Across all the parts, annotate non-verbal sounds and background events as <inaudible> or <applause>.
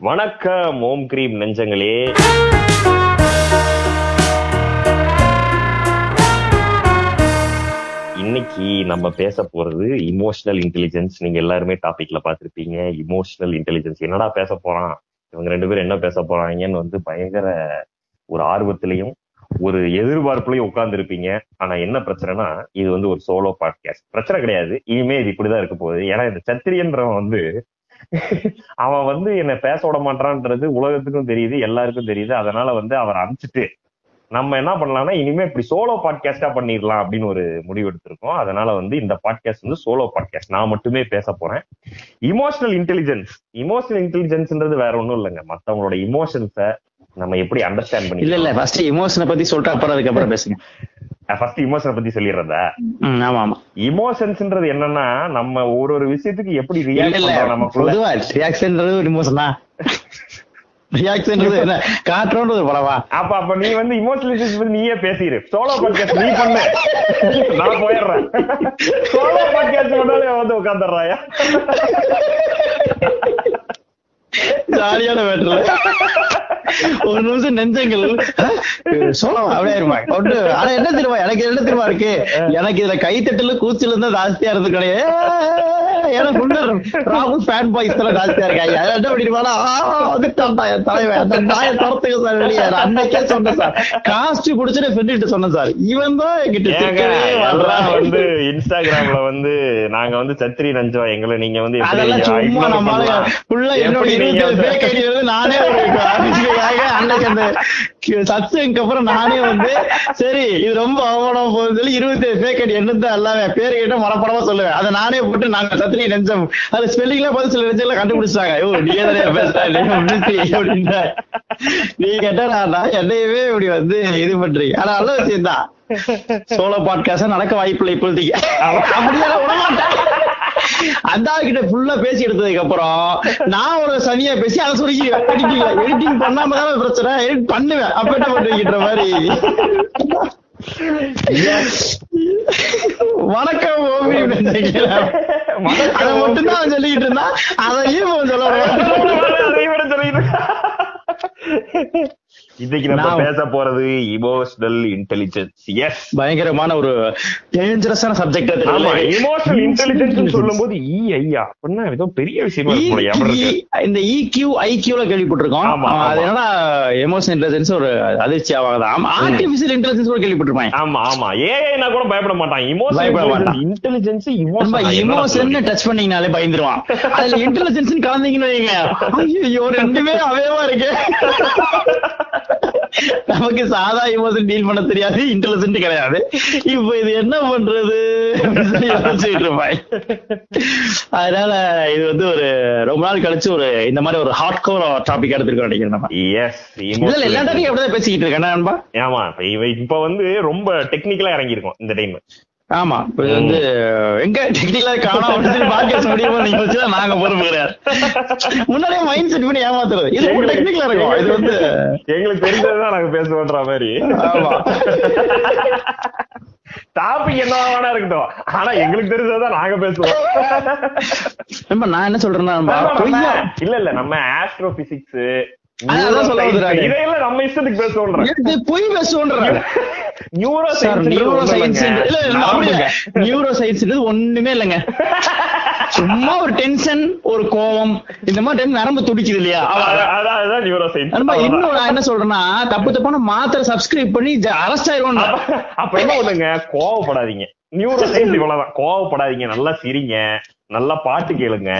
வணக்கம் ஓம் கிரீம் நெஞ்சங்களே. இன்னைக்கு நம்ம பேச போறது இமோஷனல் இன்டெலிஜென்ஸ் நீங்க எல்லாருமே டாபிக்ல பாத்திருப்பீங்க இமோஷனல் இன்டெலிஜென்ஸ் என்னடா பேச போறான்? இவங்க ரெண்டு பேரும் என்ன பேச போறாங்கன்னு வந்து பயங்கர ஒரு ஆர்வத்திலையும் ஒரு எதிர்பார்ப்புலையும் உட்கார்ந்து இருப்பீங்க ஆனா என்ன பிரச்சனைனா இது வந்து ஒரு சோலோ பாட்காஸ்ட் பிரச்சனை கிடையாது. இனிமே இது இப்படிதான் இருக்க போகுது. ஏன்னா இந்த சத்திரியன்றவன் வந்து அவன் வந்து என்ன பேச விட மாட்டான்ன்றது உலகத்துக்கும் தெரியுது எல்லாருக்கும் தெரியுது. அதனால வந்து அவர் அனுப்பிச்சிட்டு நம்ம என்ன பண்ணலாம்னா இனிமே இப்படி சோலோ பாட்காஸ்டா பண்ணிடலாம் அப்படின்னு ஒரு முடிவு எடுத்திருக்கோம். அதனால வந்து இந்த பாட்காஸ்ட் வந்து சோலோ பாட்காஸ்ட் நான் மட்டுமே பேச போறேன். இமோஷனல் இன்டெலிஜென்ஸ் இமோஷனல் இன்டெலிஜென்ஸ்ன்றது வேற ஒண்ணும் இல்லைங்க. மத்தவங்களோட இமோஷன்ஸை நம்ம எப்படி அண்டர்ஸ்டாண்ட் பண்ணி இல்ல. இல்ல ஃபர்ஸ்ட் இமோஷனை பத்தி சொல்லிட்டு அப்புறம் அதுக்கப்புறம் பேசுங்க. ஃபர்ஸ்ட் இமோஷனை பத்தி சொல்லிடுறதா ஆமா ஆமா. இமோஷன்ஸ்ன்றது என்னன்னா நம்ம ஒரு ஒரு விஷயத்துக்கு எப்படி ரியாக்ட் பண்றோம் நமக்குள்ள? பொதுவா ரியாக்ஷன்ன்றது ஒரு இமோஷனா ரியாக்ஷன்ன்றது என்ன? காட்டுறோன்றது படவா அப்ப அப்ப நீ வந்து இமோஷனல் பத்தி நீயே பேசிடு சோலோ பாட்காஸ்ட் நீ பண்ணு. நான் போயிடுறேன். சோலோ பாட்காஸ்ட் பண்ணாலே வந்து உட்காந்துடுறாயா ஜாலியான மேட்டர்ல ஒரு நிமிஷம் நெஞ்சங்கள். சொல்லலாம் அப்படியே இருமா ஒன்று ஆனா என்ன தெரியுமா? எனக்கு என்ன தெரியுமா இருக்கு? எனக்கு இதுல கைத்தட்டல கூச்சல் இருந்தா ஜாஸ்தியா இருந்து கிடையாது எனக்கு உள்ள ராகுல் ஃபேன் பாய்ஸ் எல்லாம் ஜாஸ்தியா இருக்காங்க. என்ன என் தலைவன். அந்த நாயை துரத்துக்க சார் வெளியே. நான் அன்னைக்கே சொன்னேன் சார். காஸ்ட் குடிச்சுட்டு ஃப்ரெண்ட் சொன்னேன் சார். இவன் தான் என்கிட்ட. வந்து இன்ஸ்டாகிராம்ல வந்து நாங்க வந்து சத்திரி நஞ்சோம் எங்களை நீங்க வந்து எப்படி ஆ என்னோட நானே <laughs> அப்புறம் <laughs> நானே வந்து சரி இது ரொம்ப அவமானம் போகுதுன்னு சொல்லி இருபத்தி ஏழு ஐடி என்னதான் எல்லாமே பேரு கேட்ட மனப்படமா சொல்லுவேன். அதை நானே போட்டு நாங்க சத்திரி நெஞ்சம் அது ஸ்பெல்லிங்ல பார்த்து சில நெஞ்செல்லாம் கண்டுபிடிச்சாங்க ஐயோ நீ எதாவது பேசுறா? நீ கேட்டா நான் என்னையவே இப்படி வந்து இது பண்றீங்க. ஆனா நல்ல விஷயம் தான் சோலோ பாட்காஸ்ட் நடக்க இப்போதைக்கு <laughs> அப்படியே விடமாட்டேன். அந்த கிட்ட ஃபுல்லா பேசி எடுத்ததுக்கு அப்புறம் நான் ஒரு சனியா பேசி அதை சொல்லி எடிட்டிங் எடிட்டிங் பண்ணாம தான் பிரச்சனை. எடிட் பண்ணுவேன். அப்ப என்ன பண்ணுவீங்கன்ற மாதிரி? வணக்கம் ஓமி அதை மட்டும் தான் சொல்லிக்கிட்டு இருந்தா அதையும் சொல்ல சொல்லிட்டு இன்னைக்கு நம்ம பேச போறது இமோஷனல் இன்டெலிஜென்ஸ் எஸ் பயங்கரமான ஒரு டேஞ்சரஸான சப்ஜெக்ட் ஆமா இமோஷனல் இன்டெலிஜென்ஸ் சொல்லும் போது ஈ ஐயா அப்படின்னா ஏதோ பெரிய விஷயமா இருக்கும் போலயே, அப்படி இருக்கு. இந்த இக்யூ ஐக்யூல கேள்விப்பட்டிருக்கோம். அது. என்னன்னா எமோஷனல் இன்டெலிஜென்ஸ் ஒரு அதிர்ச்சி ஆகாது ஆமா ஆர்டிபிஷியல் இன்டெலிஜென்ஸ் கூட கேள்விப்பட்டிருப்பாங்க ஆமா ஆமா. ஏஐனா கூட பயப்பட மாட்டான். இமோஷனல். இன்டெலிஜென்ஸ் ரொம்ப இமோஷன் டச் பண்ணீங்கனாலே பயந்துருவான். அதுல இன்டெலிஜென்ஸ் கலந்தீங்கன்னு வைங்க. ஐயோ ரெண்டுமே அவேவா இருக்கு. நமக்கு சாதா இமோஷன் டீல் பண்ண தெரியாது இன்டெலிஜென்ட் கிடையாது. இப்போ இது என்ன பண்றது? யோசிச்சுட்டு அதனால இது வந்து ஒரு ரொம்ப நாள் கழிச்சு ஒரு இந்த மாதிரி ஒரு ஹார்ட் கோர் டாபிக் எடுத்துருக்கோம் நினைக்கிறேன் நம்ம. எஸ் இதுல எல்லா டாபிக் அப்படிதான் பேசிக்கிட்டு இருக்கேன் நண்பா ஆமா இப்ப வந்து ரொம்ப டெக்னிக்கலா இறங்கி இருக்கோம் இந்த டைம் ஆமா இது வந்து எங்க டெக்னிக்கலா காணோம் பாட்காஸ்ட் முடியுமோ நீங்க வச்சுதான் நாங்க பொறுப்பு கிடையாது முன்னாடியே மைண்ட் செட் பண்ணி ஏமாத்துறது. இது டெக்னிக்கலா இருக்கும். இது வந்து எங்களுக்கு தெரிஞ்சதுதான் நாங்க பேசுவோன்ற மாதிரி. ஆமா. டாபிக் என்ன வேணா இருக்கட்டும். ஆனா எங்களுக்கு தெரிஞ்சதுதான் நாங்க பேசுவோம். நண்பா, நான் என்ன சொல்றேன்னா நம்ம- இல்ல இல்ல நம்ம ஆஸ்ட்ரோ இதையெல்லாம் நம்ம இஷ்டத்துக்கு பொய் நியூரோ சயின்ஸ் நியூரோ ஒண்ணுமே இல்லைங்க. சும்மா ஒரு டென்ஷன் ஒரு கோவம் இந்த மாதிரி டைம் நரம்பு துடிக்குது இல்லையா? அதான் நியூரோ நண்பா சயின்ஸ் இன்னும் நான் என்ன சொல்றேன்னா தப்பு தப்பான மாத்திரை சப்ஸ்கிரைப் பண்ணி அரெஸ்ட் ஆயிருவோம் அப்ப என்ன பண்ணுங்க கோவப்படாதீங்க. நியூரோ சயின்ஸ் <laughs> இவ்வளவுதான். கோவப்படாதீங்க நல்லா சிரிங்க நல்லா பாட்டு கேளுங்க.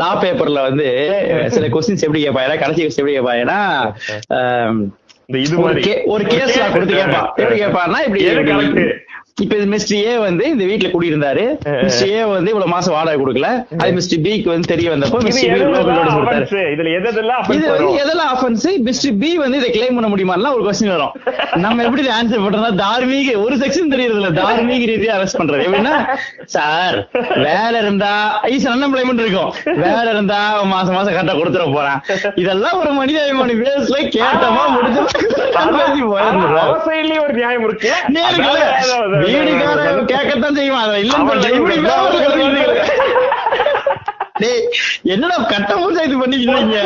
லா பேப்பர்ல வந்து <laughs> சில கொஸ்டின்ஸ் எப்படி கேட்பாங்க கடைசி கொஸ்டின் எப்படி கேட்பாங்கன்னா இந்த இது மாதிரி. ஒரு கேஸ் கொடுத்து கேட்பான் எப்படி கேட்பான்னா இப்படி? இப்ப இது மிஸ்டர் ஏ வந்து இந்த வீட்டுல குடியிருந்தாரு. மிஸ்டர் ஏ வந்து இவ்வளவு மாசம் வாடகை கொடுக்கல. அது மிஸ்டர் பிக்கு வந்து தெரிய வந்தப்போ இது மிஸ்டர் பி? இதுல எதெல்லாம் இது வந்து? எதெல்லாம் ஆஃபன்ஸ் மிஸ்டர் பி வந்து இதை கிளைம் பண்ண முடியுமாலாம் ஒரு கொஸ்டின் வரும். நம்ம எப்படி ஆன்சர் பண்றோம்னா தார்மீக ஒரு செக்ஷன் தெரியறது இல்ல தார்மீக ரீதியா அரெஸ்ட் பண்றது. எப்படின்னா சார் வேலை இருந்தா ஐஸ் அன்எம்ப்ளாய்மெண்ட் இருக்கும் வேலை இருந்தா மாசம் மாசம் கரெக்டா கொடுத்துட போறான். இதெல்லாம் ஒரு மனிதாபிமானி பேஸ்ல கேட்டமா முடிஞ்சு side-லயும் ஒரு நியாயம் இருக்கு. வீடுக்காரன். கேட்கத்தான் செய்வான் அதை டேய் என்னடா கட்ட போசா இது பண்ணிக்கிறீங்க?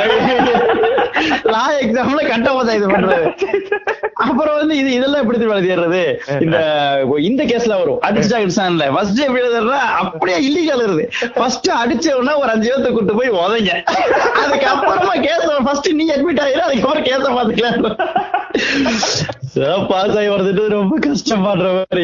லா எக்ஸாம்ல கட்ட போசா இது பண்றது. அப்புறம் வந்து இது இதெல்லாம் எப்படி திரும்ப எழுதிடுறது? இந்த இந்த கேஸ்ல வரும். அடிச்சா அடிச்சான்ல ஃபர்ஸ்ட் எப்படி எழுதுறா அப்படியே இல்லீகல் இருக்குது ஃபர்ஸ்ட் அடிச்ச உடனே ஒரு அஞ்சு பேர்த்த கூட்டு போய் உதைங்க. அதுக்கப்புறமா கேஸ் ஃபர்ஸ்ட் நீ அட்மிட் ஆயிரு அதுக்கப்புறம் கேஸ பாத்துக்கலாம் பாஸ் ஆகி வரதுட்டு ரொம்ப கஷ்டப்படுற மாதிரி?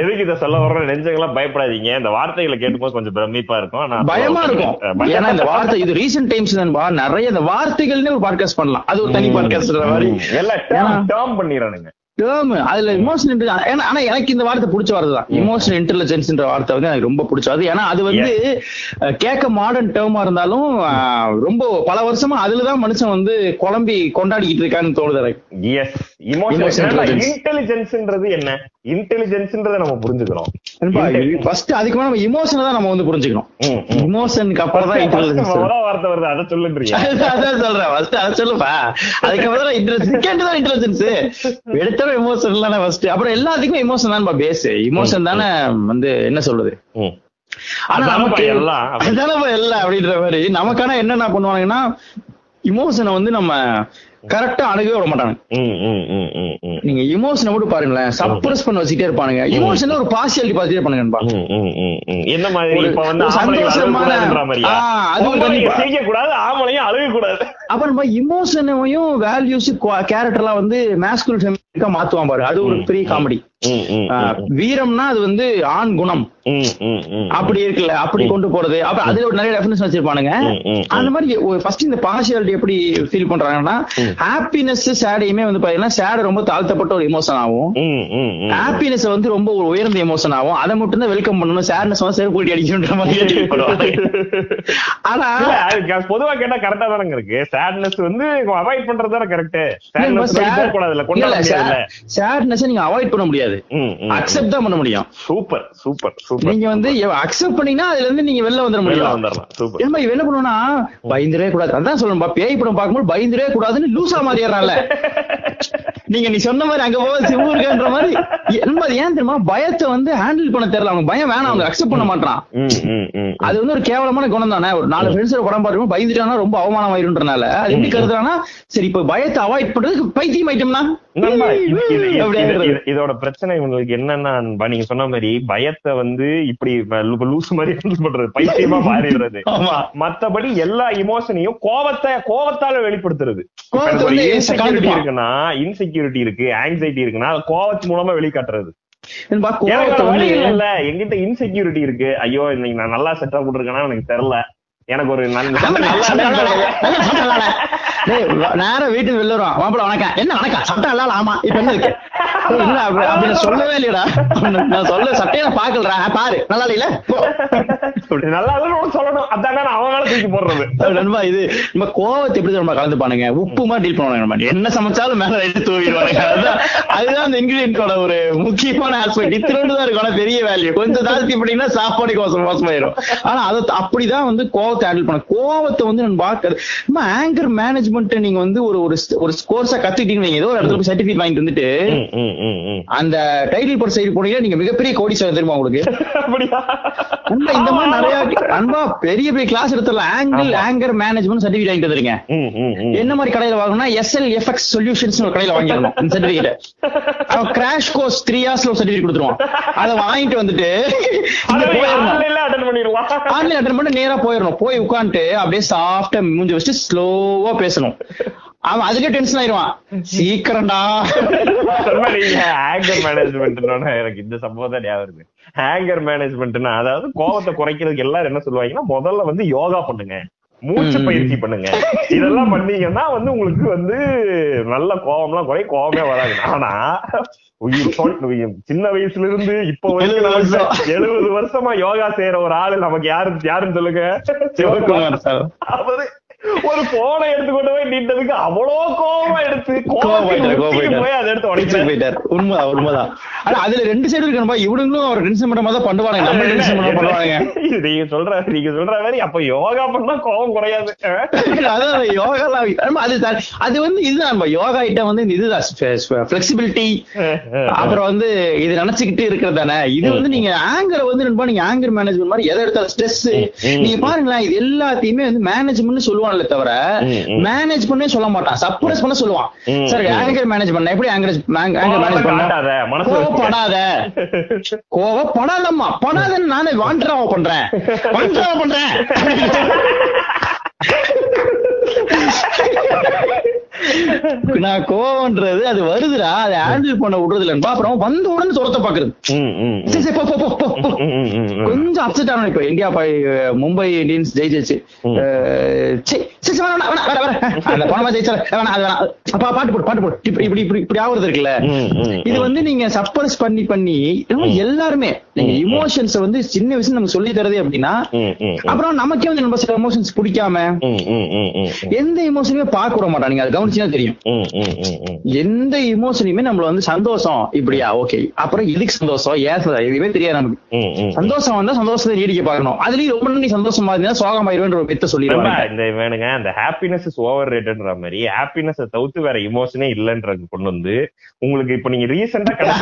எதுக்கு இதை சொல்ல வர்ற நெஞ்சங்கள்லாம் பயப்படாதீங்க. இந்த வார்த்தைகளை கேட்டும்போது கொஞ்சம் பிரமிப்பா இருக்கும். பயமா இருக்கும். ஏன்னா இந்த வார்த்தை இது ரீசெண்ட் டைம்ஸ் தான்பா நிறைய இந்த வார்த்தைகள்னே ஒரு பாட்காஸ்ட் பண்ணலாம். அது ஒரு தனி பாட்காஸ்ட் மாதிரி. எல்லாம் டேர்ம் பண்ணிடுறானுங்க. டேர்ம் அதுல இமோஷனல் ஏன்னா ஆனா எனக்கு இந்த வார்த்தை பிடிச்ச வார்த்தை தான். இமோஷனல் இன்டெலிஜென்ஸ்ன்ற வார்த்தை வந்து எனக்கு ரொம்ப பிடிச்சது ஏன்னா அது வந்து கேட்க மாடர்ன் டேர்மா இருந்தாலும் ரொம்ப பல வருஷமா அதுலதான் மனுஷன் வந்து குழம்பி கொண்டாடிக்கிட்டு இருக்கான்னு தோணுது எனக்கு. எஸ். இன்டெலிஜென்ஸ்ன்றது என்ன? இன்டெலிஜென்ஸ்ன்றத நம்ம புரிஞ்சுக்கிறோம் ஃபர்ஸ்ட் அதுக்கு நம்ம இமோஷனை தான் நம்ம வந்து புரிஞ்சுக்கணும். இமோஷனுக்கு அப்புறம் தான் இன்டெலிஜென்ஸ் வார்த்தை வருது அதை சொல்லுன்றீங்க. அதான் சொல்றேன். ஃபர்ஸ்ட் அதை சொல்லுப்பா. தான் இன்டெலிஜென்ஸ் செகண்ட் தான் இன்டெலிஜென்ஸ் எடுத்தவன் இமோஷன் தானே ஃபர்ஸ்ட் அப்புறம் எல்லாத்துக்குமே இமோஷன் தான் பேஸ் இமோஷன் தானே வந்து என்ன சொல்றது. ஆனா நமக்கு எல்லாம். அதானப்பா எல்லாம் அப்படின்ற மாதிரி. நமக்கான என்னென்ன பண்ணுவாங்கன்னா இமோஷனை வந்து நம்ம கரெக்டா அணுகவே விட மாட்டாங்க. நீங்க இமோஷனை மட்டும் பாருங்களேன். சப்ரஸ் பண்ண வச்சுட்டே இருப்பானுங்க. இமோஷன் ஒரு பார்சியாலிட்டி பார்த்துட்டே ம். என்ன மாதிரி இப்ப வந்து சந்தோஷமான- அது. சிரிக்கக்கூடாது ஆம்பளையும் அழுகக்கூடாது. அப்புறம் நம்ம இமோஷனையும் வேல்யூஸ் கேரக்டர்லாம் வந்து மேஸ்குல் மாத்துவான் பாரு. அது ஒரு பெரிய காமெடி வீரம்னா அது வந்து ஆண் குணம். அப்படி இருக்குல்ல அப்படி கொண்டு போறது. அப்ப அதுல ஒரு நிறைய டெஃபினேஷன் வச்சிருப்பானுங்க. அந்த மாதிரி ஃபர்ஸ்ட் இந்த பார்சியாலிட்டி எப்படி ஃபீல் பண்றாங்கன்னா ஹாப்பினஸ் சேடையுமே வந்து பாத்தீங்கன்னா சேடு ரொம்ப தாழ்த்தப்பட்ட ஒரு எமோஷன் ஆகும். ஹாப்பினஸ் வந்து ரொம்ப ஒரு உயர்ந்த எமோஷன் ஆகும். அதை மட்டும் தான் வெல்கம் பண்ணணும். சேட்னஸ் வந்து செருப்பு கூட்டி அடிக்கணுன்ற மாதிரி. <laughs> ஆனா பொதுவா கேட்டா கரெக்டா தானங்க இருக்கு. சேட்னஸ் வந்து அவாய்ட் பண்றது தானே கரெக்ட் சேட்னஸ் நீங்க அவாய்ட் பண்ண முடியாது. ம், ம். அக்செப்ட் தான் பண்ண முடியும். Super super super. நீங்க வந்து அக்செப்ட் பண்ணீங்கன்னா அதுல இருந்து நீங்க வெளில வந்துட வெளில முடியும். சூப்பர். இவன் என்ன பண்ணுவானா பயந்துரவே கூடாது. அதான் சொல்லணும்பா. பேய் படம் பார்க்கும்போது பயந்துரவே கூடாதுன்னு லூசா மாறிடுறான்ல <laughs> நீங்க நீ சொன்ன மாதிரி அங்க போக இருக்குன்ற மாதிரி. என்ன ஏன் தெரியுமா? பயத்தை வந்து ஹேண்டில் பண்ண தெரியல. அவங்க பயம் வேணாம். அவங்க அக்செப்ட் பண்ண மாட்டான். அது வந்து ஒரு கேவலமான குணம் தானே. ஒரு நாலு ஃப்ரெண்ட்ஸ் படம் பார்க்கும் பயந்துட்டானா ரொம்ப அவமானம் ஆயிருன்றனால அது எப்படி கருதுறானா சரி இப்ப பயத்தை அவாய்ட் பண்றதுக்கு பைத்தியம் ஆயிட்டோம்னா. இதோட பிரச்சனை உங்களுக்கு என்னன்னா நண்பா, நீங்க சொன்ன மாதிரி பயத்தை வந்து இப்படி லூஸ் மாதிரி பண்றது பைத்தியமா <laughs> மாறிடுறது. மத்தபடி எல்லா இமோஷனையும் கோவத்தை கோவத்தால வெளிப்படுத்துறது. இன்செக்யூரிட்டி. இருக்குன்னா இன்செக்யூரிட்டி இருக்கு ஆங்ஸைட்டி இருக்குன்னா கோவத்து மூலமா வெளிக்காட்டுறது. என்கிட்ட இன்செக்யூரிட்டி இருக்கு. ஐயோ இன்னைக்கு நான் நல்லா செட்டப் போட்டுருக்கேன்னா எனக்கு தெரியல. எனக்கு ஒரு நல்ல ஆமா, நல்லா சட்டை இல்லைன்னு நல்லா சொல்லுங்க. இல்ல, சட்டை நல்லா இல்ல. டேய், வ- நேரா வீட்டுக்கு வெளில வருவான் மாப்பிள வணக்கம். என்ன வணக்கம்? சட்டை நல்லா இல்ல, ஆமா. இப்ப என்ன இருக்கு? இல்ல அப்படி அப்படி நான் சொல்லவே இல்லையடா. நான் சொல்ல சட்டையை நான் பாக்கலடா. பாரு. நல்லா இல்ல நல்லா இல்லைன்னு சொல்லணும். அதானே அவன் மேல தூக்கி போடுறது. நண்பா இது நம்ம கோவத்தை எப்படி நம்ம கலந்துப்பானுங்க? உப்பு மாதிரி டீல் பண்ணுவாங்க நம்ம. என்ன சமைச்சாலும் மேல எடுத்து தூவிடுவாங்க அதுதான் அதுதான் அந்த இன்கிரீடியன்டோட ஒரு முக்கியமான ஆஸ்பெக்ட் இத்திரோடு தான் இருக்கும். பெரிய வேல்யூ கொஞ்சம் தாழ்த்தி பண்ணீங்கன்னா சாப்பாடு கோசம் மோசமாயிரும் ஆனா அதை அப்படிதான் வந்து கோவத்தை ஹேண்டில் பண்ண கோவத்தை வந்து நான் பார்க்கறது நம்ம ஆங்கர் மேனேஜ்மெண்ட் நீங்க வந்து ஒரு ஒரு கோர்ஸா கத்துக்கிட்டீங்க ஏதோ ஒரு இடத்துல போய் சர்டிபிகேட் வாங்கிட்டு வந்துட்டு. அந்த டைட்டில் போர்ட் சைடு போனீங்கன்னா நீங்க மிகப்பெரிய கோடீஸ்வரர் தெரியுமா உங்களுக்கு? இந்த மாதிரி நிறைய அன்பா பெரிய பெரிய கிளாஸ் எடுத்துடலாம். ஆங்கிள் ஆங்கர் மேனேஜ்மெண்ட் சர்டிபிகேட் வாங்கிட்டு வந்துருங்க. என்ன மாதிரி கடையில வாங்கணும்னா எஸ்எல் எஃப்எக்ஸ் சொல்யூஷன்ஸ் ஒரு கடையில வாங்கிடணும் இந்த சர்டிபிகேட் அவன் கிராஷ் கோர்ஸ் த்ரீ ஹவர்ஸ்ல ஒரு சர்டிபிகேட் கொடுத்துருவான். அதை வாங்கிட்டு வந்துட்டு. ஆன்லைன் அட்டன் பண்ணி நேரா போயிடணும். போய் உட்காந்துட்டு அப்படியே சாஃப்டா மூஞ்சி வச்சுட்டு ஸ்லோவா பேசணும். அவன் அதுக்கே டென்ஷன் ஆயிருவான் சீக்கிரம்டா. ஆங்கர் நீங்க எனக்கு இந்த சம்பவம் தான் ஞாபகம் ஆங்கர் மேனேஜ்மெண்ட்னா அதாவது கோவத்தை குறைக்கிறதுக்கு எல்லாரும் என்ன சொல்லுவாங்கன்னா முதல்ல வந்து யோகா பண்ணுங்க. மூச்சு. பயிற்சி பண்ணுங்க இதெல்லாம் பண்ணீங்கன்னா வந்து உங்களுக்கு வந்து நல்ல கோவம்லாம் குறை கோவமே வராது ஆனா உயிர் சின்ன வயசுல இருந்து இப்ப வரைக்கும் எழுபது வருஷம். யோகா செய்யற ஒரு ஆளு நமக்கு யாரு யாருன்னு சொல்லுங்க அவரு ஒரு போனை எடுத்து கொண்டு போய் நீட்டதுக்கு அவ்வளோ கோவமா எடுத்து கோவத்துக்கு போய் அதை எடுத்து உடைச்சு போயிட்டார். உண்மைதான் உண்மைதான். ஆனா அதுல ரெண்டு சைடு இருக்கணும்பா இவனுங்களும் அவர் டென்ஷன் பண்ற மாதிரி பண்ணுவாங்க நம்ம டென்ஷன் பண்ண பண்ணுவாங்க நீங்க சொல்ற நீங்க சொல்ற மாதிரி அப்ப யோகா பண்ணா கோவம் குறையாது? அதான் யோகா அது அது வந்து இதுதான் யோகா ஐட்டம் வந்து இதுதான் பிளெக்சிபிலிட்டி அப்புறம் வந்து இது நினைச்சுக்கிட்டு இருக்கிறது தானே. இது வந்து நீங்க ஆங்கரை வந்து நீங்க ஆங்கர் மேனேஜ்மெண்ட் மாதிரி எதை எடுத்தாலும் ஸ்ட்ரெஸ். நீங்க பாருங்களேன் இது எல்லாத்தையுமே வந்து மேனேஜ்மெண்ட் சொல்லுவான்ல தவிர. மேனேஜ் பண்ணே சொல்ல மாட்டான். சப்ரஸ் பண்ண சொல்லுவான். சார். ஆங்கர் மேனேஜ் பண்ண. எப்படி ஆங்கர் ஆங்கர் மேனேஜ் பண்ண? காட்டாத மனசு கோவப்படாத. கோவப்படாதம்மா. படாதன்னு நானே வாண்டராவ பண்றேன். வாண்டராவ பண்றேன். <laughs> நான் கோவம்ன்றது அது வருதுடா அதை ஹேண்டில் பண்ண விடுறது இல்லைன்பா அப்புறம் வந்த உடனே துரத்த பாக்குறது. கொஞ்சம் அப்செட் ஆனோம் இப்ப. இந்தியா மும்பை இந்தியன்ஸ் ஜெயிச்சிச்சு பாட்டு போடு பாட்டு போடு. இப்படி இப்படி இப்படி ஆகுறது இருக்குல்ல. இது. வந்து நீங்க சப்ரஸ் பண்ணி பண்ணி எல்லாருமே நீங்க. இமோஷன்ஸ் வந்து சின்ன வயசுல நமக்கு சொல்லி தரது அப்படின்னா. அப்புறம் நமக்கே வந்து நம்ம சில எமோஷன்ஸ் பிடிக்காம. எந்த இமோஷனுமே பார்க்க விட மாட்டாங்க அது கவனிச்சுனா தெரியும். ம், ம், ம், ம். எந்த இமோஷனையுமே நம்மள வந்து சந்தோஷம் இப்படியா? ஓகே. அப்புறம் எதுக்கு சந்தோஷம்? ஏன்? எதுவுமே தெரியாது நமக்கு. சந்தோஷம் வந்தா சந்தோஷத்தை நீடிக்க பார்க்கணும். அதுலயும் ரொம்ப நாள் நீ சந்தோஷமா இருந்தா சோகமாயிருவேன்ற ஒரு பெத்த சொல்லிடுவாங்க. இந்த வேணுங்க அந்த ஹாப்பினஸ் இஸ் ஓவர் ரேட்டட்ன்ற மாதிரி ஹாப்பினஸ் தவிர்த்து வேற இமோஷனே இல்லன்றது கொண்டு வந்து உங்களுக்கு இப்ப நீங்க <laughs> ரீசெண்டா. <laughs>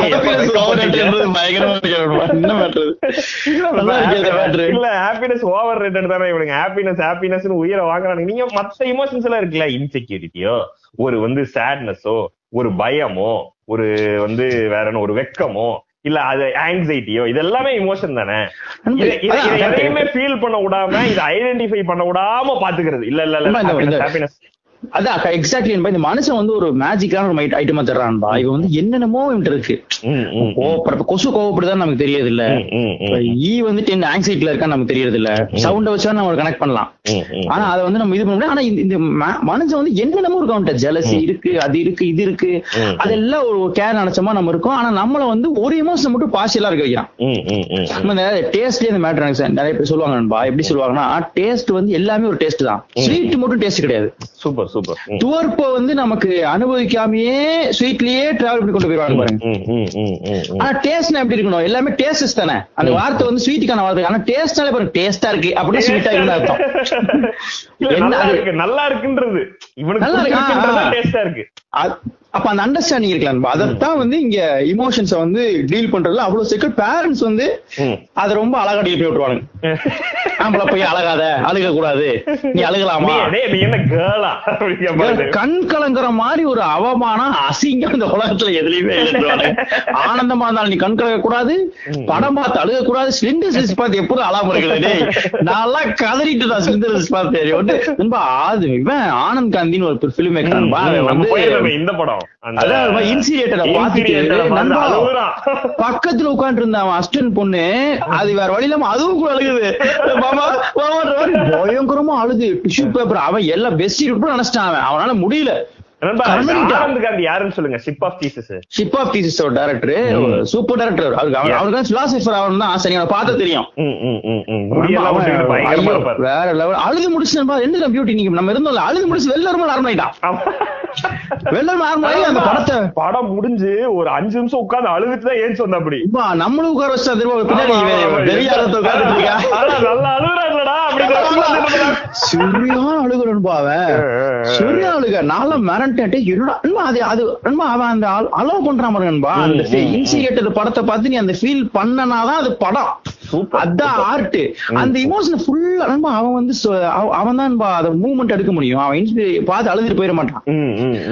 இல்ல ஹாப்பினஸ் ஓவர் ரேட்டட் தானே இவனுங்க. ஹாப்பினஸ் ஹாப்பினஸ் உயிரை வாங்குறானுங்க. நீங்க மத்த இமோஷன்ஸ் எல்லாம் இருக்குல்ல இன்செக்யூரிட்டியோ ஒரு வந்து சேட்னஸோ ஒரு பயமோ ஒரு வந்து வேற என்ன ஒரு வெக்கமோ இல்ல அது ஆங்ஸைட்டியோ இது எல்லாமே இமோஷன் தானே எதையுமே ஃபீல் பண்ண விடாம இதை ஐடென்டிஃபை பண்ண விடாம பாத்துக்கிறது. இல்ல இல்ல இல்ல. ஹாப்பினஸ் அதான் எக்ஸாக்ட்லி இந்த மனுஷன் வந்து ஒரு மேஜிக்கான ஒரு ஐட்டமா தர்றான்பா. இவன் வந்து என்னென்னமோ இவன்ட்டு இருக்கு. கோவப்படுற கொசு கோவப்படுதான்னு நமக்கு தெரியாது இல்ல ஈ வந்துட்டு என்ன ஆங்ஸைட்டில இருக்கான்னு நமக்கு தெரியறது இல்ல சவுண்ட வச்சா நம்ம கனெக்ட் பண்ணலாம். ஆனா அதை வந்து நம்ம இது பண்ண முடியாது. ஆனா இந்த- மனுஷன் வந்து என்னென்னமோ இருக்கும் அவன்கிட்ட. ஜெலசி இருக்கு அது இருக்கு இது இருக்கு. அதெல்லாம் ஒரு கேர் நினைச்சோமா நம்ம இருக்கோம். ஆனா நம்மள வந்து ஒரு எமோஷன் மட்டும் பார்ஷியலா இருக்க வைக்கிறான். நம்ம இந்த டேஸ்ட்லயே இந்த மேட்டர் நிறைய பேர் சொல்லுவாங்க நண்பா. எப்படி சொல்லுவாங்கன்னா டேஸ்ட் வந்து எல்லாமே ஒரு டேஸ்ட் தான். ஸ்வீட் மட்டும் டேஸ்ட் கிடையாது. சூப்பர். சூப்பர் துவர்ப்ப வந்து நமக்கு அனுபவிக்காமயே ஸ்வீட்லயே டிராவல் பண்ணி கொண்டு போயிருவாங்க பாருங்க. ஆனா டேஸ்ட்னா எப்படி இருக்கணும்? எல்லாமே டேஸ்ட் தானே. அந்த வார்த்தை வந்து ஸ்வீட்டுக்கான வார்த்தை. ஆனா டேஸ்ட்னாலே பாருங்க டேஸ்டா இருக்கு அப்படின்னா ஸ்வீட்டா இருக்குன்னு அர்த்தம். <laughs> நல்லா இருக்கு இருக்குன்றது. இவனுக்கு நல்லா இருக்கு. டேஸ்டா இருக்கு. அப்ப அந்த அண்டர்ஸ்டாண்டிங் இருக்கலாம் அதைத்தான் வந்து இங்க இமோஷன்ஸ வந்து டீல் பண்றதுல அவ்வளவு சீக்கிரம் பேரண்ட்ஸ் வந்து. அத ரொம்ப அழகா டீல் பண்ணி விட்டுருவாங்க <laughs> ஆம்பளை போய் அழகாத அழுக கூடாது. நீ அழுகலாமா? கண் கலங்குற மாதிரி ஒரு அவமானம் அசிங்கம் இந்த உலகத்துல எதுலயுமே. ஆனந்தமா இருந்தாலும் நீ கண் கலங்க கூடாது படம் பார்த்து அழுக கூடாது ஸ்லிண்டர் சிஸ் பார்த்து எப்போதும் அழாம இருக்குது டேய் நல்லா கதறிட்டு தான் ஸ்லிண்டர் சிஸ் பார்த்து வந்து ரொம்ப ஆது இவன் ஆனந்த் காந்தின்னு ஒரு பிலிம் மேக்கர் இந்த படம். பக்கத்துல உட்கார்ந்து இருந்த அவன் அஸ்டன் பொண்ணு. அது வேற வழி இல்லாம அதுவும் கூட அழுகுது. பயங்கரமா அழுது. டிஷ்யூ பேப்பர் அவன் எல்லாம் பெஸ்ட் நினைச்சிட்டான் அவன். அவனால முடியல. ஆனந்த் காந்தி யாருன்னு சொல்லுங்க. Ship of Jesus ship of Theseus director super director அவருக்கு பிலாசபர் தான் ஆசை பார்த்தா தெரியும். வேற லெவல் அழுது முடிச்சு என்ன பியூட்டி நீங்க? நம்ம இருந்தோம்ல அழுது முடிச்சு வெளில ரொம்ப நார்மல் ஆயிட்டான். வெளில நார்மல் ஆகி அந்த படத்தை படம் முடிஞ்சு ஒரு அஞ்சு நிமிஷம் உட்கார்ந்து அழுதுட்டு தான் ஏஞ்சி வந்த அப்படி. நம்மளும் உட்கார வச்சா திரும்ப பின்னாடி உட்கார்ந்துட்டு இருக்கா? நல்லா அழுகுறன்பா அவன். சரியான அழுக. நான்லாம் என்னடா அது அது அவன் அந்த அலோவ் பண்றான் பாருங்க நண்பா அந்த இன்சிகேட்டர் படத்தை பார்த்து நீ அந்த ஃபீல் பண்ணனாதான் அது படம். அதான் ஆர்ட் அந்த இமோஷன் ஃபுல்லா அவன் வந்து அவன் தான் அத மூவ்மெண்ட் எடுக்க முடியும். அவன் பார்த்து அழுதுட்டு போயிட மாட்டான்.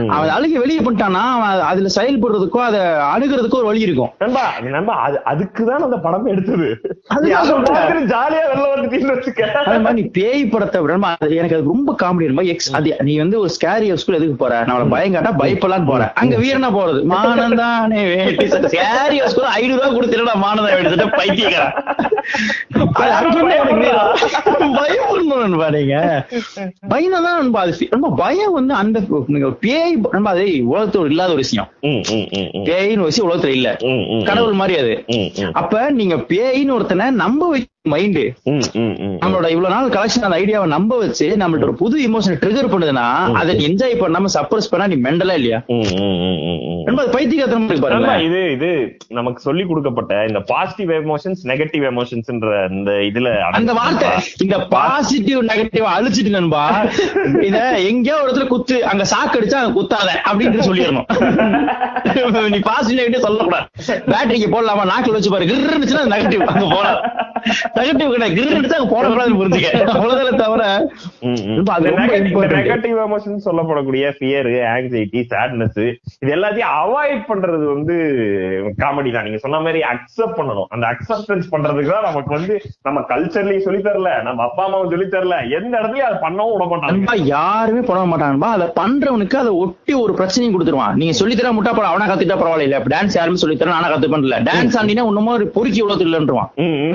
அவன் அழுக வெளியே பண்ணிட்டானா அவன் அது- அதுல செயல்படுறதுக்கோ அதை அணுகிறதுக்கோ ஒரு வழி இருக்கும். நண்பா நண்பா அது அதுக்குதான் அந்த படம் எடுத்தது. ஜாலியா வெளில வந்துட்டீங்கன்னு வச்சுக்க. அதே மாதிரி நீ பேய் படத்தை விட எனக்கு அது ரொம்ப காமெடி ரொம்ப எக்ஸ் அது நீ வந்து ஒரு ஸ்கேரி ஸ்கூல் எதுக்கு போற? பயம் காட்டா பயப்படலான்னு போறேன். அங்க வீரனா போறது. மானந்தானே வேட்டி ஸ்கேரி ஸ்கூல் ஐநூறு ரூபாய் கொடுத்துடா மானதா வேண்டி. பைத்தியக்காரன். அது அர்ஜுனே எனக்கு வீரம். பயப்படணும் பாருங்க பயம் தான் பயம் வந்து அந்த பேய் அது உலகத்துல இல்லாத ஒரு விஷயம். பேயின்னு விஷயம் உலகத்துல இல்ல. கடவுள் மாதிரி அது. அப்ப நீங்க பேயின்னு நம்ம நம்ப வைக்க மைண்ட். நம்மளோட இவ்வளவு நாள் கலெக்ஷன் அந்த ஐடியாவை நம்ப வச்சு நம்மள்ட்ட ஒரு புது இமோஷனை ட்ரிகர் பண்ணுதுன்னா அதை என்ஜாய் பண்ணாம சப்ரஸ் பண்ணா நீ மெண்டலா இல்லையா? ம், ம், ம், ம், ம். ரொம்ப அது பைத்தியகாரத்தனமா இருக்கு ஆமா, பாருங்க இது இது நமக்கு சொல்லி கொடுக்கப்பட்ட இந்த பாசிட்டிவ் எமோஷன்ஸ் நெகட்டிவ் எமோஷன்ஸ்ன்ற இந்த இதுல அந்த வார்த்தை இந்த பாசிட்டிவ் நெகட்டிவ் அழிச்சிட்டு நண்பா இத எங்கேயோ ஒரு இடத்துல குத்து அங்க சாக்கு அடிச்சா அங்க குத்தாத அப்படின்னு சொல்லிடணும். <laughs> நீ பாசிட்டிவ் நெகட்டிவ் சொல்லக்கூடாது. பேட்டரிக்கு போடலாமா? நாக்கில் வச்சு பாரு இருந்துச்சுன்னா நெகட்டிவ் அங்க போலாம் நெகட்டிவ் கிடையாது. கிர் அடிச்சா அங்க போடக்கூடாதுன்னு புரிஞ்சுக்க. அவ்வளவுதானே தவிர. நெகட்டிவ் எமோஷன் சொல்லப்படக்கூடிய ஃபியர் ஆங்ஸைட்டி சேட்னஸ் இது எல்லாத்தையும் அவாய்ட் பண்றது வந்து காமெடி தான். நீங்க சொன்ன மாதிரி அக்செப்ட் பண்ணணும். அந்த அக்செப்டன்ஸ் பண்றதுக்கு தான் நமக்கு வந்து நம்ம கல்ச்சர்லயும் சொல்லி தரல நம்ம அப்பா அம்மாவும் சொல்லி தரல எந்த இடத்துலயும் அதை பண்ணவும் விட மாட்டாங்க. யாருமே பண்ண மாட்டான்பா அதை பண்றவனுக்கு அதை ஒட்டி ஒரு பிரச்சனையும் கொடுத்துருவான். நீங்க சொல்லி தர முட்டா படம் அவனா கத்துட்டா பரவாயில்ல. டான்ஸ் யாருமே சொல்லி தர நானா கத்து பண்ணல டான்ஸ் ஆண்டினா ஒண்ணுமோ ஒரு பொறுக்கி ம், ம்.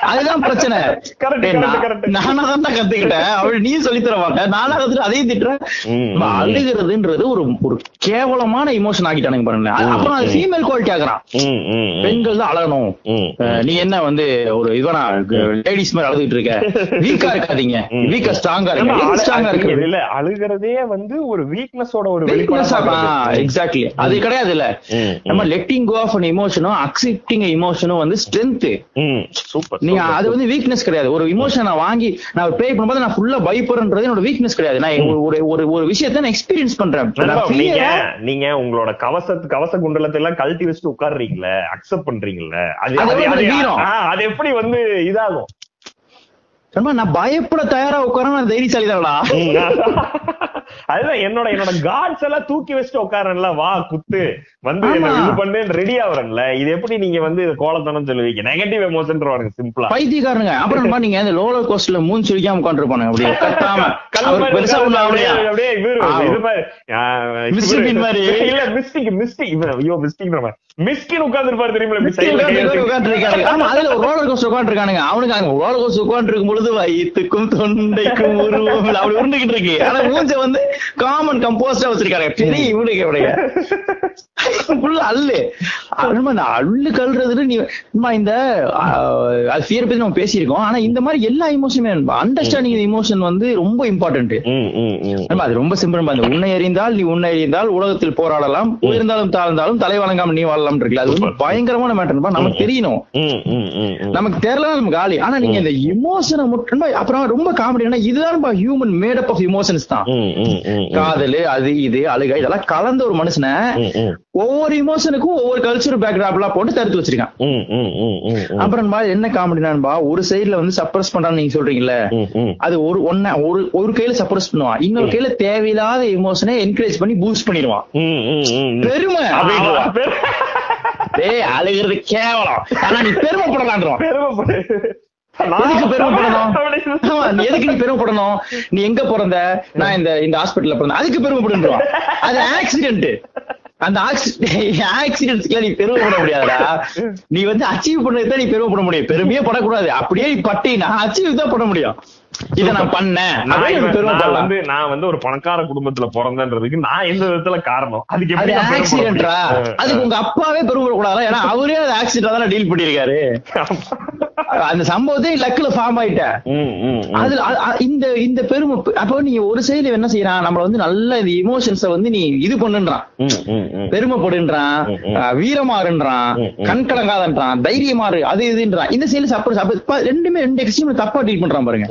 அதுதான் பிரச்சனை. நான்- தான் கத்துக்கிட்டேன். அவள் நீ சொல்லி தர மாட்டேன் நானா கத்துட்டு அதையும் திட்டுறேன். அழுகிறதுன்றது ஒரு ஒரு கேவலமான இமோஷன் ஆக்கிட்டானுங்க பாருங்க அப்புறம் அது ஃபீமேல் குவாலிட்டி ஆகுறான். பெண்கள் தான் அழகணும். நீ என்ன வந்து ஒரு இதுவனா லேடிஸ் மாதிரி அழுதுட்டு இருக்க? வீக்கா இருக்காதீங்க. வீக்கா ஸ்ட்ராங்கா இருக்க ஸ்ட்ராங்கா இருக்கு இல்ல அழுகிறதே வந்து ஒரு வீக்னஸோட ஒரு ஆ, exactly. அது கிடையாது இல்ல. நம்ம லெட்டிங் கோ ஆஃப் இமோஷனும் அக்செப்டிங் இமோஷனும் வந்து ஸ்ட்ரென்த் சூப்பர். நீங்க அது வந்து வீக்னஸ் கிடையாது. ஒரு இமோஷன் நான் வாங்கி நான் ப்ளே பண்ணும்போது நான் ஃபுல்லா பயப்படுறது என்னோட வீக்னஸ் கிடையாது. நான் ஒரு- ஒரு ஒரு விஷயத்தை நான் எக்ஸ்பீரியன்ஸ் பண்றேன். நீங்க நீங்க உங்களோட கவசத்து கவச குண்டலத்தை எல்லாம் கழட்டி வச்சுட்டு உட்கார்றீங்கல்ல அக்செப்ட் பண்றீங்கல்ல அது அது எப்படி வந்து இதாகும்? நான் பயப்பட தயாரா உட்கார நான் தைரியசாலி தானடா <laughs> அதுதான் என்னோட என்னோட காட்ஸ் எல்லாம் தூக்கி வச்சுட்டு உட்காரன்ல வா குத்து. வந்து. இது பண்ணு ரெடி ஆவறன்ல இது எப்படி நீங்க வந்து கோலத்தனம் சொல்லுவீங்க? நெகட்டிவ் எமோஷன்ன்றவானுங்க சிம்பிளா பைத்தியக்காரனுங்க. அப்புறம் நீங்க அந்த லோலர் கோஸ்ட்ல மூண் சுழிக்காம உட்காந்துருப்பானுங்க அப்படியே. <laughs> கட்டாம. பெருசா அப்படியே அப்படியே. இது மாதிரி, <laughs> மாதிரி. இல்ல மிஸ்டிக் மிஸ்டிக் ஐயோ மிஸ்டிக் மிஸ்கின் உட்கார்ந்துருப்பாரு தெரியுமா ஆமா அதுல ஒரு ரோலர் கோஸ்டர் உட்காந்துருக்கானுங்க அவனுக்கு அங்க ரோலர் கோஸ்டர் உட்காந்து இருக்கும் பொழுது வயிற்றுக்கும் தொண்டைக்கும் உருவம் அப்படி உருண்டுகிட்டு இருக்கு. ஆனா மூஞ்ச வந்து காமன் கம்போஸ்டா வச்சிருக்காங்க பெரிய இவனுக்கு இவனுடைய ஃபுல்லா அல்லு நம்ம இந்த அள்ளு கல்றதுன்னு நீ நம்ம இந்த ஃபியர் பத்தி நம்ம பேசியிருக்கோம். ஆனா இந்த மாதிரி எல்லா இமோஷனுமே அண்டர்ஸ்டாண்டிங் இமோஷன் வந்து ரொம்ப இம்பார்ட்டன்ட் அது ரொம்ப சிம்பிள் அந்த உன்னை அறிந்தால் நீ உன்னை அறிந்தால் உலகத்தில் போராடலாம். உயர்ந்தாலும் தாழ்ந்தாலும் தலை வணங்காம நீ வாழலாம். இருக்குல்ல? அது வந்து பயங்கரமான மேட்டர் நமக்கு தெரியணும். நமக்கு தெரியல நமக்கு காலி. ஆனா நீங்க இந்த இமோஷனை மட்டும் அப்புறம் ரொம்ப காமெடி என்ன இதுதான் ஹியூமன் மேடப் ஆஃப் இமோஷன்ஸ் தான். காதல் அது இது அழுகை இதெல்லாம் கலந்த ஒரு மனுஷனை. ஒவ்வொரு இமோஷனுக்கும் ஒவ்வொரு கல்ச்சர் பேக்ராப் எல்லாம் போட்டு தடுத்து வச்சிருக்கான். அப்புறம் பா, என்ன காமெடினான்பா ஒரு சைடுல வந்து சப்ரஸ் பண்றான்னு நீங்க சொல்றீங்கல்ல. அது ஒரு ஒன்ன ஒரு ஒரு கையில சப்ரஸ் பண்ணுவான். இன்னொரு கையில தேவையில்லாத இமோஷனை என்கரேஜ் பண்ணி பூஸ்ட் பண்ணிடுவான். பெருமை! டேய் அழுகிறது கேவலம். ஆனா நீ பெருமைப்படலான்றான் பெருமைப்படு. எதுக்கு நீ பெருமைப்படணும்? நீ எங்க பிறந்த? நான் இந்த இந்த ஹாஸ்பிடல்ல பிறந்தேன் அதுக்கு பெருமைப்படுன்றான் அது ஆக்சிடென்ட் அந்த ஆக்சிடென்ட்ஸ்க்குலாம் நீ பெருமைப்பட முடியாதுடா. நீ வந்து அச்சீவ் பண்ணது தான் நீ பெருமைப்பட முடியும். பெருமையே படக்கூடாது. அப்படியே நீ பட்டினா அச்சீவ் தான் பண்ண முடியும். இதை நான் பண்ணேன். வந்து நான் வந்து ஒரு பணக்கார குடும்பத்துல பிறந்தேன்றதுக்கு நான் எந்த விதத்துல காரணம்? அதுக்கு அது எப்படி ஆக்சிடென்ட்ரா? அதுக்கு உங்க அப்பாவே பெருமைப்படக்கூடாதா ஏன்னா அவரே அது ஆக்சிடென்ட் தானே டீல் பண்ணிருக்காரு அந்த சம்பவத்தை லக்குல ஃபார்ம் ஆயிட்ட ம், ம், ம். அதுல இந்த இந்த பெருமை அப்போ நீ ஒரு சைடுல என்ன செய்யறான்? நம்மள வந்து நல்ல இந்த இமோஷன்ஸ வந்து நீ இது பண்ணுன்றான். பெருமைப்படுன்றான் வீரமாறுன்றான். கண் கலங்காதன்றான். தைரியமாறு அது இதுன்றான் இந்த சைடுல சப்போஸ் அப்ப ரெண்டுமே ரெண்டு எக்ஸ்ட்ரீம் தப்பா டீல் பண்றான் பாருங்க.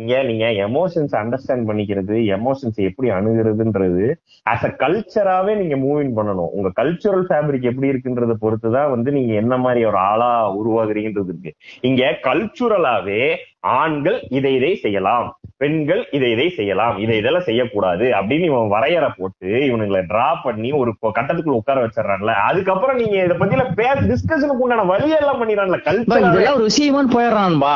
இங்க நீங்க எமோஷன்ஸ் அண்டர்ஸ்டாண்ட் பண்ணிக்கிறது எமோஷன்ஸ் எப்படி அணுகிறதுன்றது ஆஸ் அ கல்ச்சராவே நீங்க மூவிங் பண்ணணும். உங்க கல்ச்சுரல் ஃபேப்ரிக் எப்படி இருக்குன்றத பொறுத்துதான் வந்து நீங்க என்ன மாதிரி ஒரு ஆளா உருவாகுறீங்கன்றது இருக்கு. இங்க கல்ச்சுரலாவே ஆண்கள் இதை இதை செய்யலாம். பெண்கள் இதை இதை செய்யலாம் இதை இதெல்லாம் செய்யக்கூடாது அப்படின்னு இவன் வரையறை போட்டு இவனுங்களை டிரா பண்ணி ஒரு கட்டத்துக்குள்ள உட்கார வச்சிடறான்ல. அதுக்கப்புறம் நீங்க இதை பத்தில பேச டிஸ்கஷனுக்கு உண்டான வழியெல்லாம் பண்ணிடுறான்ல கல்ச்சர் இதெல்லாம் ஒரு விஷயமான்னு போயிடுறான்பா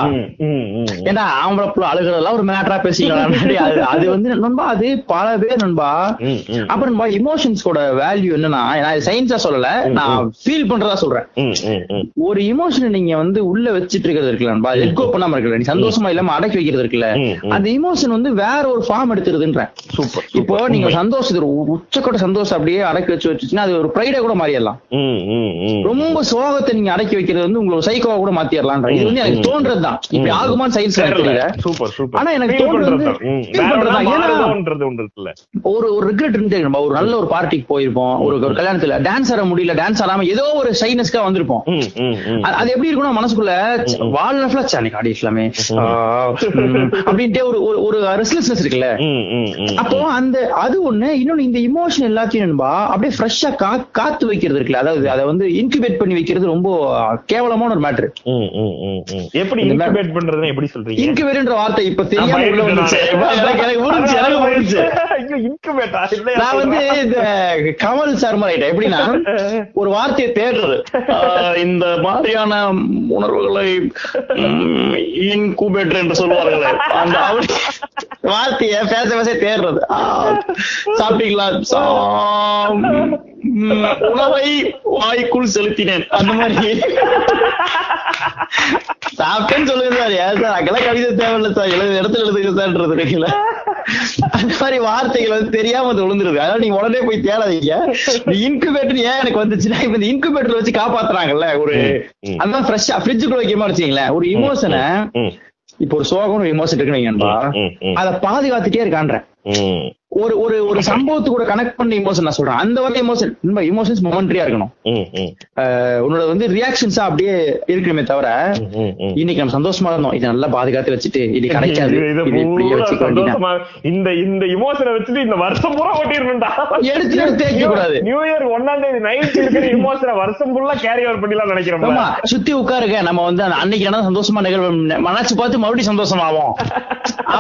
ஏன்னா ஆம்பளை அழுகிறதெல்லாம் ஒரு மேட்டரா பேசிக்கலாம் <laughs> அது அது வந்து நண்பா அது பல பேர் நண்பா அப்புறம் நண்பா இமோஷன்ஸ்கோட வேல்யூ என்னன்னா நான் சயின்ஸா சொல்லல நான் ஃபீல் பண்றதா சொல்றேன். ஒரு இமோஷனை நீங்க வந்து உள்ள வச்சிட்டு இருக்கிறது இருக்குல்ல நண்பா லெட் கோ பண்ணாம இருக்குல்ல நீ சந்தோஷமா இல்லாம அடக்கி வைக்கிறது இருக்குல்ல அந்த இமோஷன் வந்து வேற ஒரு ஃபார்ம் எடுத்துருதுன்றேன். சூப்பர் இப்போ நீங்க சந்தோஷம் ஒரு உச்சக்கட்ட சந்தோஷம் அப்படியே அடக்கி வச்சு வச்சுச்சுன்னா அது ஒரு ப்ரைடா கூட மாறிடலாம். ரொம்ப சோகத்தை நீங்க அடக்கி வைக்கிறது வந்து உங்களுக்கு சைக்கோவா கூட மாத்திரலாம் இது வந்து எனக்கு தோன்றதுதான். இப்படி ஆகுமான்னு சயின்ஸ் தெரியல. சூப்பர் சூப்பர் ஆனா எனக்கு தோன்றது தான். தான். ஒரு ஒரு ரிக்ரெட் இருந்து நம்ம ஒரு நல்ல ஒரு பார்ட்டிக்கு போயிருப்போம். ஒரு ஒரு கல்யாணத்துல டான்ஸ் ஆட முடியல டான்ஸ் ஆடாம ஏதோ ஒரு ஷைனஸ்க்கா வந்திருப்போம். அது- எப்படி இருக்கும்னா மனசுக்குள்ள வாழ்நாள் அன்னைக்கு ஆடி இஸ்லாமே அப்படின்ட்டு ஒரு ஒரு- ரெஸ்ட்லெஸ்னஸ் இருக்குல்ல? அப்போ அந்த அது ஒண்ணு இன்னொன்னு இந்த இமோஷன் எல்லாத்தையும் நண்பா அப்படியே ஃப்ரெஷ்ஷா காத்து வைக்கிறது இருக்குல்ல. அதாவது அதை வந்து இன்குபேட் பண்ணி வைக்கிறது ரொம்ப கேவலமான ஒரு மேட்ரு. எப்படி இன்குபேட் பண்றதுன்னு எப்படி சொல்றீங்க? இன்குபேட்ன்ற வார்த்தை இப்ப தெரியாம உள்ள வந்துச்சு. <laughs> நான். வந்து இந்த கமல் சார் மாதிரி எப்படின்னா ஒரு வார்த்தையை தேடுறது. இந்த மாதிரியான உணர்வுகளை இன்குபேட்டர் என்று சொல்வார்களே அந்த வார்த்தையை பேச பேச தேடுறது. சாப்பிட்டீங்களா? உணவை வாய்க்குள் செலுத்தினேன். அந்த மாதிரி. சாப்பிட்டேன்னு சொல்லுங்க சார். ஏன் சார்? அங்கெல்லாம் கவிதை தேவையில்ல சார். எழுது இடத்துல எழுதுங்க சார்ன்றது இருக்குல்ல அந்த மாதிரி வார்த்தைகள் வந்து தெரியாம அது விழுந்துருது. அதனால நீங்க உடனே போய் தேடாதீங்க. இன்குபேட்டர் ஏன் எனக்கு வந்துச்சுன்னா இப்ப இந்த இன்குபேட்டர் வச்சு காப்பாத்துறாங்கல்ல ஒரு. அதான் ஃப்ரெஷ்ஷா ஃப்ரிட்ஜுக்குள்ள வைக்காம வச்சுங்களேன் ஒரு இமோஷனை இப்போ ஒரு சோகம் ஒரு இமோஷன் இருக்குன்னு அதை பாதுகாத்துட்டே இருக்கான்றேன். ஒரு ஒரு ஒரு சம்பவத்து கூட கனெக்ட் பண்ண இமோஷன் நான் சொல்றேன். அந்த வகை இமோஷன் இமோஷன்ஸ் மொமெண்ட்ரியா இருக்கணும். உன்னோட வந்து ரியாக்ஷன்ஸா அப்படியே இருக்கணுமே தவிர. இன்னைக்கு நம்ம சந்தோஷமா இருந்தோம். இதை நல்லா பாதுகாத்து வச்சுட்டு இது கிடைக்காது. இந்த இந்த இமோஷனை வச்சுட்டு இந்த வருஷம் பூரா ஓட்டிடணும்டா. எடுத்து எடுத்து தேய்க்க கூடாது. நியூ இயர் ஒன்னாம் தேதி நைட் இருக்கிற இமோஷனை வருஷம் ஃபுல்லா கேரி ஓவர் பண்ணிடலாம் நினைக்கிறோம் ஆமா சுத்தி உட்காருங்க. நம்ம வந்து அன்னைக்கு என்ன சந்தோஷமா நிகழ்வு மனசு பார்த்து மறுபடியும் சந்தோஷமாவோம்.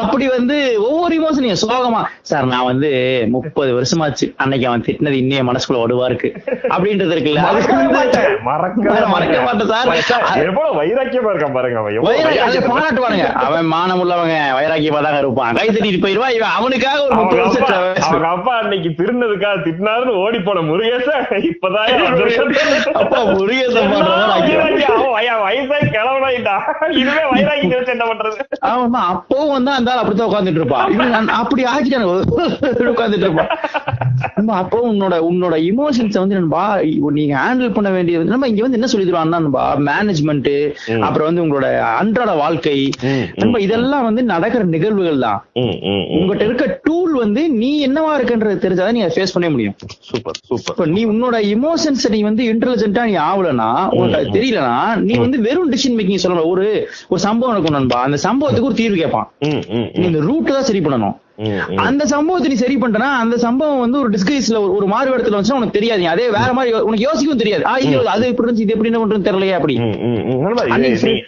அப்படி வந்து ஒவ்வொரு இமோஷனையும் சோகமா சார் நான் வந்து முப்பது வருஷமாச்சு. அன்னைக்கு அவன் திட்டினது இன்னைய மனசுக்குள்ள ஒடுவா இருக்கு அப்படின்றது இருக்குல்ல. மறக்க மாட்டேன். சார். வைராக்கியமா இருக்கான் பாருங்க அவன். பாராட்டுவானுங்க. அவன் மானம் உள்ளவங்க வைராக்கியமா தாங்க இருப்பான். கை தட்டிட்டு போயிருவா இவன் அவனுக்காக ஒரு முப்பது வருஷம் அப்பா அன்னைக்கு திருந்ததுக்காக திட்டினாருன்னு ஓடி போன முருகேசன் இப்பதான் அப்பா முருகேசன் பண்ற மாதிரி ஆக்கிடுவான். வைராகி, அவன் வய- வயசாகி கிளவனாயிட்டா. இனிமே வைராகி வச்சு என்ன பண்றது? ஆமா அப்பவும் வந்து அந்த அப்படித்தான் உட்கார்ந்துட்டு இருப்பான். நான் அப்படி ஆக்கிட்டானு உட்கார்ந்துட்டு இருப்பான் அப்போ உன்னோட உன்னோட இமோஷன்ஸ் வந்து நண்பா நீங்க ஹேண்டில் பண்ண வேண்டியது நம்ம இங்க வந்து என்ன சொல்லி தருவாங்கன்னா மேனேஜ்மெண்ட். அப்புறம் வந்து உங்களோட அன்றாட வாழ்க்கை. நம்ம இதெல்லாம் வந்து நடக்கிற நிகழ்வுகள் தான். உங்ககிட்ட இருக்க டூல் வந்து நீ என்னவா இருக்குன்றது தெரிஞ்சாதான் நீ ஃபேஸ் பண்ண முடியும். Super super. இப்ப நீ உன்னோட இமோஷன்ஸ் நீ வந்து இன்டெலிஜென்ட்டா நீ ஆகலனா உனக்கு அது தெரியலனா நீ வந்து வெறும் டிசிஷன் மேக்கிங் சொல்லணும் ஒரு ஒரு சம்பவம் நடக்கும் நண்பா. அந்த சம்பவத்துக்கு ஒரு தீர்வு கேட்பான் நீ இந்த ரூட் தான் சரி பண்ணணும். அந்த சம்பவத்தை நீ சரி பண்ணிட்டனா அந்த சம்பவம் வந்து ஒரு டிஸ்கைஸ்ல ஒரு மாறு இடத்துல வந்துச்சுன்னா உனக்கு தெரியாது. அதே வேற மாதிரி உனக்கு யோசிக்கவும் தெரியாது. ஆ அது இப்படி இருந்துச்சு இது எப்படி என்ன பண்றதுன்னு தெரியலையா அப்படி.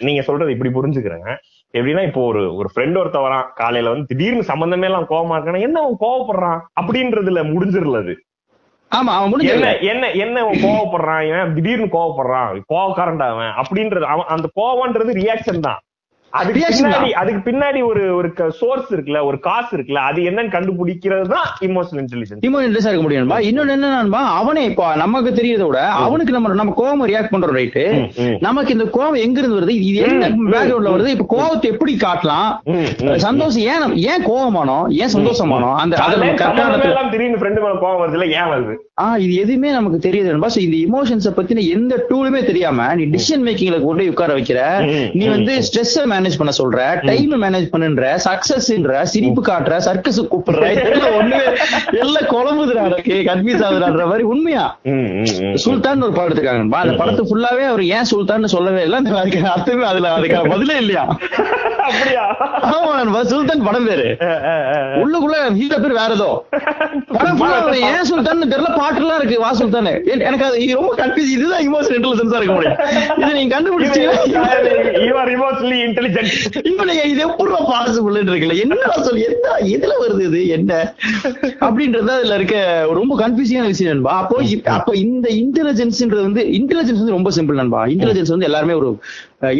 நீங்க சொல்றது இப்படி புரிஞ்சுக்கிறேங்க எப்படின்னா இப்போ ஒரு ஒரு ஃப்ரெண்ட் ஒருத்த வரான் காலையில வந்து திடீர்னு சம்பந்தமே எல்லாம் கோவமா இருக்கானா என்ன அவன் கோவப்படுறான் அப்படின்றதுல முடிஞ்சிடல அது. ஆமா அவன் முடிஞ்சு என்ன என்ன அவன் கோவப்படுறான் இவன் திடீர்னு கோவப்படுறான் கோவக்காரன்டா அவன் அப்படின்றது அவன் அந்த கோவம்ன்றது ரியாக்ஷன் தான். அதுக்கு பின்னாடி அதுக்கு பின்னாடி ஒரு ஒரு சோர்ஸ் இருக்குல்ல ஒரு காசு இருக்குல்ல அது என்னன்னு கண்டுபிடிக்கிறது தான் இமோஷனல் இன்டெலிஜென்ஸ் இமோஷன் இன்ட்ரெஸ்ட் இருக்க முடியும்பா இன்னொன்னு என்னன்னா அவனே இப்போ நமக்கு தெரியறத விட அவனுக்கு நம்ம நம்ம கோவம் ரியாக்ட் பண்றோம் ரைட்டு. நமக்கு இந்த கோவம் எங்க இருந்து வருது? இது என்ன பேக்ரவுண்ட்ல வருது? இப்ப கோவத்தை எப்படி காட்டலாம்? சந்தோஷம் ஏன் ஏன் கோவமானோம்? ஏன் சந்தோஷமானோம்? அந்த அதை நம்ம கரெக்டான எல்லாம் திடீர்னு ஃப்ரெண்டு மேல கோவம் வருதுல ஏன் வருது? ஆஹ் இது எதுவுமே நமக்கு தெரியுது So இந்த இமோஷன்ஸ பத்தின எந்த டூலுமே தெரியாம நீ டிசிஷன் மேக்கிங்ல கொண்டு உட்கார வைக்கிற நீ வந்து ஸ்ட்ரெஸ் மேனேஜ் பண்ண சொல்ற டைம் மேனேஜ் பண்ணுன்ற சக்சஸ்ன்ற சிரிப்பு காட்டுற சர்க்கஸ் கூப்பிடுற ஒண்ணுமே எல்லாம் குழம்புதுடா கன்ஃபியூஸ் ஆகுதுன்ற மாதிரி உண்மையா. சுல்தான் ஒரு படம் நண்பா. அந்த படத்து ஃபுல்லாவே அவர் ஏன் சுல்தான் சொல்லவே இல்லை அந்த அதுக்கு அர்த்தமே அதுல அதுக்கான பதிலே இல்லையா சுல்தான் படம் பேரு. உள்ளுக்குள்ள ஹீரோ பேர் வேற ஏதோ படம் ஏன் சுல்தான் தெரியல பாட்டுலாம் இருக்கு வா சுல்தான் எனக்கு அது ரொம்ப கன்ஃபியூஸ் இதுதான் இமோஷன் இன்டெலிஜென்ஸா இருக்க முடியும் இதை நீங்க கண்டுபிடிச்சீங்கன்னா நீங்க இது எப்படி பாசிபிள் இருக்குல்ல. என்ன சொல்லி? என்ன? எதுல வருது இது? என்ன? அப்படின்றது அதுல இருக்க ரொம்ப கன்ஃபியூசிங்கான விஷயம் நண்பா. அப்போ அப்ப இந்த இன்டெலிஜென்ஸ்ன்றது வந்து இன்டெலிஜென்ஸ் வந்து ரொம்ப சிம்பிள் நண்பா. இன்டெலிஜென்ஸ் வந்து எல்லாருமே ஒரு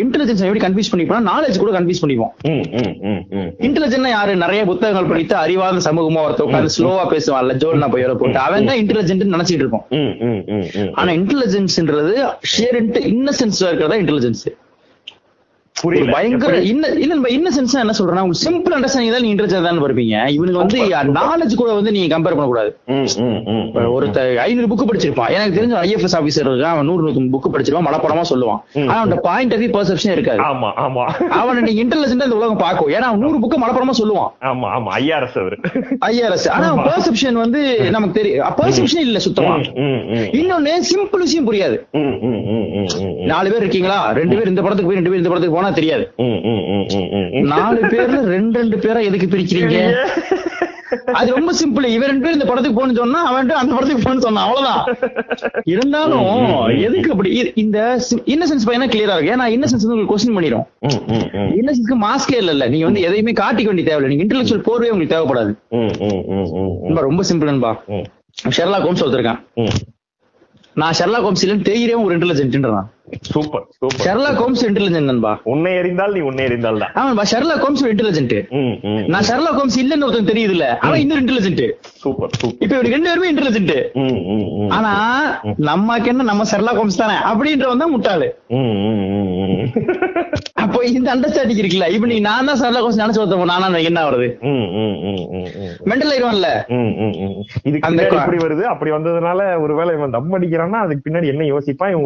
இன்டெலிஜென்ஸ் எப்படி கன்ஃபியூஸ் பண்ணிப்போம் நாலேஜ் கூட கன்ஃபியூஸ் பண்ணிப்போம். இன்டெலிஜென்ட் யாரு? நிறைய புத்தகங்கள் படித்து அறிவார்ந்த சமூகமா ஒருத்த உட்காந்து ஸ்லோவா பேசுவான்ல ஜோல்னா போய் போட்டு. அவன் தான் இன்டெலிஜென்ட் நினைச்சிட்டு இருப்போம். ஆனா இன்டெலிஜென்ஸ்ன்றது ஷேர் இன்னசென்ஸ் இருக்கிறதா இன்டெலிஜென்ஸ் பயங்கர இன்னசென்ஸ் என்ன சொல்றேன்னா உங்களுக்கு சிம்பிள் அண்டர்ஸ்டாண்டிங் தான் நீ இன்ட்ரெஸ்ட் தான் இருப்பீங்க. இவனுக்கு வந்து நாலேஜ் கூட வந்து நீங்க கம்பேர் பண்ணக்கூடாது. ஒருத்த ஐநூறு புக் படிச்சிருப்பான். எனக்கு தெரிஞ்ச ஐஎஃப்எஸ் ஆபீசர் இருக்கான். அவன் நூறு நூத்தி புக் படிச்சிருப்பான். மலப்படமா சொல்லுவான். ஆனா அவன் பாயிண்ட் ஆஃப் பர்செப்ஷன் இருக்காது. ஆமா ஆமா. அவனை நீங்க இன்டெலிஜென்டா இந்த உலகம் பார்க்கும். ஏன்னா அவன் நூறு புக்கு மலப்படமா சொல்லுவான். ஆமா ஆமா. ஐஆர்எஸ் அவரு. ஐஆர்எஸ் ஆனா. பெர்செப்ஷன் வந்து நமக்கு தெரியும் பெர்செப்ஷன் இல்ல சுத்தமா. இன்னொன்னு சிம்பிள் விஷயம் புரியாது. நாலு பேர் இருக்கீங்களா? ரெண்டு பேர் இந்த படத்துக்கு போய் ரெண்டு பேர் இந்த படத்துக்கு போனா தெரியாது. ம், ம். நாலு பேர்ல ரெண்டு ரெண்டு பேரா எதுக்கு பிரிக்கிறீங்க? அது ரொம்ப சிம்பிள் இவன் ரெண்டு பேர் இந்த படத்துக்கு போகணும்னு சொன்னா அவன் அந்த படத்துக்கு போகணும்னு சொன்னான் அவ்வளவுதான். இருந்தாலும். எதுக்கு அப்படி? இந்த இன்னசென்ஸ் பையனா கிளியரா இருக்கு. ஏன்னா இன்னசென்ஸ் வந்து உங்களுக்கு கொஸ்டின் பண்ணிடும். இன்னசென்ஸ்க்கு மாஸ்கே இல்ல நீங்க வந்து எதையுமே காட்டிக்க வேண்டிய தேவையில்லை. நீங்க இன்டெலெக்சுவல் போர்வே உங்களுக்கு தேவைப்படாது. ரொம்ப சிம்பிள் நண்பா. ஷெர்லா கோம்ஸ் ஒருத்தருக்கான். நான் ஷெர்லா கோம்ஸ் இல்லைன்னு தெரியிறேன் ஒரு இன்டெலிஜென்ட்ன்றான் super super Sherlock Holmes intelligent நண்பா. உன்னை எறிந்தால் நீ உன்னை எறிந்தால் தான். அவன்பா ஷெர்லா கோம்ஸ் ஒரு இன்டெலிஜென்ட். நான் ஷெர்லா கோம்ஸ் இல்லன்னு ஒருத்தன் தெரியுது இல்ல அவன் இன்னொரு இன்டெலிஜென்ட் சூப்பர் சூப்பர் இப்ப இவனுக்கு ரெண்டு பேருமே இன்டெலிஜென்ட். ஆனா நமக்கு என்ன நம்ம ஷெர்லா கோம்ஸ் தானே அப்படின்றவன் தான் முட்டாளு. அப்போ இந்த அண்டர்ஸ்டாண்டிங் இருக்குல்ல இப்ப நீ நான் தான் ஷெர்லா கோம்ஸ் நினைச்சு ஒருத்தவன் நானா என்ன வருது. மெண்டல் ஆயிடுவான்ல கா- இப்படி வருது அப்படி வந்ததுனால ஒருவேளை இவன் தம் அடிக்கிறான்னா அதுக்கு பின்னாடி என்ன யோசிப்பான்? இவன்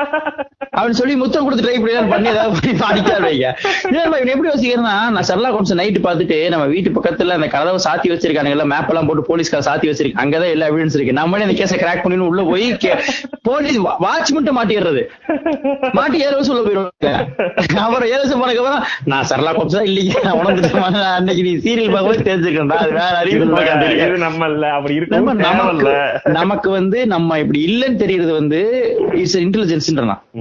இருக்கு. அவன் சொல்லி முத்தம் கொடுத்து ட்ரை பண்ணி பண்ணி ஏதாவது பண்ணி அடிக்காத வைங்க. இவன் எப்படி யோசிக்கிறேன்னா நான் ஷெர்லா கோம்ஸ் நைட் பார்த்துட்டு நம்ம வீட்டு பக்கத்துல அந்த கதவை சாத்தி வச்சிருக்கானுங்க மேப் எல்லாம் போட்டு போலீஸ்கார சாத்தி வச்சிருக்கு அங்கதான் எல்லா எவிடன்ஸ் இருக்கு. நம்மளே அந்த கேஸை கிராக் பண்ணி உள்ள போய் போலீஸ் வாட்ச் மட்டும் மாட்டிடுறது. மாட்டி ஏற சொல்ல போயிருவாங்க அப்புறம் ஏற போனதுக்கு அப்புறம் நான் சரளா கோப்ஸ் தான் நான் உணர்ந்துட்டேன். அன்னைக்கு நீ சீரியல் பார்க்கும்போது தெரிஞ்சுக்கேன்டா அது வேற அறிவு நம்ம இல்ல. அப்படி நம்ம இருக்கும் நமக்கு வந்து நம்ம இப்படி இல்லைன்னு தெரியறது வந்து இட்ஸ் இன்டெலிஜென்ஸ்ன்றா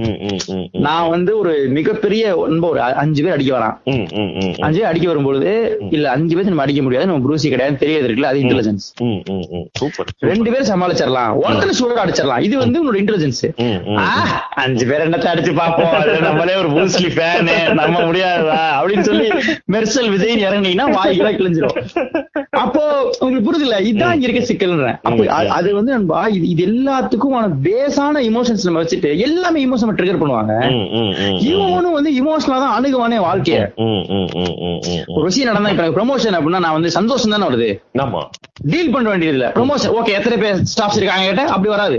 ம். நான் வந்து ஒரு மிகப்பெரிய ஒரு அஞ்சு பேர் அடிக்க வரான். அஞ்சு பேர் அடிக்க வரும்பொழுது இல்ல அஞ்சு பேர் நம்ம அடிக்க முடியாது நம்ம ப்ரூசி கிடையாது தெரியாது இருக்குல்ல அது இன்டெலிஜென்ஸ் ரெண்டு பேரும் சமாளிச்சிடலாம். ஒருத்தர் சூழல் அடிச்சிடலாம். இது வந்து உன்னோட இன்டெலிஜென்ஸ். அஞ்சு பேர் என்னத்த அடிச்சு பாப்போம் நம்மளே ஒரு பூஸ்லி ஃபேனு நம்ம முடியாதா அப்படின்னு சொல்லி மெர்சல் விஜய் இறங்குனீங்கன்னா வாய்க்கெல்லாம் கிழிஞ்சிரும். அப்போ உங்களுக்கு புரியுதுல இதான் இங்க இருக்க சிக்கல்ன்றேன். அப்போ அது வந்து நண்பா இது எல்லாத்துக்குமான பேஸான இமோஷன்ஸ் நம்ம வச்சுட்டு எல்லாமே இமோஷன் ட்ரிகர் பண்ணுவாங்க. இவனும் வந்து இமோஷனலா தான் அணுகுவானே வாழ்க்கைய. ஒரு விஷயம் நடந்தா இப்ப ப்ரொமோஷன் அப்படின்னா நான் வந்து சந்தோஷம் தானே வருது டீல் பண்ண வேண்டியது இல்ல ப்ரொமோஷன் ஓகே எத்தனை பேர் ஸ்டாஃப்ஸ் இருக்காங்க கேட்ட அப்படி வராது.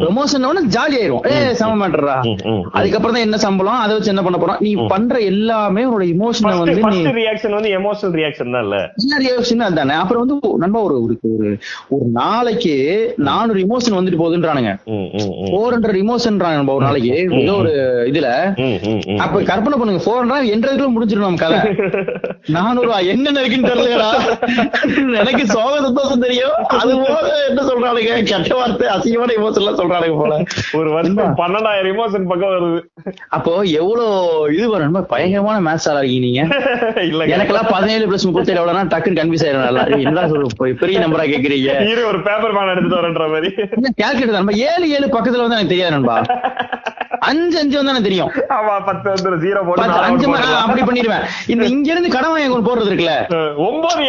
ப்ரொமோஷன் உடனே ஜாலி ஆயிரும் ஏ சம மேட்டரா ம், ம், ம். அதுக்கப்புறம் தான் என்ன சம்பளம் அதை வச்சு என்ன பண்ண போறோம் நீ பண்ற எல்லாமே உன்னோட இமோஷனை வந்து reaction வந்து எமோஷனல் ரியாக்ஷன் தான் இல்ல ரியாக்ஷன் அதுதானே அப்புறம் வந்து நண்பா ஒரு ஒரு நாளைக்கு நானூறு இமோஷன் வந்துட்டு போகுதுன்றானுங்க. ஃபோர் ஹண்ட்ரட் இமோஷன்றாங்க நண்பா ஒரு நாளைக்கு. ஏதோ ஒரு இதுல. அப்ப கற்பனை பண்ணுங்க ஃபோர் ஹண்ட்ரட் எண்பதுக்குள்ள முடிஞ்சிடும் நம்ம கதை. நானூறு என்னென்ன இருக்குன்னு தெரியலடா. எனக்கு சோக சந்தோஷம் தெரியும். அது போக என்ன சொல்றானுங்க? கெட்ட வார்த்தை அசிங்கமான இமோஷன் எல்லாம் சொல்றானுங்க போல. ஒரு வருஷம் பன்னெண்டாயிரம் எமோஷன் பக்கம் வருது. அப்போ எவ்வளவு இது வரும்? பயங்கரமான மேட்ச் ஆளா இருக்கீங்க நீங்க. இல்ல எனக்கெல்லாம் பதினேழு பிளஸ் முப்பத்தேழு எவ்வளவுனா டக்குன்னு கன்ஃபியூஸ் ஆயிடும் என்ன சொல்ற பெரிய நம்பரா கேக்குறீங்க. ஒரு பேப்பர் மேன் எடுத்துட்டு வரேன்ற மாதிரி. கேல்குலேட்டர் ஏழு ஏழு பக்கத்துல வந்து எனக்கு தெரியாது. நண்பா <laughs> அஞ்சு அஞ்சு வந்து எனக்கு தெரியும். ஆமா பத்து வந்து ஜீரோ போட்டு பத்து, நாலு அஞ்சு அப்படி பண்ணிடுவேன். இந்த இங்க இருந்து கடன் வாங்கி கொண்டு போறது இருக்குல்ல. ஒன்பது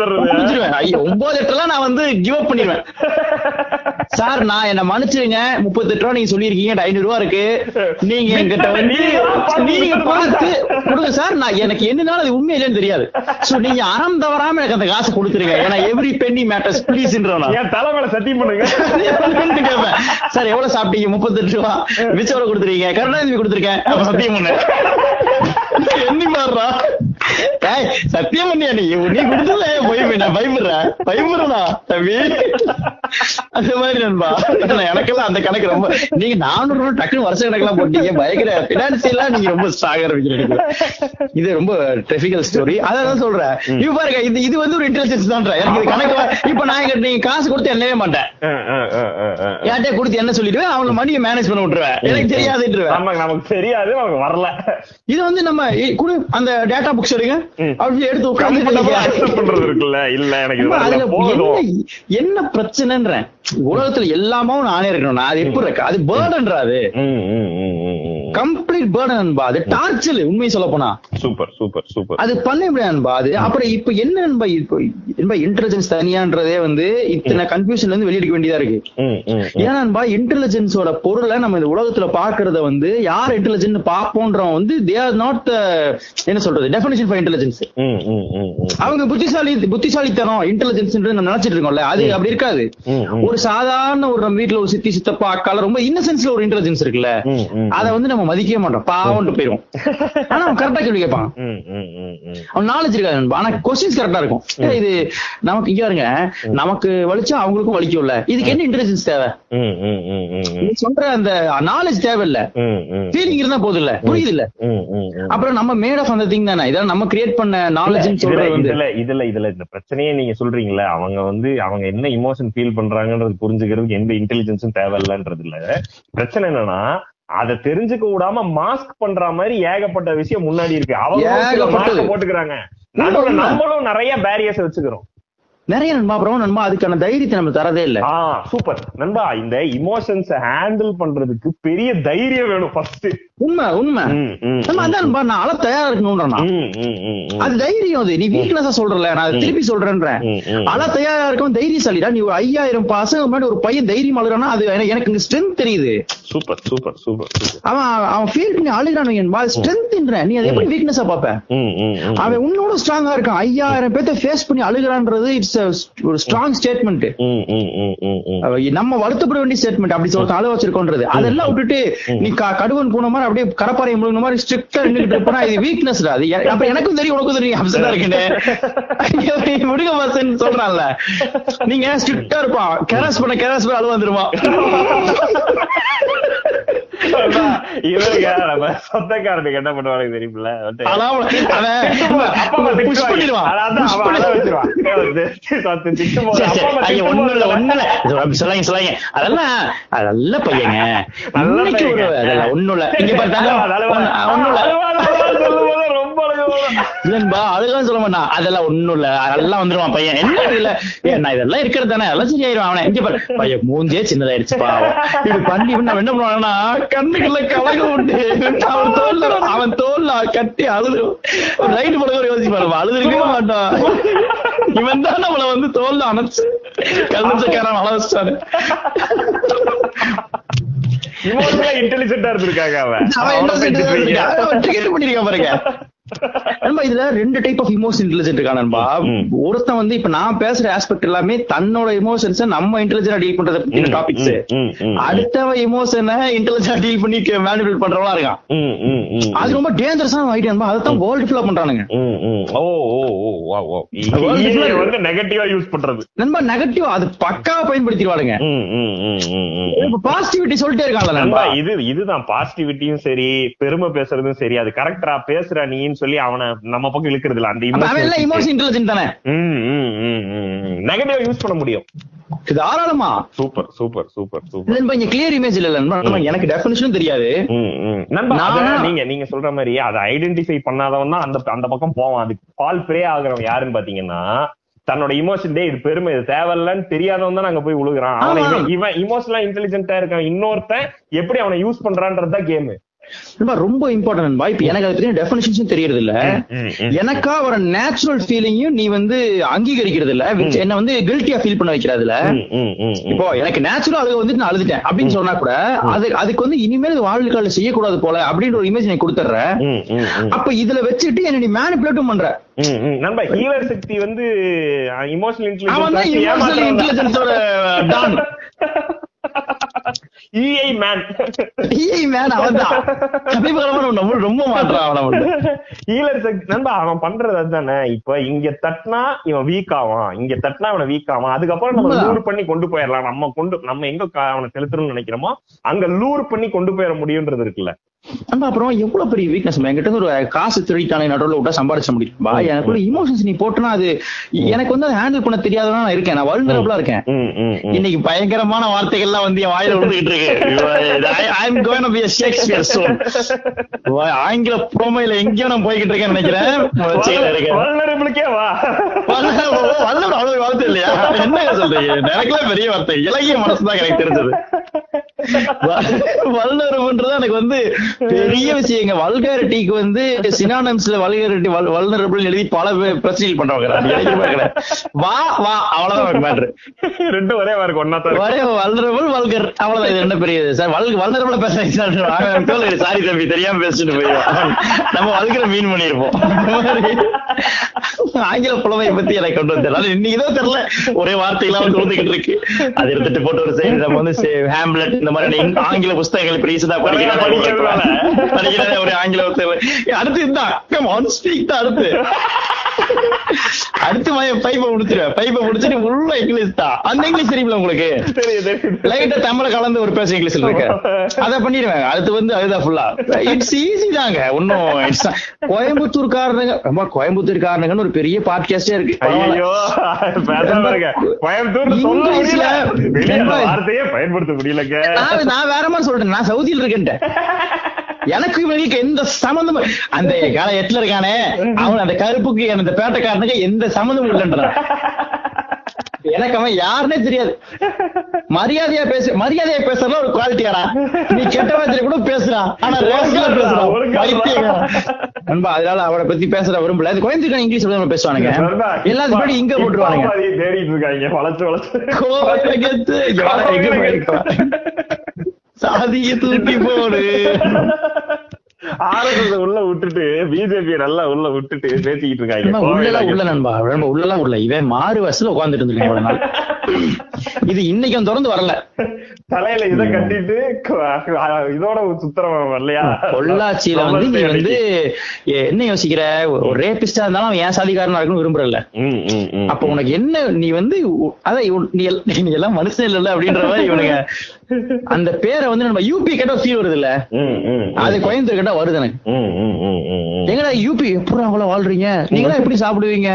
தர்றது முடிச்சிருவேன் ஐயோ ஒன்பது எட்டுலாம் நான் வந்து கிவ் அப் பண்ணிடுவேன். சார் நான் என்ன மன்னிச்சிருங்க. முப்பத்தெட்டு ரூபா நீங்க சொல்லியிருக்கீங்க. ஐநூறு ரூபா இருக்கு. நீங்க என்கிட்ட வந்து நீங்க பார்த்து கொடுங்க சார். நான் எனக்கு என்னனால அது உண்மை இல்லைன்னு தெரியாது. சோ நீங்க அறம் தவறாம எனக்கு அந்த காசை கொடுத்துருங்க. ஏன்னா எவ்ரி பென்னி மேட்டர்ஸ் ப்ளீஸ்ன்றவனா என் தலை மேல சத்தியம் பண்ணுங்க. சார் எவ்வளவு சாப்பிட்டீங்க? முப்பத்தெட்டு ரூபா. மிச்சம் கொடுத்துருக்கீங்க கருணாநிதி கொடுத்துருக்கேன். சத்தியம் பண்ணு எண்ணி பாடுறா ஏய் சத்தியம் பண்ணியா நீ? நீ கொடுத்தல போய் நான் பயப்படுறேன் பயப்படுறா தம்பி? அந்த மாதிரி நண்பா. எனக்கெல்லாம் அந்த கணக்கு ரொம்ப நீங்க நானூறு ரூபா டக்குனு வருஷ கணக்கெல்லாம் போட்டீங்க. பயங்கர பினான்சியலா நீங்க ரொம்ப ஸ்ட்ராங் ஆரம்பிக்கிறீங்க இது ரொம்ப டெஃபிகல் ஸ்டோரி அதான் சொல்றேன். இப்ப பாருங்க இது இது வந்து ஒரு இன்டெலிஜென்ஸ் தான் எனக்கு இது கணக்கு இப்ப நான் இங்க நீங்க காசு கொடுத்து என்னவே மாட்டேன். யார்கிட்ட கொடுத்து என்ன சொல்லிடுவேன்? அவங்க மணியை மேனேஜ் பண்ண விட்டுருவேன். எனக்கு தெரியாதுன்றவேன். நமக்கு நமக்கு தெரியாது நமக்கு வரல. இது வந்து நம்ம குடு அந்த டேட்டா புக்ஸ் எடுங்க. அப்படி எடுத்து உட்காந்து பண்றது இருக்குல்ல? இல்ல எனக்கு என்ன பிரச்சனைன்றேன்? உலகத்துல எல்லாமே நானே இருக்கணும் நான் அது எப்படி இருக்கு? அது பேர்டன்றா அது? ம், ம், ம், ம், ம். கம்ப்ளீட் பேர்டன் நண்பா அது டார்ச்சல் உண்மையை சொல்ல போனா. சூப்பர் சூப்பர் சூப்பர் அது பண்ண முடியாது நண்பா அது அப்புறம் இப்ப என்ன நண்பா இப்போ நண்பா இன்டெலிஜென்ஸ் தனியான்றதே வந்து இத்தனை கன்ஃபியூஷன்ல இருந்து வெளியெடுக்க வேண்டியதா இருக்கு. ம் ஏன்னா நண்பா இன்டெலிஜென்ஸோட பொருளை நம்ம இந்த உலகத்துல பாக்குறத வந்து யார் இன்டெலிஜென்ட் பாப்போன்றவன் வந்து தே ஆர் நாட் என்ன சொல்றது டெபினிஷன் ஃபார் இன்டெலிஜென்ஸ் அவங்க புத்திசாலி புத்திசாலித்தனம் இன்டெலிஜென்ஸ் நம்ம நினைச்சிட்டு இருக்கோம்ல அது அப்படி இருக்காது. ஒரு சாதாரண ஒரு நம்ம வீட்ல ஒரு சித்தி சித்தப்பா அக்கால ரொம்ப இன்னசென்ஸ்ல ஒரு இன்டெலிஜென்ஸ் இருக்குல்ல. அத வந்து நம்ம மதிக்கவே மாட்டோம் பாவம்னு போயிரும் ஆனா அவன் கரெக்டா கேள்வி கேட்பான். அவன் நாலேஜ் இருக்காது. ஆனா கொஸ்டின்ஸ் கரெக்டா இருக்கும். இது நமக்கு இங்க பாருங்க. நமக்கு வலிச்சா அவங்களுக்கும் வலிக்கும்ல இதுக்கு என்ன இன்டெலிஜென்ஸ் தேவை? நீ சொல்ற அந்த நாலேஜ் தேவையில்ல. ஃபீலிங் இருந்தா போதும் இல்ல புரியுது இல்ல அப்புறம் நம்ம மேட் ஆஃப் அந்த திங் தானே? இதெல்லாம் நம்ம கிரியேட் பண்ண நாலேஜ் சொல்றது இதுல இதுல இதுல இந்த பிரச்சனையே நீங்க சொல்றீங்கல்ல. அவங்க வந்து அவங்க என்ன இமோஷன் ஃபீல் பண்றாங்கன்றது புரிஞ்சுக்கிறதுக்கு எந்த இன்டெலிஜென்ஸும் தேவையில்லன்றது இல்ல பிரச்சனை என்னன்னா அதை தெரிஞ்சுக்க விடாம மாஸ்க் பண்ற மாதிரி ஏகப்பட்ட விஷயம் முன்னாடி இருக்கு. அவங்க போட்டுக்கிறாங்க. நம்மளும் நிறைய பேரியர்ஸ் வச்சுக்கிறோம். நிறைய நண்பா அப்புறம் நண்பா அதுக்கான தைரியத்தை நம்ம தரதே இல்ல. சூப்பர் நண்பா இந்த இமோஷன்ஸ் ஹேண்டில் பண்றதுக்கு பெரிய தைரியம் வேணும் ஃபர்ஸ்ட் உண்மை உண்மை. நம்ம அதான் நண்பா நான் அழ தயாரா இருக்கணும்ன்றா அது தைரியம் அது. நீ வீக்னஸா சொல்றல நான் அதை திருப்பி சொல்றேன்றேன். அழ தயாரா இருக்கும் தைரியசாலிடா நீ ஒரு ஐயாயிரம் பசங்க முன்னாடி ஒரு பையன் தைரியம் அழுறானா அது எனக்கு- ஸ்ட்ரென்த் தெரியுது. சூப்பர் சூப்பர் சூப்பர் அவன் அவன் ஃபீல் பண்ணி அழுகிறான் அது ஸ்ட்ரென்த்ன்ற நீ அதை எப்படி வீக்னஸா பாப்ப அவன் உன்னோட ஸ்ட்ராங்கா இருக்கான். ஐயாயிரம் பேர்த்த ஃபேஸ் பண்ணி அழுகிறான்றது இட்ஸ் ஒரு ஸ்ட்ராங் ஸ்டேட்மெண்ட் நம்ம வருத்தப்பட வேண்டிய ஸ்டேட்மெண்ட் அப்படி சொல்ற அளவு வச்சிருக்கோன்றது அதெல்லாம் விட்டுட்டு நீ கடுவன் போன மாதிரி அப்படியே கடப்பாறை முழுங்கின மாதிரி ஸ்ட்ரிக்டா நின்னுட்டு போனா இது வீக்னஸ் அது அப்ப எனக்கும் தெரியும் உனக்கும் தெரியும் அப்செட்டா இருக்குன்னு. முடிக பாசன் சொல்றான்ல. நீங்க ஸ்ட்ரிக்டா இருப்பான் கேரஸ் பண்ண கேரஸ் பண்ண அழுவ வந்துருவான் <laughs> இவருங்க நம்ம சொந்தக்காரனுக்கு என்ன பண்ணுவாங்க தெரியுமில்ல? <laughs> சொல்லாதீங்க, சொல்லாதீங்க. அதெல்லாம் அது நல்ல பையங்க. இல்ல. இங்க <laughs> அழுவா, இல்லன்பா அழுகான்னு சொல்ல மாட்டான். அதெல்லாம் ஒண்ணும் இல்ல. அதெல்லாம் வந்துருவான் பையன். என்ன இல்ல? நான் இதெல்லாம் இருக்கிறது தானே. அதெல்லாம் சரியாயிரும் அவனை. இங்க பாரு. பையன் மூஞ்சே சின்னதாயிருச்சு பாவம். இது பண்ணி நான் என்ன பண்ணுவாங்கன்னா கண்ணுக்குள்ள கலகம் உண்டு. அவன் தோல்ல அவன் தோல்ல கட்டி அழுது ரைட்டு படம் யோசிப்பாரு அழுதுருக்கவே மாட்டான். இவன் தான் நம்மள வந்து தோல்ல அணைச்சு கல்லுச்சக்காரன் அழ வச்சாரு இமோஷனலா இன்டெலிஜென்ட்டா இருந்திருக்காங்க அவன். அவன் என்ன பண்ணிருக்கான் பாருங்க. நண்பா இதுல ரெண்டு டைப் ஆஃப் இமோஷன் இன்டெலிஜென்ட் இருக்கா நண்பா. ஒருத்தன் வந்து இப்ப நான் பேசுற ஆஸ்பெக்ட் எல்லாமே தன்னோட இமோஷன்ஸ் நம்ம இன்டெலிஜென்டா டீல் பண்றத பத்தின டாபிக்ஸ். அடுத்தவன் இமோஷனை இன்டெலிஜென்டா டீல் பண்ணி மேனிபுலேட் பண்றவங்களா இருக்கான். அது ரொம்ப டேஞ்சரஸான ஐடியா நண்பா. அதான் வேர்ல்டு ஃபுல்லா பண்றானுங்க. ம், ம். ஓ ஓ ஓ வா வா. <laughs> World இதை full-ஆ வந்து நெகட்டிவா யூஸ் பண்றது. நண்பா நெகட்டிவ் அது பக்காவா பயன்படுத்திடுவானுங்க. இப்ப பாசிட்டிவிட்டி சொல்லிட்டே நண்பா. நண்பா இது இதுதான். பாசிட்டிவிட்டியும் சரி பெருமை பேசுறதும் சரி. அது கரெக்டா பேசுற சொல்லி அவனை நம்ம பக்கம் இழுக்கிறது இல்ல. அந்த இமோஷன் இன்டெலிஜென்ட் தானே? நெகட்டிவா யூஸ் பண்ண முடியும். தாராளமா super super super super clear image இல்ல எனக்கு டெபினிஷனும் தெரியாது. நீங்க நீங்க சொல்ற மாதிரி அதை ஐடென்டிஃபை பண்ணாதவன் தான் அந்த அந்த பக்கம் போவான். அதுக்கு பால் பிரே ஆகுறவன் யாருன்னு பாத்தீங்கன்னா தன்னோட இமோஷன் டே இது பெருமை இது தேவையில்லன்னு தெரியாதவன் தான் அங்க போய் விழுகுறான் அவனை. இவன் இமோஷனலா இன்டெலிஜென்ட்டா இருக்கான். இன்னொருத்தன் எப்படி அவனை யூஸ் பண்றான்றதுதான் கேம் ரொம்ப இம்பார்ட்டன்ட் இப்ப எனக்கு அதை பத்தி டெபினிஷன்ஸும் தெரியறது இல்ல எனக்கா ஒரு நேச்சுரல் ஃபீலிங்கையும் நீ வந்து அங்கீகரிக்கிறது இல்ல என்ன வந்து கில்ட்டியா ஃபீல் பண்ண வைக்கிறதுல இப்போ எனக்கு நேச்சுரல் அழுக வந்து நான் அழுதுட்டேன் அப்படின்னு சொன்னா கூட அது அதுக்கு வந்து இனிமேல் வாழ்க்கையில செய்யக்கூடாது போல அப்படின்ற ஒரு இமேஜ் நீ கொடுத்துட்ற. அப்ப இதுல வச்சுட்டு என்ன நீ மேனிபுலேட்டும் பண்ற. ஹீலர் சக்தி வந்து இமோஷனல் அவன் <laughs> இஐ மேன் ஏய் மேன் அவன் தான் சமீபகாலமா நம்ம ரொம்ப மாற்றான் அவன் சக்தி நண்பா அவன் பண்றது அதுதானே இப்ப இங்க தட்டினா இவன் வீக் ஆவான். இங்க தட்டினா அவனை வீக் ஆவான். அதுக்கப்புறம் நம்ம. லூர் பண்ணி கொண்டு போயிடலாம். நம்ம கொண்டு நம்ம எங்க அவனை செலுத்தணும்னு நினைக்கிறோமோ அங்க லூர் பண்ணி கொண்டு போயிட முடியும்ன்றது இருக்குல்ல. நண்பா அப்புறம் எவ்வளவு பெரிய வீக்னஸ் என்கிட்ட ஒரு காசு திருடிட்டானே நடுவுல விட்டா சம்பாதிச்ச முடியும் பா எனக்கு ஒரு இமோஷன்ஸ் நீ போட்டுனா அது எனக்கு வந்து அதை ஹேண்டில் பண்ண தெரியாதவனா நான் இருக்கேன் நான் வல்னரபிளா இருக்கேன். இன்னைக்கு பயங்கரமான வார்த்தைகள்லாம் வந்து என் வாயில விழுந்துகிட்டு இருக்கு ஆங்கில புரோமையில எங்கேயோ நான் போய்கிட்டு நினைக்கிறேன் இருக்கேன். வல்ல அவ்வளவு வார்த்தை இல்லையா என்ன சொல்றீங்க எனக்குலாம் பெரிய வார்த்தை இலகிய மனசுதான் எனக்கு தெரிஞ்சது வல்னரபுன்றது எனக்கு வந்து பெரிய விஷயங்க. வல்காரிட்டிக்கு வந்து சினானம்ஸ்ல வல்காரிட்டி வல்னரபிள் எழுதி பல பேர் பிரச்சனைகள் பண்றவங்க. வா வா அவ்வளவுதான் மேட்ரு ரெண்டும் ஒரே மாதிரி ஒன்னா தான் ஒரே வல்னரபிள் வல்கர். அவ்வளவுதான். இது என்ன பெரிய சார் வல் வல்னரபிள் பேசுறேன் சாரி தம்பி. தெரியாம பேசிட்டு போயிடுவோம். நம்ம வல்கரை மீன் பண்ணிருப்போம் ஆங்கில புலமையை பத்தி எனக்கு கொண்டு வந்து அது இன்னைக்குதான் தெரியல. ஒரே வார்த்தைகளா வந்து வந்துகிட்டு இருக்கு. அது எடுத்துட்டு போட்டு ஒரு சைடு நம்ம வந்து ஹேம்லெட் இந்த மாதிரி ஆங்கில புஸ்தகங்கள் ரீசெண்டா படிக்கிறேன். ஒரு ஆங்கில அடுத்து கம் ஆன் ஸ்பீக் தான் அடுத்து. அடுத்து பைப்பை முடிச்சிருவேன் பைப்பை முடிச்சிட்டு உள்ள இங்கிலீஷ் தான் அந்த இங்கிலீஷ் தெரியுமில உங்களுக்கு. லைட்டா தமிழ கலந்து ஒரு பேச இங்கிலீஷ்ல இருக்கு. அத பண்ணிடுவேன். அடுத்து வந்து அதுதான் ஃபுல்லா இட்ஸ் ஈஸி தாங்க. ஒன்னும் கோயம்புத்தூர் காரணங்க ரொம்ப கோயம்புத்தூர் காரணங்கன்னு ஒரு பெரிய பாட்காஸ்டே இருக்கு. ஐயோ கோயம்புத்தூர் இங்கிலீஷ்ல பயன்படுத்த முடியலங்க. நான் நான் வேற மாதிரி சொல்றேன். நான் சவுதியில் இருக்கேன்ட்டேன். எனக்கு இவனுக்கு எந்த சம்மந்தமும் அந்த கால எட்டுல இருக்கானே அவன் அந்த கருப்புக்கு அந்த பேட்டைக்காரனுக்கு எந்த சம்மந்தமும் இல்லைன்றான் எனக்கு அவன் யாருன்னே தெரியாது. மரியாதையா பேசு மரியாதையா பேசுறதுல ஒரு குவாலிட்டியாடா நீ கெட்ட வார்த்தையில கூட பேசுறான். ஆனா ரேஸ்ல பேசுறான். நண்பா அதனால அவனை பத்தி பேசுற விரும்பல. அது கோயம்புத்தூர் இங்கிலீஷ் நம்ம பேசுவானுங்க. எல்லாத்துக்கும் முன்னாடி இங்க போட்டுருவானுங்க. தேடிட்டு இருக்காங்க. வளர்த்து வளர்த்து. சாதியை தூக்கி போடு. ஆர்எஸ்எஸ் உள்ள விட்டுட்டு பிஜேபி நல்லா உள்ள விட்டுட்டு பேசிக்கிட்டு இருக்காங்க. உள்ளலாம் உள்ள நண்பா. நம்ம உள்ளலாம் உள்ள. இவன் மாறு வருஷத்துல உட்கார்ந்துட்டு இருந்திருக்கேன் இவ்வளவு நாள். இது இன்னைக்கும் திறந்து வரல. தலையில இத கட்டிட்டு இதோட சுத்தரம் வரலையா? பொள்ளாச்சியில வந்து நீ வந்து என்ன யோசிக்கிற? ஒரு ரேபிஸ்டா இருந்தாலும் அவன் ஏன் சாதிக்காரனா இருக்குன்னு விரும்புறல. அப்ப உனக்கு என்ன நீ வந்து அதான் இவன் நீ எல்- நீ எல்லாம் மனுஷன் இல்ல அப்படின்ற மாதிரி இவனுங்க அந்த பேரை வந்து நம்ம யூபி கேட்டா ஃபீல் வருது இல்ல. அது கோயம்புத்தூர் கேட்டா வருது எனக்கு. எங்கடா யூபி எப்படி அவ்வளவு வாழ்றீங்க? நீங்களா எப்படி சாப்பிடுவீங்க?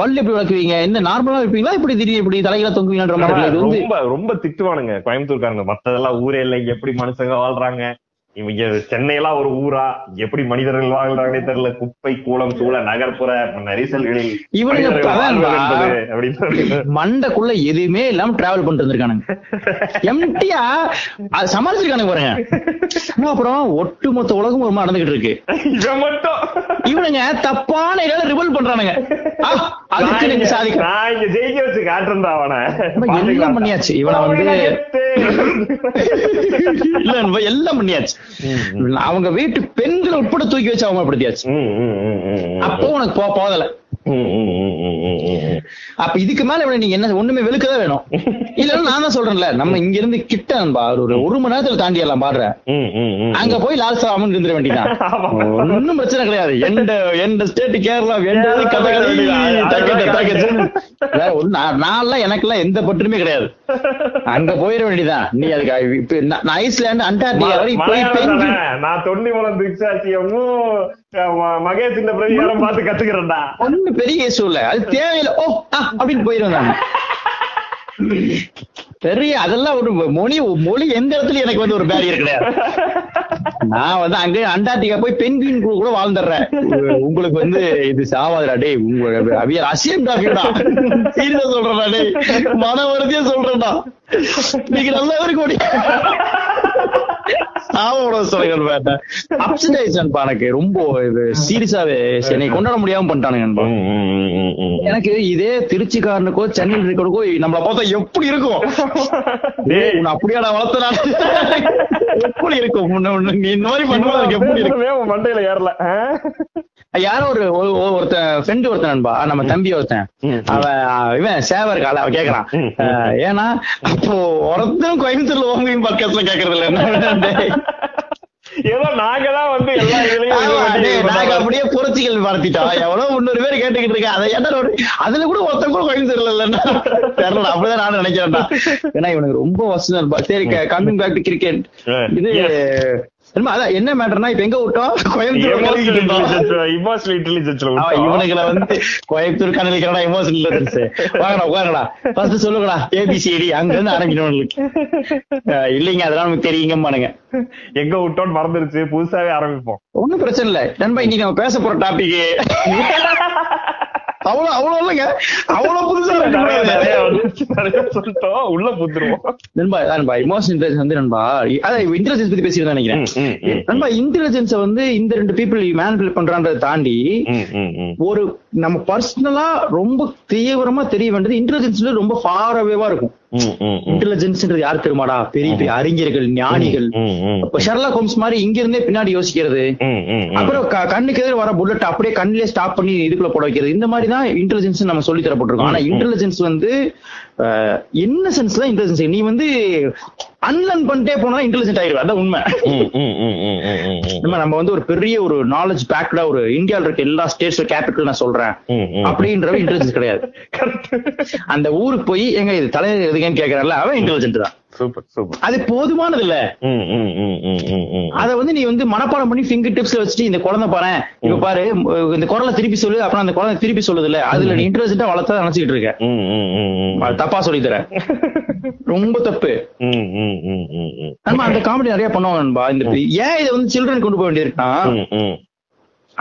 பல்லு எப்படி வளர்க்குவீங்க? என்ன நார்மலா இருப்பீங்களா? இப்படி திடீர்னு இப்படி தலைகளா தொங்குவீங்கன்ற மாதிரி ரொம்ப ரொம்ப திட்டுவானுங்க கோயம்புத்தூர்காரங்க. மத்ததெல்லாம் ஊரே இல்லை. எப்படி மனுஷங்க வாழ்றாங்க? இவங்க சென்னையெல்லாம் ஒரு ஊரா? எப்படி மனிதர்கள் வாழ்றாங்கன்னே தெரியல. குப்பை கூலம் சூழ நகர்ப்புற நெரிசல்களில் சொல்லி மண்டைக்குள்ள எதுவுமே இல்லாம டிராவல் பண்ணிட்டு வந்திருக்கானுங்க எம்டியா அது சமாளிச்சிருக்கானுங்க பாருங்க. அப்புறம்? ஒட்டுமொத்த உலகம் ஒரு நடந்துகிட்டு இருக்கு. இவன் மட்டும். இவனுங்க தப்பான இடம் ரிவல் பண்றானுங்க. அதுக்கு நீங்க சாதிக்க நான் இங்க ஜெயிக்க வச்சு காட்டுறேன்டா அவனை. எல்லாம் பண்ணியாச்சு. இவனை வந்து-. இல்ல எல்லாம் பண்ணியாச்சு. அவங்க வீட்டு பெண்களை உட்பட தூக்கி வச்சு அவமானப்படுத்தியாச்சு. அப்போ உனக்கு போதல. அப்ப இதுக்கு மேல நீங்க என்ன ஒண்ணுமே வெளுக்கதான் வேணும். இல்லன்னா நான் தான் சொல்றேன்ல நம்ம இங்க இருந்து கிட்ட நண்பா, ஒரு ஒரு மணி நேரத்துல தாண்டி எல்லாம் பாடுறேன். அங்க போய் லால் சாமன் இருந்துட வேண்டியதான் ஒண்ணும் பிரச்சனை கிடையாது. எந்த எந்த ஸ்டேட் கேரளா நான் நான்லாம் எனக்கெல்லாம் எந்த பற்றுமே கிடையாது. அங்க போயிட வேண்டியதான் நீ அதுக்கு இப்ப நான் நான் ஐஸ்லாந்து அண்டார்டிகா வரைக்கும் போய் மலையாளம் பெஞ்சு தானே? மகேஷ் இந்த பார்த்து கத்துக்கிறேன்டா. ஒண்ணு பெரிய இஷ்யூ இல்ல. அது தேவையில்ல. ஓ அப்படின்னு போயிடும் நான். பெரிய அதெல்லாம் ஒரு மொழி மொழி எந்த இடத்துல எனக்கு வந்து ஒரு பேரியர் கிடையாது. நான் வந்து அங்க அண்டார்டிகா போய் பெண்குயின் கூட வாழ்ந்துடுறேன். உங்களுக்கு வந்து இது சாவாதுடா டேய் உங்களுக்கு அவியர் அசியம் டாக்டர்டா சீரியஸா சொல்றடா டேய். மன வருத்தியா சொல்றேன்டா. நீங்க நல்லா இருக்கு சாவோட சொல்லுங்க வேண்டாம் அப்செட் ஆயிடுச்சு எனக்கு ரொம்ப இது சீரியஸாவே என்னை கொண்டாட முடியாம பண்ணிட்டானுங்க. எனக்கு இதே திருச்சிக்காரனுக்கோ சென்னையில் இருக்கிறதுக்கோ நம்மள பார்த்தா எப்படி இருக்கும்? டேய். உன்னை அப்படியாடா வளர்த்தனா? எப்படி இருக்கும்? நீ இந்த மாதிரி எனக்கு எப்படி இருக்கும்? உன் மண்டையில ஏறல? யாரோ ஒரு ஒரு- ஒரு- ஒருத்தன் ஃப்ரெண்டு ஒருத்தன் நண்பா நம்ம தம்பி ஒருத்தன். அவன் இவன் சேவா இருக்கால அவன் கேக்குறான். ஏன்னா அப்போ ஒருத்தரும் கோயம்புத்தூர்ல ஓங்கையும் பக்கத்துல கேக்குறது இல்ல ஏதோ நாங்க தான் வந்து எல்லா இதுலயும் நாங்க. அப்படியே புரட்சிகள் நடத்திட்டோம் எவ்வளவு முன்னூறு பேர் கேட்டுக்கிட்டு இருக்கேன். அதை ஒரு- அதுல கூட ஒருத்தன் கூட கோயம்புத்தூர்ல இல்லன்னா? தெரியல அப்படிதான் நானும் நினைக்கிறேன்டா. ஏன்னா இவனுக்கு ரொம்ப வசனம் சரி கம்மிங் பேக் டு கிரிக்கெட். இது என்ன மேட்டர்னா இப்ப எங்க விட்டோம்? கோயம்புத்தூர் Emotional கலக்கிட்டு இருந்தோம். intelligence, emotional intelligence ல அவன் விட்டோம். இவனுங்களை வந்து கோயம்புத்தூர் கணலிக்கிறடா எமோஷனல் வாங்கடா உட்காருடா ஃபர்ஸ்ட் சொல்லுங்கடா ஏபிசிடி அங்க இருந்து ஆரம்பிக்கணும் இல்லைங்க அதெல்லாம் நமக்கு தெரியுங்கம்மானுங்க எங்க விட்டோம்னு மறந்துருச்சு புதுசாவே ஆரம்பிப்போம். ஒண்ணும் பிரச்சனை இல்ல. நண்பா இன்னைக்கு நம்ம பேச போற டாபிக் அவ்வளவு அவ்வளவு இல்லைங்க அவ்வளவு புதுசா சொல்லிட்டோம் உள்ள புத்துருவோம் நண்பா நண்பா இமோஷனல் இன்டெலிஜென்ஸ் வந்து நண்பா அதான் இன்டெலிஜென்ஸ் பத்தி பேசிட்டு நினைக்கிறேன். நண்பா இன்டெலிஜென்ஸ வந்து இந்த ரெண்டு பீப்புள் மேனிபுலேட் பண்றான்றதை தாண்டி. ஒரு நம்ம பர்சனலா ரொம்ப தீவிரமா தெரிய வேண்டியது இன்டெலிஜென்ஸ்ல ரொம்ப ஃபார் அவேவா இருக்கும். இன்டெலிஜென்ஸ்ன்றது யார் தெரியுமாடா? பெரிய பெரிய அறிஞர்கள் ஞானிகள். இப்ப ஷெர்லாக் ஹோம்ஸ் மாதிரி இங்க இருந்தே பின்னாடி யோசிக்கிறது. அப்புறம் கண்ணுக்கு எதிர வர புல்லட் அப்படியே கண்ணிலே ஸ்டாப் பண்ணி இதுக்குள்ள போட வைக்கிறது. இந்த மாதிரி தான் இன்டெலிஜென்ஸ் நம்ம சொல்லி தரப்பட்டிருக்கோம் ஆனா இன்டெலிஜென்ஸ் வந்து என்ன சென்ஸ் தான் இன்டெலிஜென்ஸ் நீ வந்து அன்லர்ன் பண்ணிட்டே போனா இன்டெலிஜென்ட் ஆயிடுவ. அதான் உண்மை. நம்ம நம்ம வந்து ஒரு பெரிய ஒரு நாலேஜ் பேக்டா ஒரு இந்தியால இருக்க எல்லா ஸ்டேட்ஸ் கேபிட்டல் நான் சொல்றேன். அப்படின்றவ இன்டெலிஜென்ஸ் கிடையாது. <laughs> அந்த ஊருக்கு போய் எங்க இது தலைவர் எதுங்கன்னு கேக்குறான்ல அவன் இன்டெலிஜென்ட் தான். சூப்பர் சூப்பர் அது போதுமானது இல்ல. அத வந்து நீ வந்து மனப்பாடம் பண்ணி ஃபிங்கர் டிப்ஸ்ல வச்சுட்டு இந்த குழந்தை பாரு இப்ப பாரு இந்த குரலை திருப்பி சொல்லு அப்புறம் அந்த குழந்தை திருப்பி சொல்லுது இல்ல அதுல நீ இன்டெலிஜென்ட்டா வளர்த்தா நினைச்சிட்டு இருக்க தப்பா சொல்லி தர ரொம்ப தப்பு. நம்ம அந்த காமெடி நிறைய பண்ணுவாங்க நண்பா இந்த ஏன் இதை வந்து சில்ட்ரன் கொண்டு போக ம்.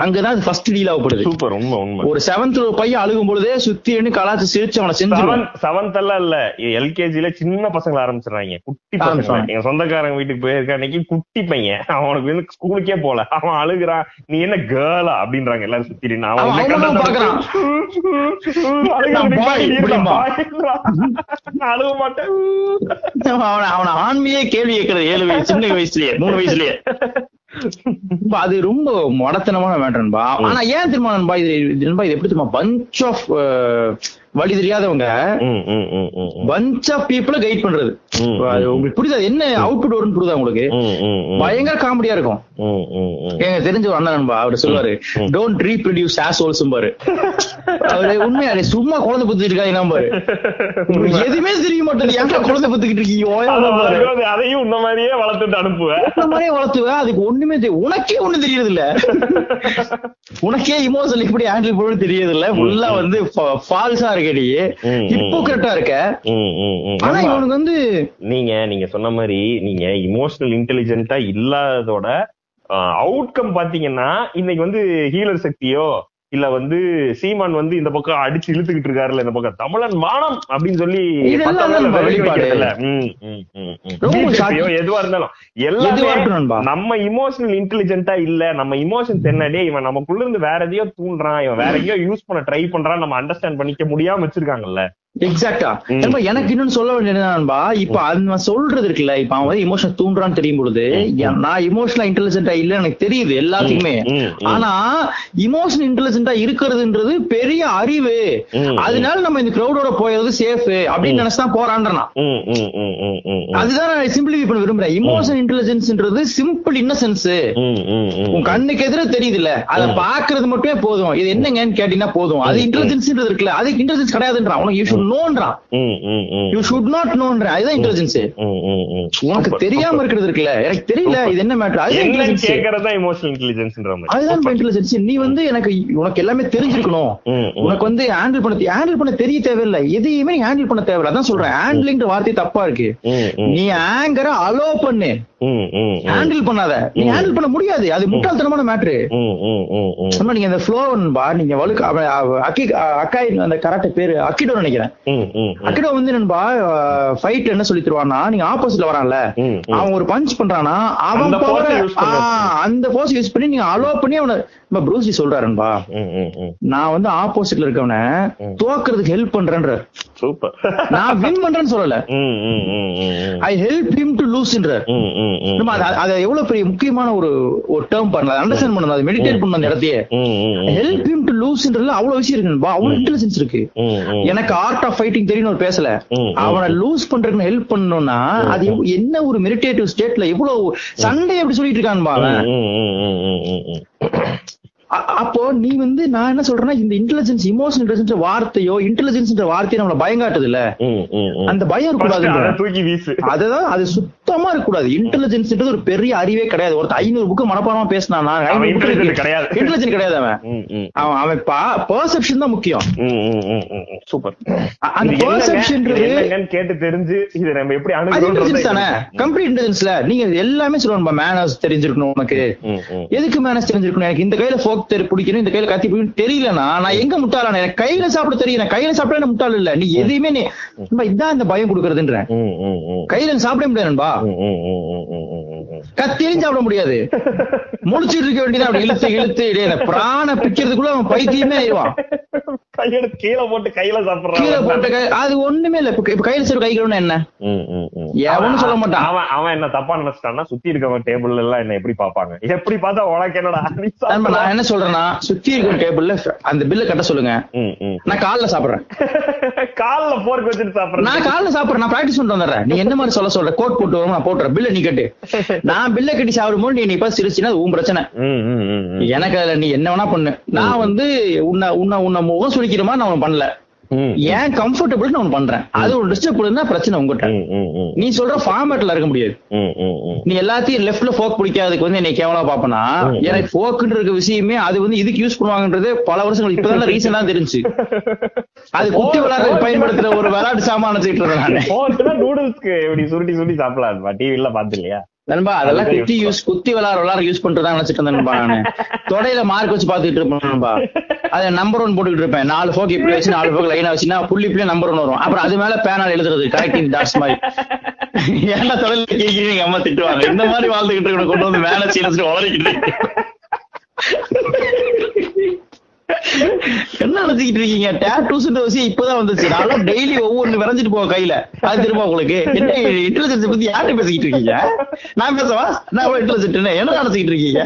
அங்கதான் அது ஃபர்ஸ்ட் டீல் ஆகப்படுது சூப்பர் உண்மை உண்மை. ஒரு செவன்த் பையன் அழுகும் பொழுதே சுத்தி எண்ணி கலாச்சு சிரிச்சு அவனை செஞ்சிருவான். செவன்த் எல்லாம் இல்ல. எல்கேஜில சின்ன பசங்க ஆரம்பிச்சிடுறாங்க. குட்டி பசங்க. எங்க சொந்தக்காரங்க வீட்டுக்கு போயிருக்க அன்னைக்கு குட்டி பையன். அவனுக்கு வந்து ஸ்கூலுக்கே போல. அவன் அழுகுறான். நீ என்ன கேர்ளா அப்படின்றாங்க எல்லாரும் சுத்தி. அவன் அழுக மாட்டேன். அவனை அவனை ஆண்மையே கேள்வி கேட்கறது ஏழு வயசு சின்ன வயசுலயே மூணு வயசுலயே. அது ரொம்ப மடத்தனமான மேட்டர்ன்பா ஆனா ஏன் தெரியுமா நண்பா இது இது நண்பா இது எப்படி தெரியுமா பஞ்ச் ஆஃப் வழி தெரியாதவங்க. பஞ்ச் ஆஃப் பீப்புள கைட் பண்றது. உங்களுக்கு புரியுதா என்ன அவுட்புட் வரும்னு புரியுதா உங்களுக்கு. பயங்கர காமெடியா இருக்கும். எங்க தெரிஞ்ச ஒரு அண்ணன் நண்பா அவர் சொல்லுவாரு டோன்ட் ரீப்ரொடியூஸ் ஆஸ் ஹோல்ஸும் பாரு அவரு உண்மையா சும்மா குழந்தை புத்திட்டு இருக்காங்க பாரு எதுவுமே தெரிய மாட்டேங்குது. ஏன்டா குழந்தை புத்துக்கிட்டு இருக்கீங்க? அதையும் இந்த மாதிரியே வளர்த்துட்டு அனுப்புவேன் இந்த மாதிரியே வளர்த்துவேன் அதுக்கு ஒண்ணுமே தெரி- உனக்கே ஒண்ணு தெரியறது இல்ல <laughs> உனக்கே இமோஷனல் இப்படி ஹேண்டில் பண்ண தெரியறது இல்ல ஃபுல்லா வந்து ஃபால்ஸா இருக்க ம். ஹிப்போக்ரட்டா இருக்க. ஆனா. இவனுக்கு வந்து நீங்க நீங்க சொன்ன மாதிரி நீங்க இமோஷனல் இன்டெலிஜென்ட்டா இல்லாததோட அவுட்கம் பாத்தீங்கன்னா இன்னைக்கு வந்து ஹீலர் சக்தியோ இல்ல வந்து சீமான் வந்து இந்த பக்கம் அடிச்சு இழுத்துக்கிட்டு இருக்காருல்ல இந்த பக்கம் தமிழன் மானம் அப்படின்னு சொல்லி. எதுவா இருந்தாலும் எல்லாமே. நம்ம இமோஷனல் இன்டெலிஜென்ட்டா இல்ல நம்ம இமோஷன்ஸ் என்னடே இவன் நமக்குள்ள இருந்து வேற எதையோ தூண்டுறான் இவன் வேற எங்கேயோ யூஸ் பண்ண ட்ரை பண்றான் நம்ம அண்டர்ஸ்டாண்ட் பண்ணிக்க முடியாம வச்சிருக்காங்கல்ல எக்ஸாக்டா எனக்கு இன்னொன்னு சொல்ல வேண்டியது என்னன்பா இப்ப அவன் சொல்றது இருக்குல்ல இப்ப அவன் வந்து இமோஷன் தூண்டுறான்னு தெரியும் பொழுது நான் இமோஷனலா இன்டெலிஜென்டா இல்ல எனக்கு தெரியுது எல்லாத்துக்குமே. ஆனா இமோஷன் இன்டெலிஜென்டா இருக்கிறதுன்றது பெரிய அறிவு அதனால நம்ம இந்த கிரௌடோட போறது சேஃப் அப்படின்னு நினைச்சுதான் போறான்றா ம், ம், ம், ம், ம், ம். அதுதான் நான் சிம்பிளிஃபை பண்ண விரும்புறேன் இமோஷன் இன்டெலிஜென்ஸ்ன்றது சிம்பிள் இன்னசென்ஸ். உன் கண்ணுக்கு எதிர தெரியுதுல்ல அத பாக்குறது மட்டுமே போதும் இது என்னங்கன்னு கேட்டீங்கன்னா போதும் அது இன்டெலிஜென்ஸ்ன்றது இருக்குல்ல அதுக்கு இன்டெலிஜென்ஸ் கிடையாதுன்றான் உனக்கு நோன்றான். யூ ஷுட் நாட் நோன்ற அதுதான் இன்டெலிஜென்ஸ். உனக்கு தெரியாம. இருக்கிறது இருக்குல்ல. எனக்கு தெரியல இது என்ன மேட்டர் அதுதான் இன்டெலிஜென்ஸ் மாதிரி. அதுதான் இன்டெலிஜென்ஸ் நீ வந்து எனக்கு உனக்கு எல்லாமே தெரிஞ்சிருக்கணும். உனக்கு வந்து ஹேண்டில் பண்ண ஹேண்டில் பண்ண தெரிய தேவையில்லை. எதையுமே ஹேண்டில் பண்ண தேவையில்ல. அதான் சொல்றேன். ஹேண்ட்லிங்ன்ற வார்த்தை தப்பா இருக்கு. நீ ஆங்கரை அலோ பண்ணு. ஹேண்டில் பண்ணாத நீ ஹேண்டில் பண்ண முடியாது அது முட்டாள்தனமான மேட்ரு ம், ம், ம், ம். சொன்னா நீங்க அந்த ஃப்ளோன்பா நீங்க வலுக்கு அவ- அவ- அக்கி அக்காய் அந்த கரெக்ட் பேரு அக்கிடோ நினைக்கிறேன். அக்கிடோ வந்து நண்பா ஃபைட் என்ன சொல்லி தருவான்னா நீங்க ஆப்போசிட்ல வரான்ல. அவன் ஒரு பஞ்ச் பண்றானா அவன் அந்த போர்ஸ் யூஸ் பண்ணி நீங்க அலோ பண்ணி அவனை ப்ரூஸ்லி சொல்றாருன்பா. நான் வந்து ஆப்போசிட்ல இருக்கவன. தோக்குறதுக்கு ஹெல்ப் பண்றேன்ற Super. நான் வின் பண்றேன்னு சொல்லல. ஐ ஹெல்ப் ஹிம் டு லூஸ்ன்ற. நம்ம அது எவ்வளவு பெரிய முக்கியமான ஒரு ஒரு டேர்ம் பண்ணல அண்டர்ஸ்டாண்ட் பண்ணணும் அது மெடிடேட் பண்ணணும் அந்த இடத்தையே. ஹெல்ப் ஹிம் டு லூஸ்ன்றதுல அவ்வளவு விஷயம் இருக்கு. அவ்வளவு இன்டெலிஜென்ஸ் இருக்கு. எனக்கு ஆர்ட் ஆஃப் ஃபைட்டிங் தெரியும் ஒரு பேசல. அவனை லூஸ் பண்றதுக்கு ஹெல்ப் பண்ணணும்னா அது என்ன ஒரு மெடிடேட்டிவ் ஸ்டேட்ல எவ்வளவு சண்டை எப்படி சொல்லிட்டு இருக்கான்பா அப்போ நீ வந்து நான் என்ன சொல்றேன்னா இந்த இன்டெலிஜென்ஸ் இமோஷனல் இன்டெலிஜென்ஸ் வார்த்தையோ இன்டெலிஜென்ஸ் வார்த்தையை நம்மள பயங்காட்டுது இல்ல. அந்த பயம் இருக்கக்கூடாது தூக்கி வீசு. அதுதான் அது சுத்தமா இருக்கக்கூடாது. இன்டெலிஜென்ஸ்ன்றது ஒரு பெரிய அறிவே கிடையாது. ஒருத்தர் ஐநூறு புக்கு மனப்பாடமா பேசினானா கிடையாது. இன்டெலிஜென்ட் கிடையாது அவன். அவன் அவன் பெர்செப்ஷன் தான் முக்கியம். சூப்பர். அந்த? பெர்செப்ஷன்ன்றது என்னங்கன்னு கேட்டு தெரிஞ்சு இது நம்ம எப்படி இன்டெலிஜென்ஸ் தானே? அணுகுறோம் கம்ப்ளீட் இன்டெலிஜென்ஸ்ல நீங்க எல்லாமே சொல்லணும் மேனர்ஸ் தெரிஞ்சிருக்கணும் உனக்கு. எதுக்கு மேனர்ஸ் தெரிஞ்சிருக்கணும்? எனக்கு இந்த கையில ஃபோக் ஃபோக் தெரி பிடிக்கணும் இந்த கையில கத்தி பிடிக்கணும் தெரியலனா நான் எங்க முட்டாளான எனக்கு கையில சாப்பிட தெரியும். கையில சாப்பிட முட்டாள் இல்ல. நீ எதையுமே நீ இதான் இந்த பயம் கொடுக்கறதுன்ற. கையில சாப்பிட முடியாது நண்பா. கத்தியும் சாப்பிட முடியாது. முடிச்சிட்டு இருக்க வேண்டியது அப்படி இழுத்து இழுத்து டேய், இந்த பிராண பிக்கிறதுக்குள்ள அவன் பைத்தியமே ஆயிடுவான். கையெடுத்து கீழே போட்டு கையில கீழே சாப்பிடுறான் போட்ட கை அது ஒண்ணுமே இல்ல. இப்ப கையில சரி கை கழுவுனா என்ன? ம், ம், ம். எவனும் சொல்ல மாட்டான். அவன் அவன் என்ன தப்பா நினைச்சிட்டான்னா சுத்தி இருக்கவங்க டேபிள் எல்லாம் என்ன எப்படி பாப்பாங்க எப்படி பார்த்தா உனக்கு என்னடா. நான் என்ன சொல்றேன்னா சுத்தி இருக்கிற டேபிள்ல அந்த பில்ல கட்ட சொல்லுங்க. ம், ம். நான் கால்ல சாப்பிடுறேன். கால்ல போர்க்கு வச்சுட்டு சாப்பிடுறேன். நான் காலைல சாப்பிடுறேன். நான் பிராக்டிஸ் பண்ணிட்டு வந்துடுறேன். நீ என்ன மாதிரி சொல்ல சொல்ற? கோட் போட்டு வரும் நான் போட்டுறேன். பில்ல நீ கட்டு. நான் பில்ல கட்டி சாப்பிடும்போது நீ நீ இப்ப சிரிச்சுன்னா உன் பிரச்சனை. எனக்கு அதுல நீ என்ன வேணா பண்ணு. நான் வந்து உன்னை உன்னை உன்னை முகம் சுழிக்கிற மாதிரி நான் பண்ணல. ஏன் கம்ஃபர்டபுள் நான் பண்றேன். அது ஒரு டிஸ்டர்ப் பண்ணுதுன்னா பிரச்சனை உங்ககிட்ட. நீ சொல்ற ஃபார்மேட்ல இருக்க முடியாது. நீ எல்லாத்தையும் லெஃப்ட்ல ஃபோக் பிடிக்காததுக்கு வந்து என்னை கேவலா பாப்பனா. எனக்கு ஃபோக்குன்ற இருக்க விஷயமே அது வந்து இதுக்கு யூஸ் பண்ணுவாங்கன்றது பல வருஷங்கள் இப்பதான் ரீசனா தெரிஞ்சு. அது குத்தி விளையாடுறதுக்கு பயன்படுத்துற ஒரு விளையாட்டு சாமான நினைச்சிட்டு இருக்கேன் நூடுல்ஸ்க்கு இப்படி சுருட்டி சுருட்டி சாப்பிடலாம் டிவில பாத்து இல்லையா நண்பா அதெல்லாம் குத்தி யூஸ் குத்தி விளையாட விளையாட யூஸ் பண்றதா நினைச்சிட்டு இருந்தேன் நண்பா நானு. தொடையில மார்க் வச்சு பாத்துட்டு இருப்பேன் நண்பா. அத நம்பர் ஒன் போட்டுக்கிட்டு இருப்பேன். நாலு ஃபோக் இப்படி வச்சு நாலு ஃபோக் லைனா வச்சுன்னா புள்ளி புள்ளி நம்பர் ஒன் வரும். அப்புறம் அது மேல பேனால் எழுதுறது கரெக்டிங் டாட்ஸ் மாதிரி. ஏன்டா தொழில் கேட்கிறீங்க எங்க அம்மா திட்டுவாங்க. இந்த மாதிரி வாழ்ந்துகிட்டு இருக்க கொண்டு வந்து மேல சீனஸ் வளரிக்கிட்டு என்ன நினைச்சுக்கிட்டு இருக்கீங்க? டேட்டூஸ்ன்ற விஷயம் இப்பதான் வந்துச்சு. நான் டெய்லி ஒவ்வொன்னு விரைஞ்சிட்டு போவோம் கையில. அது திரும்ப உங்களுக்கு? என்ன இன்டெலிஜென்ஸ் பத்தி யார்கிட்ட பேசிக்கிட்டு இருக்கீங்க? நான் பேசவா? நான் இன்டெலிஜென்ட் என்ன? நினைச்சுக்கிட்டு இருக்கீங்க?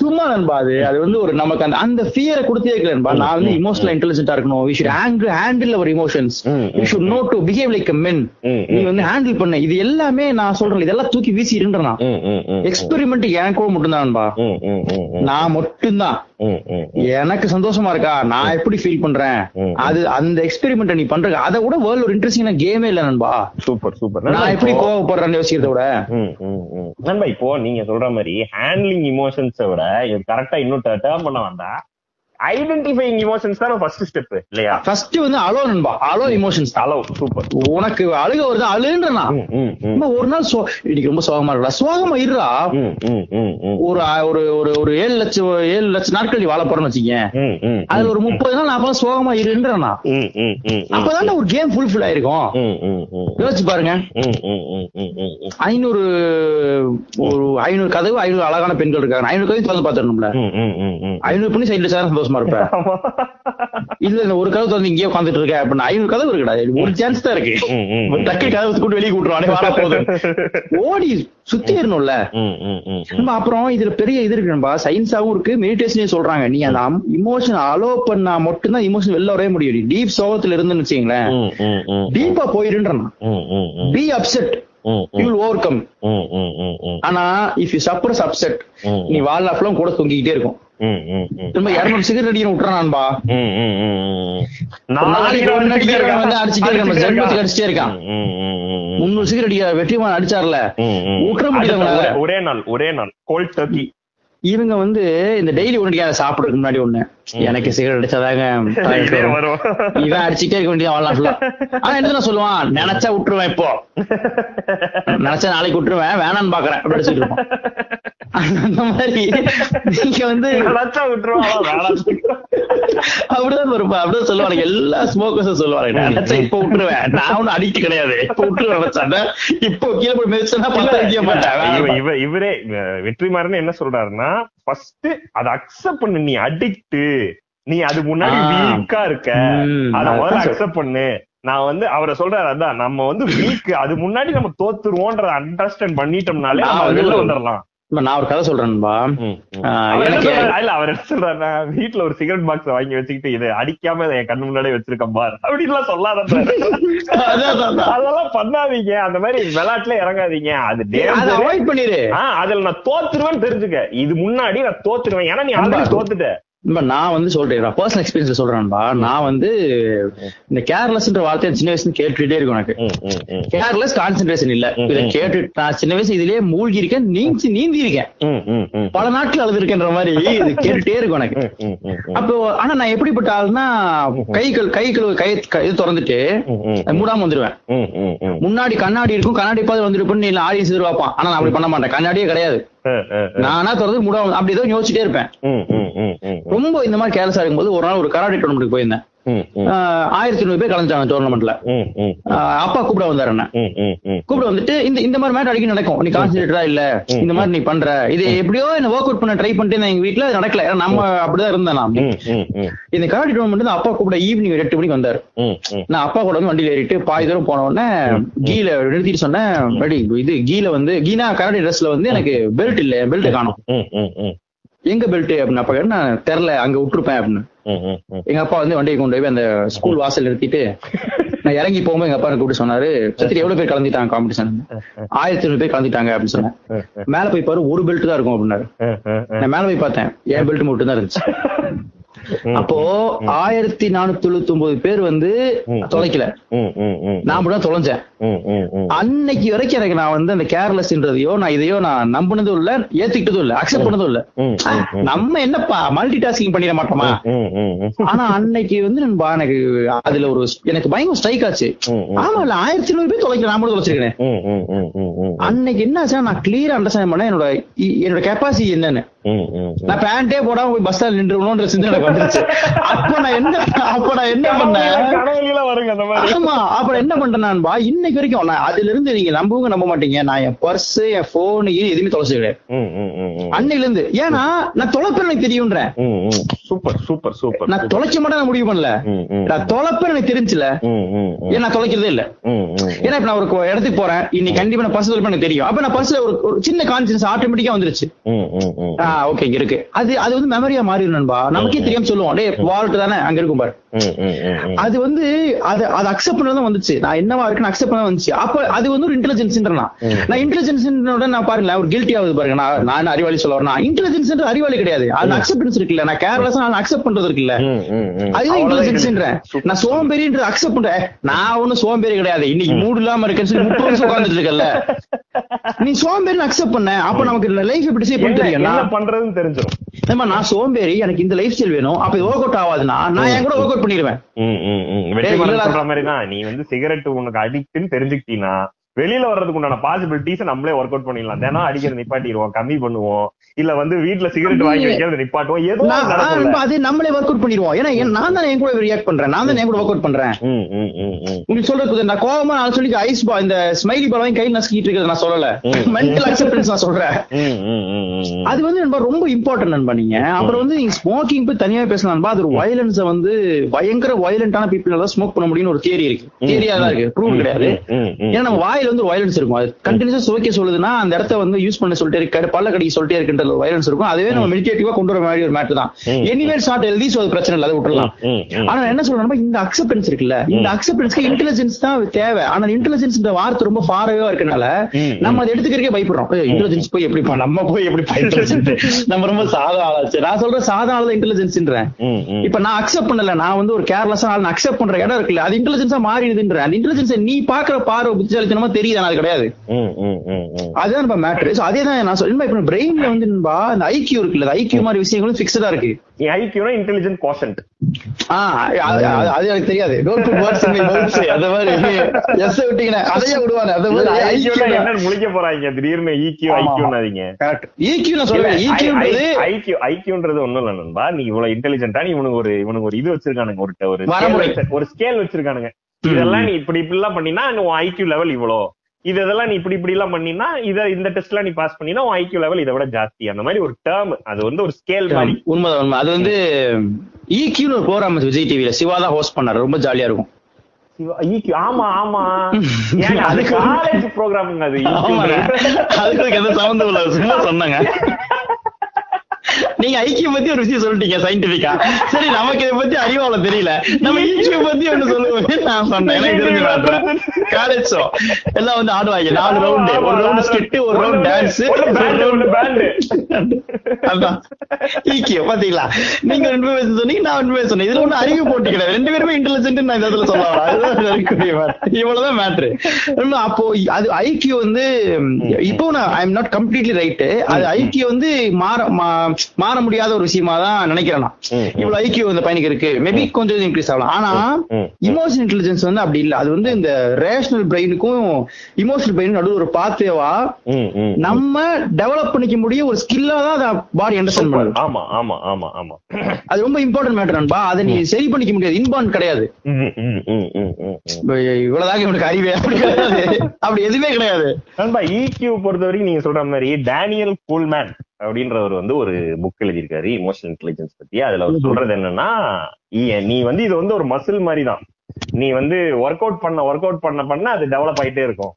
சும்மா நண்பா அது. அது வந்து ஒரு நமக்கு அந்த அந்த ஃபியரை கொடுத்தே இருக்கல நண்பா. நான் வந்து இமோஷனல் இன்டெலிஜென்ட்டா இருக்கணும். We should handle handle our emotions we should know to behave like a men நீ வந்து ஹேண்டில் பண்ண. இது எல்லாமே நான் சொல்றேன். இதெல்லாம் தூக்கி வீசி ம். எக்ஸ்பெரிமெண்ட் எனக்கோ மட்டும்தான் நண்பா. நான் மட்டும்தான். எனக்கு சந்தோஷமா இருக்கா? நான் எப்படி ஃபீல் பண்றேன். அது அந்த எக்ஸ்பெரிமெண்ட் நீ பண்ற அதை விட வேர்ல்ட் ஒரு இன்ட்ரெஸ்டிங்கான கேமே இல்ல நண்பா. Super super. நான் எப்படி கோவப்படுறேன்னு யோசிக்கிறத விட. நண்பா இப்போ நீங்க சொல்ற மாதிரி ஹேண்ட்லிங் இமோஷன்ஸை விட கரெக்டா இன்னும் டேர்ம் பண்ண வேண்டாம் ஐடென்டிஃபைங் இமோஷன்ஸ் தான் ஃபர்ஸ்ட் ஸ்டெப் இல்லையா ஃபர்ஸ்ட் வந்து அலோ நண்பா அலோ இமோஷன்ஸ் ஹலோ சூப்பர் உனக்கு அழுக வருது. நம்ம ஒரு நாள் சோ இன்னைக்கு ரொம்ப சோகமா இருக்கா சோகமா ம். ஒரு ஒரு ஒரு ஒரு ஏழு லட்சம் ஏழு லட்சம் நாட்கள் நீ வாழ போறேன்னு வச்சுக்கேன் அதுல ஒரு முப்பது நாள் நாற்பது சோகமா ம். அப்பதான் ஒரு கேம் ஃபுல்ஃபில் ஆயிருக்கும். யோசிச்சு பாருங்க. ஐநூறு ஒரு ஐநூறு கதவு ஐநூறு அழகான பெண்கள் இருக்காங்க ஐநூறு கதவு திறந்து பாத்துடணும்ல. ஐநூறு பண்ணி சைடுல சார் சந்தோஷமா இருப்பேன் <laughs> ஆமா. இல்ல இல்ல ஒரு கதவு திறந்து இங்கேயே உட்காந்துட்டு இருக்க. அப்படின்னா ஐநூறு கதவு இருக்குடா. ஒரு சான்ஸ் தான் இருக்கு. டக்கு கதவு கூட்டு வெளியே கூட்டுருவானே. வாடா போதும் ஓடி சுத்தி ஏறணும்ல. நம்ம அப்புறம் இதுல பெரிய இது இருக்கு நண்பா சயின்ஸாவும் இருக்கு. மெடிடேஷனே சொல்றாங்க. நீ அந்த இமோஷன் அலோ பண்ணா மட்டும்தான் இமோஷன் வெளில வரவே முடியும். டீப் சோகத்துல இருந்துன்னு வச்சுங்களேன். டீப்பா ம். Be upset you. Will overcome ம், ம், ம், ம். ஆனா இஃப் யூ சப்ரஸ் அப்செட் ம், நீ வாழ்நாள் கூட தொங்கிக்கிட்டே இருக்கும் ம், ம், ம். திரும்ப இருநூறு சிகரெட் அடிக்கணும் விட்டுறான்பா அடிச்சுட்டே இருக்கான். அடிச்சுட்டே ஜென்மத்துக்கு அடிச்சுட்டே இருக்கான். ம், ம், ம், ம். முன்னூறு சிகரெட் அடிக்க வெற்றிமான் அடிச்சார்ல ம், ம். விட்டுற முடியல ஒரே நாள் ஒரே நாள் கோல்ட் டர்க்கி இவங்க வந்து இந்த டெய்லி ஒன்று சாப்பிடுறதுக்கு முன்னாடி ஒண்ணு. எனக்கு சிகரெட் அடிச்சாதாங்க <laughs> இவன் அடிச்சுட்டே இருக்க வேண்டியது ஃபுல்லா ஆனா என்ன சொல்லுவான்? நினைச்சா விட்டுருவேன் இப்போ. நினைச்சா நாளைக்கு விட்டுருவேன். வேணான்னு பாக்குறேன். அப்படி அடிச்சுட்டு இருப்பான் அந்த மாதிரி. நீங்க வந்து அப்படிதான் இருப்பா அப்படிதான் சொல்லுவாங்க. எல்லா ஸ்மோக்கர்ஸும் சொல்லுவாங்க நினைச்சா இப்ப விட்டுருவேன். நான் ஒன்னும் அடிக்ட் கிடையாது. இப்ப விட்டுருவேன் நினைச்சேன் இப்போ கீழே போய் மிதிச்சா பத்து அடிக்க மாட்டேன். இவரே வெற்றிமாறன் என்ன சொல்றாருன்னா ஃபர்ஸ்ட் அத அக்செப்ட் பண்ணு நீ அடிக்ட் நீ அது முன்னாடி. வீக்கா இருக்க. அத முதல்ல அக்செப்ட் பண்ணு. நான் வந்து அவரை சொல்றாரு அதான் நம்ம வந்து வீக் அது முன்னாடி நம்ம தோத்துருவோன்றத அண்டர்ஸ்டாண்ட் பண்ணிட்டோம்னாலே நம்ம வெளில வந்துடலாம் நான் ஒரு கதை சொல்றாரு? இல்ல அவர் என்ன சொல்றாருன்னா வீட்டுல ஒரு சிகரெட் பாக்ஸ் வாங்கி வச்சுக்கிட்டு இதை அடிக்காம என் கண்ணு முன்னாடியே வச்சிருக்கேன் பார். அப்படின்லாம் சொல்லாத. அதெல்லாம் பண்ணாதீங்க. அந்த மாதிரி விளையாட்டுல இறங்காதீங்க. அது. அவாய்ட் பண்ணிரு அதுல நான் தோத்துருவேன்னு தெரிஞ்சுக்க. இது முன்னாடி நான் தோத்துருவேன். ஏன்னா நீ ஆல்ரெடி. தோத்துட்ட. நான் வந்து சொல்றேன் பர்சனல் எக்ஸ்பீரியன்ஸ் சொல்றேன்பா நான் வந்து இந்த கேர்லெஸ்ன்ற வார்த்தையை சின்ன வயசுல கேட்டுட்டே இருக்கும் எனக்கு. கேர்லெஸ் கான்சென்ட்ரேஷன் இல்ல இதை. கேட்டு நான் சின்ன வயசு இதுலயே மூழ்கி இருக்கேன் நீந்தி நீந்தி இருக்கேன். பல நாட்கள் அழுதுருக்கேன்ற மாதிரி இது கேட்டுட்டே இருக்கும் எனக்கு. அப்போ ஆனா நான் எப்படிப்பட்ட ஆளுன்னா கை கை கழுவு கை இது திறந்துட்டு மூடாம வந்துருவேன். முன்னாடி கண்ணாடி இருக்கும் கண்ணாடி பார்த்து வந்துருப்பேன்னு நீ ஆடியன்ஸ் எதிர்பார்ப்பான் ஆனா நான் அப்படி பண்ண மாட்டேன் கண்ணாடியே கிடையாது. நானா திறந்து மூடாம அப்படி ஏதோ யோசிச்சுட்டே இருப்பேன். ரொம்ப இந்த மாதிரி கேர்லஸா இருக்கும்போது ஒரு நாள் ஒரு கராடி டோர்னமெண்ட்டுக்கு போயிருந்தேன். ஆயிரத்தி ஐநூறு பேர் கலந்துட்டாங்க டோர்னமெண்ட்ல அப்பா கூப்பிட வந்தாரு என்ன. கூப்பிட வந்துட்டு இந்த இந்த மாதிரி மேட் அடிக்கடி நடக்கும். நீ கான்சென்ட்ரேட்டரா இல்ல? இந்த மாதிரி நீ பண்ற. இது எப்படியோ என்ன ஒர்க் அவுட் பண்ண ட்ரை பண்ணிட்டு எங்க வீட்டுல நடக்கல. நம்ம அப்படிதான் இருந்தேன் நான். இந்த கராடி டோர்னமெண்ட் அப்பா கூப்பிட ஈவினிங் எட்டு மணிக்கு வந்தாரு. நான் அப்பா கூட வந்து வண்டியில ஏறிட்டு பாதி தூரம் போன உடனே கீழ நிறுத்திட்டு சொன்னேன் இது கீழ வந்து கீனா கராடி ட்ரெஸ்ல வந்து எனக்கு பெல்ட் இல்ல பெல்ட் காணும். எங்க பெல்ட் அப்படின்னு அப்ப நான் தெரியல அங்க விட்டுருப்பேன் அப்படின்னு. எங்க அப்பா வந்து வண்டியை கொண்டு போய் அந்த ஸ்கூல் வாசல் நிறுத்திட்டு நான் இறங்கி போகும்போது எங்க அப்பா எனக்கு கூப்பிட்டு சொன்னாரு சத்திரி எவ்வளவு பேர் கலந்துட்டாங்க காம்படிஷன் ஆயிரத்தி ஐநூறு பேர் கலந்துட்டாங்க அப்படின்னு சொன்னேன். மேல போய் பாரு ஒரு பெல்ட் தான் இருக்கும் அப்படின்னாரு. நான் மேல போய் பார்த்தேன் என் பெல்ட் மட்டும் தான் இருந்துச்சு. அப்போ ஆயிரத்தி நானூத்தி தொண்ணூத்தி ஒன்பது பேர் வந்து. தொலைக்கல. நான் மட்டும் தொலைஞ்சேன். அன்னைக்கு வரைக்கும் எனக்கு நான் வந்து அந்த கேர்லெஸ்ன்றதையோ நான் இதையோ நான் நம்பினதும் இல்ல ஏத்துக்கிட்டதும் இல்ல அக்செப்ட் பண்ணதும் இல்ல. நம்ம என்னப்பா மல்டி டாஸ்கிங் பண்ணிட மாட்டோமா. ஆனா அன்னைக்கு வந்து நண்பா எனக்கு அதுல ஒரு எனக்கு பயங்கர ஸ்ட்ரைக் ஆச்சு. ஆமா இல்ல ஆயிரத்தி நூறு பேர் தொலைக்கல நான் மட்டும் தொலைச்சிருக்கேன். அன்னைக்கு என்ன ஆச்சுன்னா நான் கிளியரா அண்டர்ஸ்டாண்ட் பண்ணேன் என்னோட என்னோட கெப்பாசிட்டி என்னன்னு. நான் பேண்டே போடாம போய் பஸ் ஸ்டாண்ட் நின்றுணும்ன்ற சிந்தனை வந்துருச்சு. அப்ப நான் என்ன அப்ப நான் என்ன பண்ணேன்? கனவுல வருங்க அந்த மாதிரி. ஆமா அப்புறம் என்ன பண்றேன் நான்பா இன்னைக்கு வரைக்கும் நான் அதுல இருந்து நீங்க நம்புவங்க நம்ப மாட்டீங்க. நான் என் பர்ஸ் என் போன் எதுவுமே தொலைச்சு கிடையாது. ம், ம், ம், ம். அன்னையில இருந்து ஏன்னா நான் தொலைப்பேன் எனக்கு தெரியும்ன்றேன். சூப்பர் சூப்பர் சூப்பர் நான் தொலைக்க மாட்டேன் நான் முடிவு பண்ணல. நான் தொலைப்பேன் எனக்கு தெரிஞ்சுல. ஏன் நான் தொலைக்கிறதே இல்ல. ஏன்னா இப்ப நான் ஒரு இடத்துக்கு போறேன். இன்னைக்கு கண்டிப்பா நான் பர்ஸ் எனக்கு தெரியும். அப்ப நான் பர்ஸ்ல ஒரு சின்ன கான்சியன்ஸ் ஆட்டோமேட்டிக்கா வந்துருச்சு. ஓகே இருக்கு. அது அது வந்து மெமரியா மாறிடும் நண்பா. நமக்கே தெரியாம சொல்லுவோம். டேய் வால்ட் தானே? அங்க இருக்கும் பாரு. அது வந்து அது அது அக்செப்ட் பண்ணதான் வந்துச்சு. நான் என்னவா இருக்குன்னு அக்செப்ட் பண்ண வந்துச்சு. அப்ப அது வந்து ஒரு இன்டெலிஜென்ஸ்ன்ற நான். இன்டெலிஜென்ஸ் நான் பாருங்க ஒரு கில்ட்டி ஆகுது பாருங்க. நான் நான் அறிவாளி சொல்ல வரேன் இன்டெலிஜென்ஸ் அறிவாளி கிடையாது. அது அக்செப்டன்ஸ் இருக்குல்ல. நான் கேர்லெஸ் நான் அக்செப்ட் பண்றது இருக்குல்ல. அதுதான் இன்டெலிஜென்ஸ்ன்றேன். நான் சோம்பேறின்ற அக்செப்ட் பண்றேன் நான் ஒண்ணும் சோம்பேறி கிடையாது. இன்னைக்கு மூடு இல்லாம இருக்கேன்னு சொல்லி முப்பது வருஷம் உட்கார்ந்துட்டு இருக்கல நீ சோம்பேறி அக்செப்ட் பண்ண. அப்ப நமக்கு லைஃப் எப்படி சேவ் பண்ண பண்றதுன்னு தெரிஞ்சிடும் ஏம்மா, நான் சோம்பேறி எனக்கு இந்த லைஃப் ஸ்டைல் வேணும். அப்ப ஒர்க் அவுட் ஆகாதுன்னா நான் என் கூட ஒர்க் அவுட் பண்ணிடுவேன். மாதிரி தான் நீ வந்து சிகரெட் உனக்கு அடிக்ட்னு தெரிஞ்சுக்கிட்டீங்கன்னா வெளியில வர்றதுக்கு உண்டான பாசிபிலிட்டிஸ் நம்மளே ஒர்க் அவுட் பண்ணிடலாம். தினம் அடிக்கிறத நிப்பாட்டிடுவோம் கம்மி பண்ணுவோம். இல்ல வந்து வீட்ல சிகரெட் வாங்கி வைக்கிறத நிப்பாட்டுவோம். ஏதோ அது நம்மளே ஒர்க் அவுட் பண்ணிடுவோம். ஏன்னா நான் தான் என் கூட ரியாக்ட் பண்றேன். நான் தான் என் கூட ஒர்க் அவுட் பண்றேன். உங்களுக்கு சொல்றது நான் கோவமா நான் சொல்லி ஐஸ் பா இந்த ஸ்மைலி பால் வாங்கி கையில் நசுக்கிட்டு இருக்கிறத நான் சொல்லல. மென்டல் அக்செப்டன்ஸ் நான் சொல்றேன். அது வந்து நண்பா ரொம்ப இம்பார்ட்டன்ட் நண்பா நீங்க. அப்புறம் வந்து நீங்க ஸ்மோக்கிங் போய் தனியா பேசலாம் நண்பா. அது ஒரு வயலன்ஸ வந்து பயங்கர வயலண்டான பீப்புள் தான் ஸ்மோக் பண்ண முடியும்னு ஒரு தியரி இருக்கு. தியரியா தான் இருக்கு. ப்ரூவ் கிடையாது. ஏன்னா நம்ம வாயில வந்து வயலன்ஸ் இருக்கும். அது கண்டினியூஸா சுவைக்க சொல்லுதுன்னா அந்த இடத்த வந்து யூஸ் பண்ண சொல்லிட்டே பல்ல கடிக்க சொல்லிட்டே இருக்கின்ற வயலன்ஸ் இருக்கும். அதுவே நம்ம மெடிடேட்டிவா கொண்டு வர மாதிரி ஒரு மேட்டர் தான். எனிவேஸ் நாட் ஹெல்தி சோ அது பிரச்சனை இல்லை. அதை விட்டுறலாம் ம், ம். ஆனா என்ன சொல்றேன்னா இந்த அக்செப்டன்ஸ் இருக்குல்ல இந்த அக்செப்டன்ஸ்க்கு இன்டெலிஜென்ஸ் தான் தேவை. ஆனா இன்டெலிஜென்ஸ் இந்த வார்த்தை ரொம்ப ஃபாரவே இருக்கனால நம்ம அதை எடுத்துக்கிறக்கே பயப்படுறோம். இன்டெலிஜென்ஸ் போய் எப்படி நம்ம போய் எப்படி பயப்படுறது நம்ம ரொம்ப சாதா ஆளாச்சு நான் சொல்றேன் சாதா ஆள் இன்டெலிஜென்ஸ்ன்றேன். இப்ப நான் அக்செப்ட் பண்ணல. நான் வந்து ஒரு கேர்லெஸ் ஆள். நான் அக்செப்ட் பண்ற இடம் இருக்குல்ல அது இன்டெலிஜென்ஸா மாறிடுதுன்ற. அந்த இன்டெலிஜென்ஸ் நீ பாக்குற பார்வை புத்திசாலித்தனமா தெரியுது அது கிடையாது. அதுதான் நம்ம மேட்ரு அதே தான் நான் சொல்றேன் இப்ப பிரெயின்ல வந்து இந்த ஐக்கியூ இருக்குல்ல ஐக்கியூ மாதிரி விஷயங்களும் பிக்சடா இருக்கு. ஐக்கியூனா இன்டெலிஜென்ட் கோஷன்ட் ஆ, அது எனக்கு தெரியாது. Don't put words in mouth அந்த மாதிரி எஸ் விட்டீங்கன்னா அதையே விடுவானே. அந்த மாதிரி ஐக்கியூனா என்னன்னு முழிக்க போறாங்க? திடீர்னு ஆமா. ஐக்கியூனாதீங்க கரெக்ட் நான் சொல்றேன். ஈக்கியூன்றது ஐக்கியூ ஐக்கியூன்றது ஒண்ணும் இல்ல நண்பா. நீ இவ்வளவு இன்டெலிஜென்ட்டா நீ இவனுக்கு ஒரு இவனுக்கு ஒரு இது வச்சிருக்கானுங்க ஒரு ஒரு ஒரு ஸ்கேல் வச்சிருக்கானுங்க. இதெல்லாம் நீ இப்படி இப்படி எல்லாம் பண்ணினா உன் ஐக்கியூ லெவல் இவ்வளோ இது இதெல்லாம் நீ இப்படி இப்படி எல்லாம் பண்ணினா இத இந்த டெஸ்ட் எல்லாம் நீ பாஸ் பண்ணினா உன் ஐக்கியூ லெவல் இதை விட ஜாஸ்தி. அந்த மாதிரி ஒரு டேர்ம் அது வந்து ஒரு ஸ்கேல் மாதிரி. உண்மைதான் உண்மை. அது வந்து ஈக்கியூன்னு ஒரு ப்ரோக்ராம் விஜய் டிவில சிவா தான் ஹோஸ்ட் பண்ணாரு. ரொம்ப ஜாலியா இருக்கும். ஈக்கியூ ஆமா ஆமா. அது காலேஜ் ப்ரோக்ராமுங்க அது. அதுக்கு எந்த சம்மந்தம் இல்ல சும்மா சொன்னாங்க. <laughs> நீங்க ஐக்கிய பத்தி ஒரு விஷயம் சொல்லிட்டீங்க சயின்டிபிக்கா சரி நமக்கு இதை பத்தி அறிவாள தெரியல. நம்ம ஈக்கிய பத்தி ஒண்ணு சொல்லுவோம் நான் சொன்னேன். எனக்கு தெரிஞ்சு காலேஜ் ஷோ எல்லாம் வந்து ஆடுவாங்க. நாலு ரவுண்டு ஒரு ரவுண்ட் ஸ்கிட் ஒரு ரவுண்ட் டான்ஸ் ஒன்று பேண்ட் அதான். ஈக்கியம் பாத்தீங்களா? நீங்க ரெண்டு பேரும் சொன்னீங்க நான் ரெண்டு பேரும் சொன்னேன். இதுல ஒண்ணு அறிவு போட்டி கிடையாது ரெண்டு பேருமே இன்டெலிஜென்ட் நான் இந்த இடத்துல சொல்ல வரேன். அதுதான். இவ்வளவுதான் மேட்ரு அப்போ அது ஐக்கியம் வந்து இப்போ நான் I am not completely right அது ஐக்கியம் வந்து மாற மாற முடியாத ஒரு விஷயமா தான் நினைக்கிறேன் நான். இவ்வளவு ஐக்கியம் இந்த பையனுக்கு இருக்கு. மேபி கொஞ்சம் இன்க்ரீஸ் ஆகலாம். ஆனா. இமோஷனல் இன்டெலிஜென்ஸ் வந்து அப்படி இல்ல. அது வந்து இந்த ரேஷனல் பிரெயினுக்கும் இமோஷனல் பிரெயின் நடுவு ஒரு ம். நம்ம டெவலப் பண்ணிக்க முடிய ஒரு ஸ்கில்லா தான் பாடி அண்டர்ஸ்டாண்ட் பண்ணுது. ஆமா ஆமா ஆமா ஆமா. அது ரொம்ப இம்பார்ட்டன்ட் மேட்டர் நண்பா. அதை நீ சரி பண்ணிக்க முடியாது. இன்பான் கிடையாது. இவ்வளவுதாங்க இவனுக்கு அறிவே. அப்படி எதுவுமே கிடையாது. நண்பா EQ பொறுத்த வரைக்கும் நீங்க சொல்ற மாதிரி டேனியல் கூல்மேன் அப்படின்றவர் வந்து ஒரு புக் எழுதியிருக்காரு இமோஷனல் இன்டெலிஜென்ஸ் பத்தி. அதுல அவர் சொல்றது என்னன்னா நீ வந்து இது வந்து ஒரு மசில் மாதிரி தான் நீ வந்து ஒர்க் அவுட் பண்ண ஒர்க் அவுட் பண்ண பண்ண அது டெவலப் ஆயிட்டே இருக்கும்.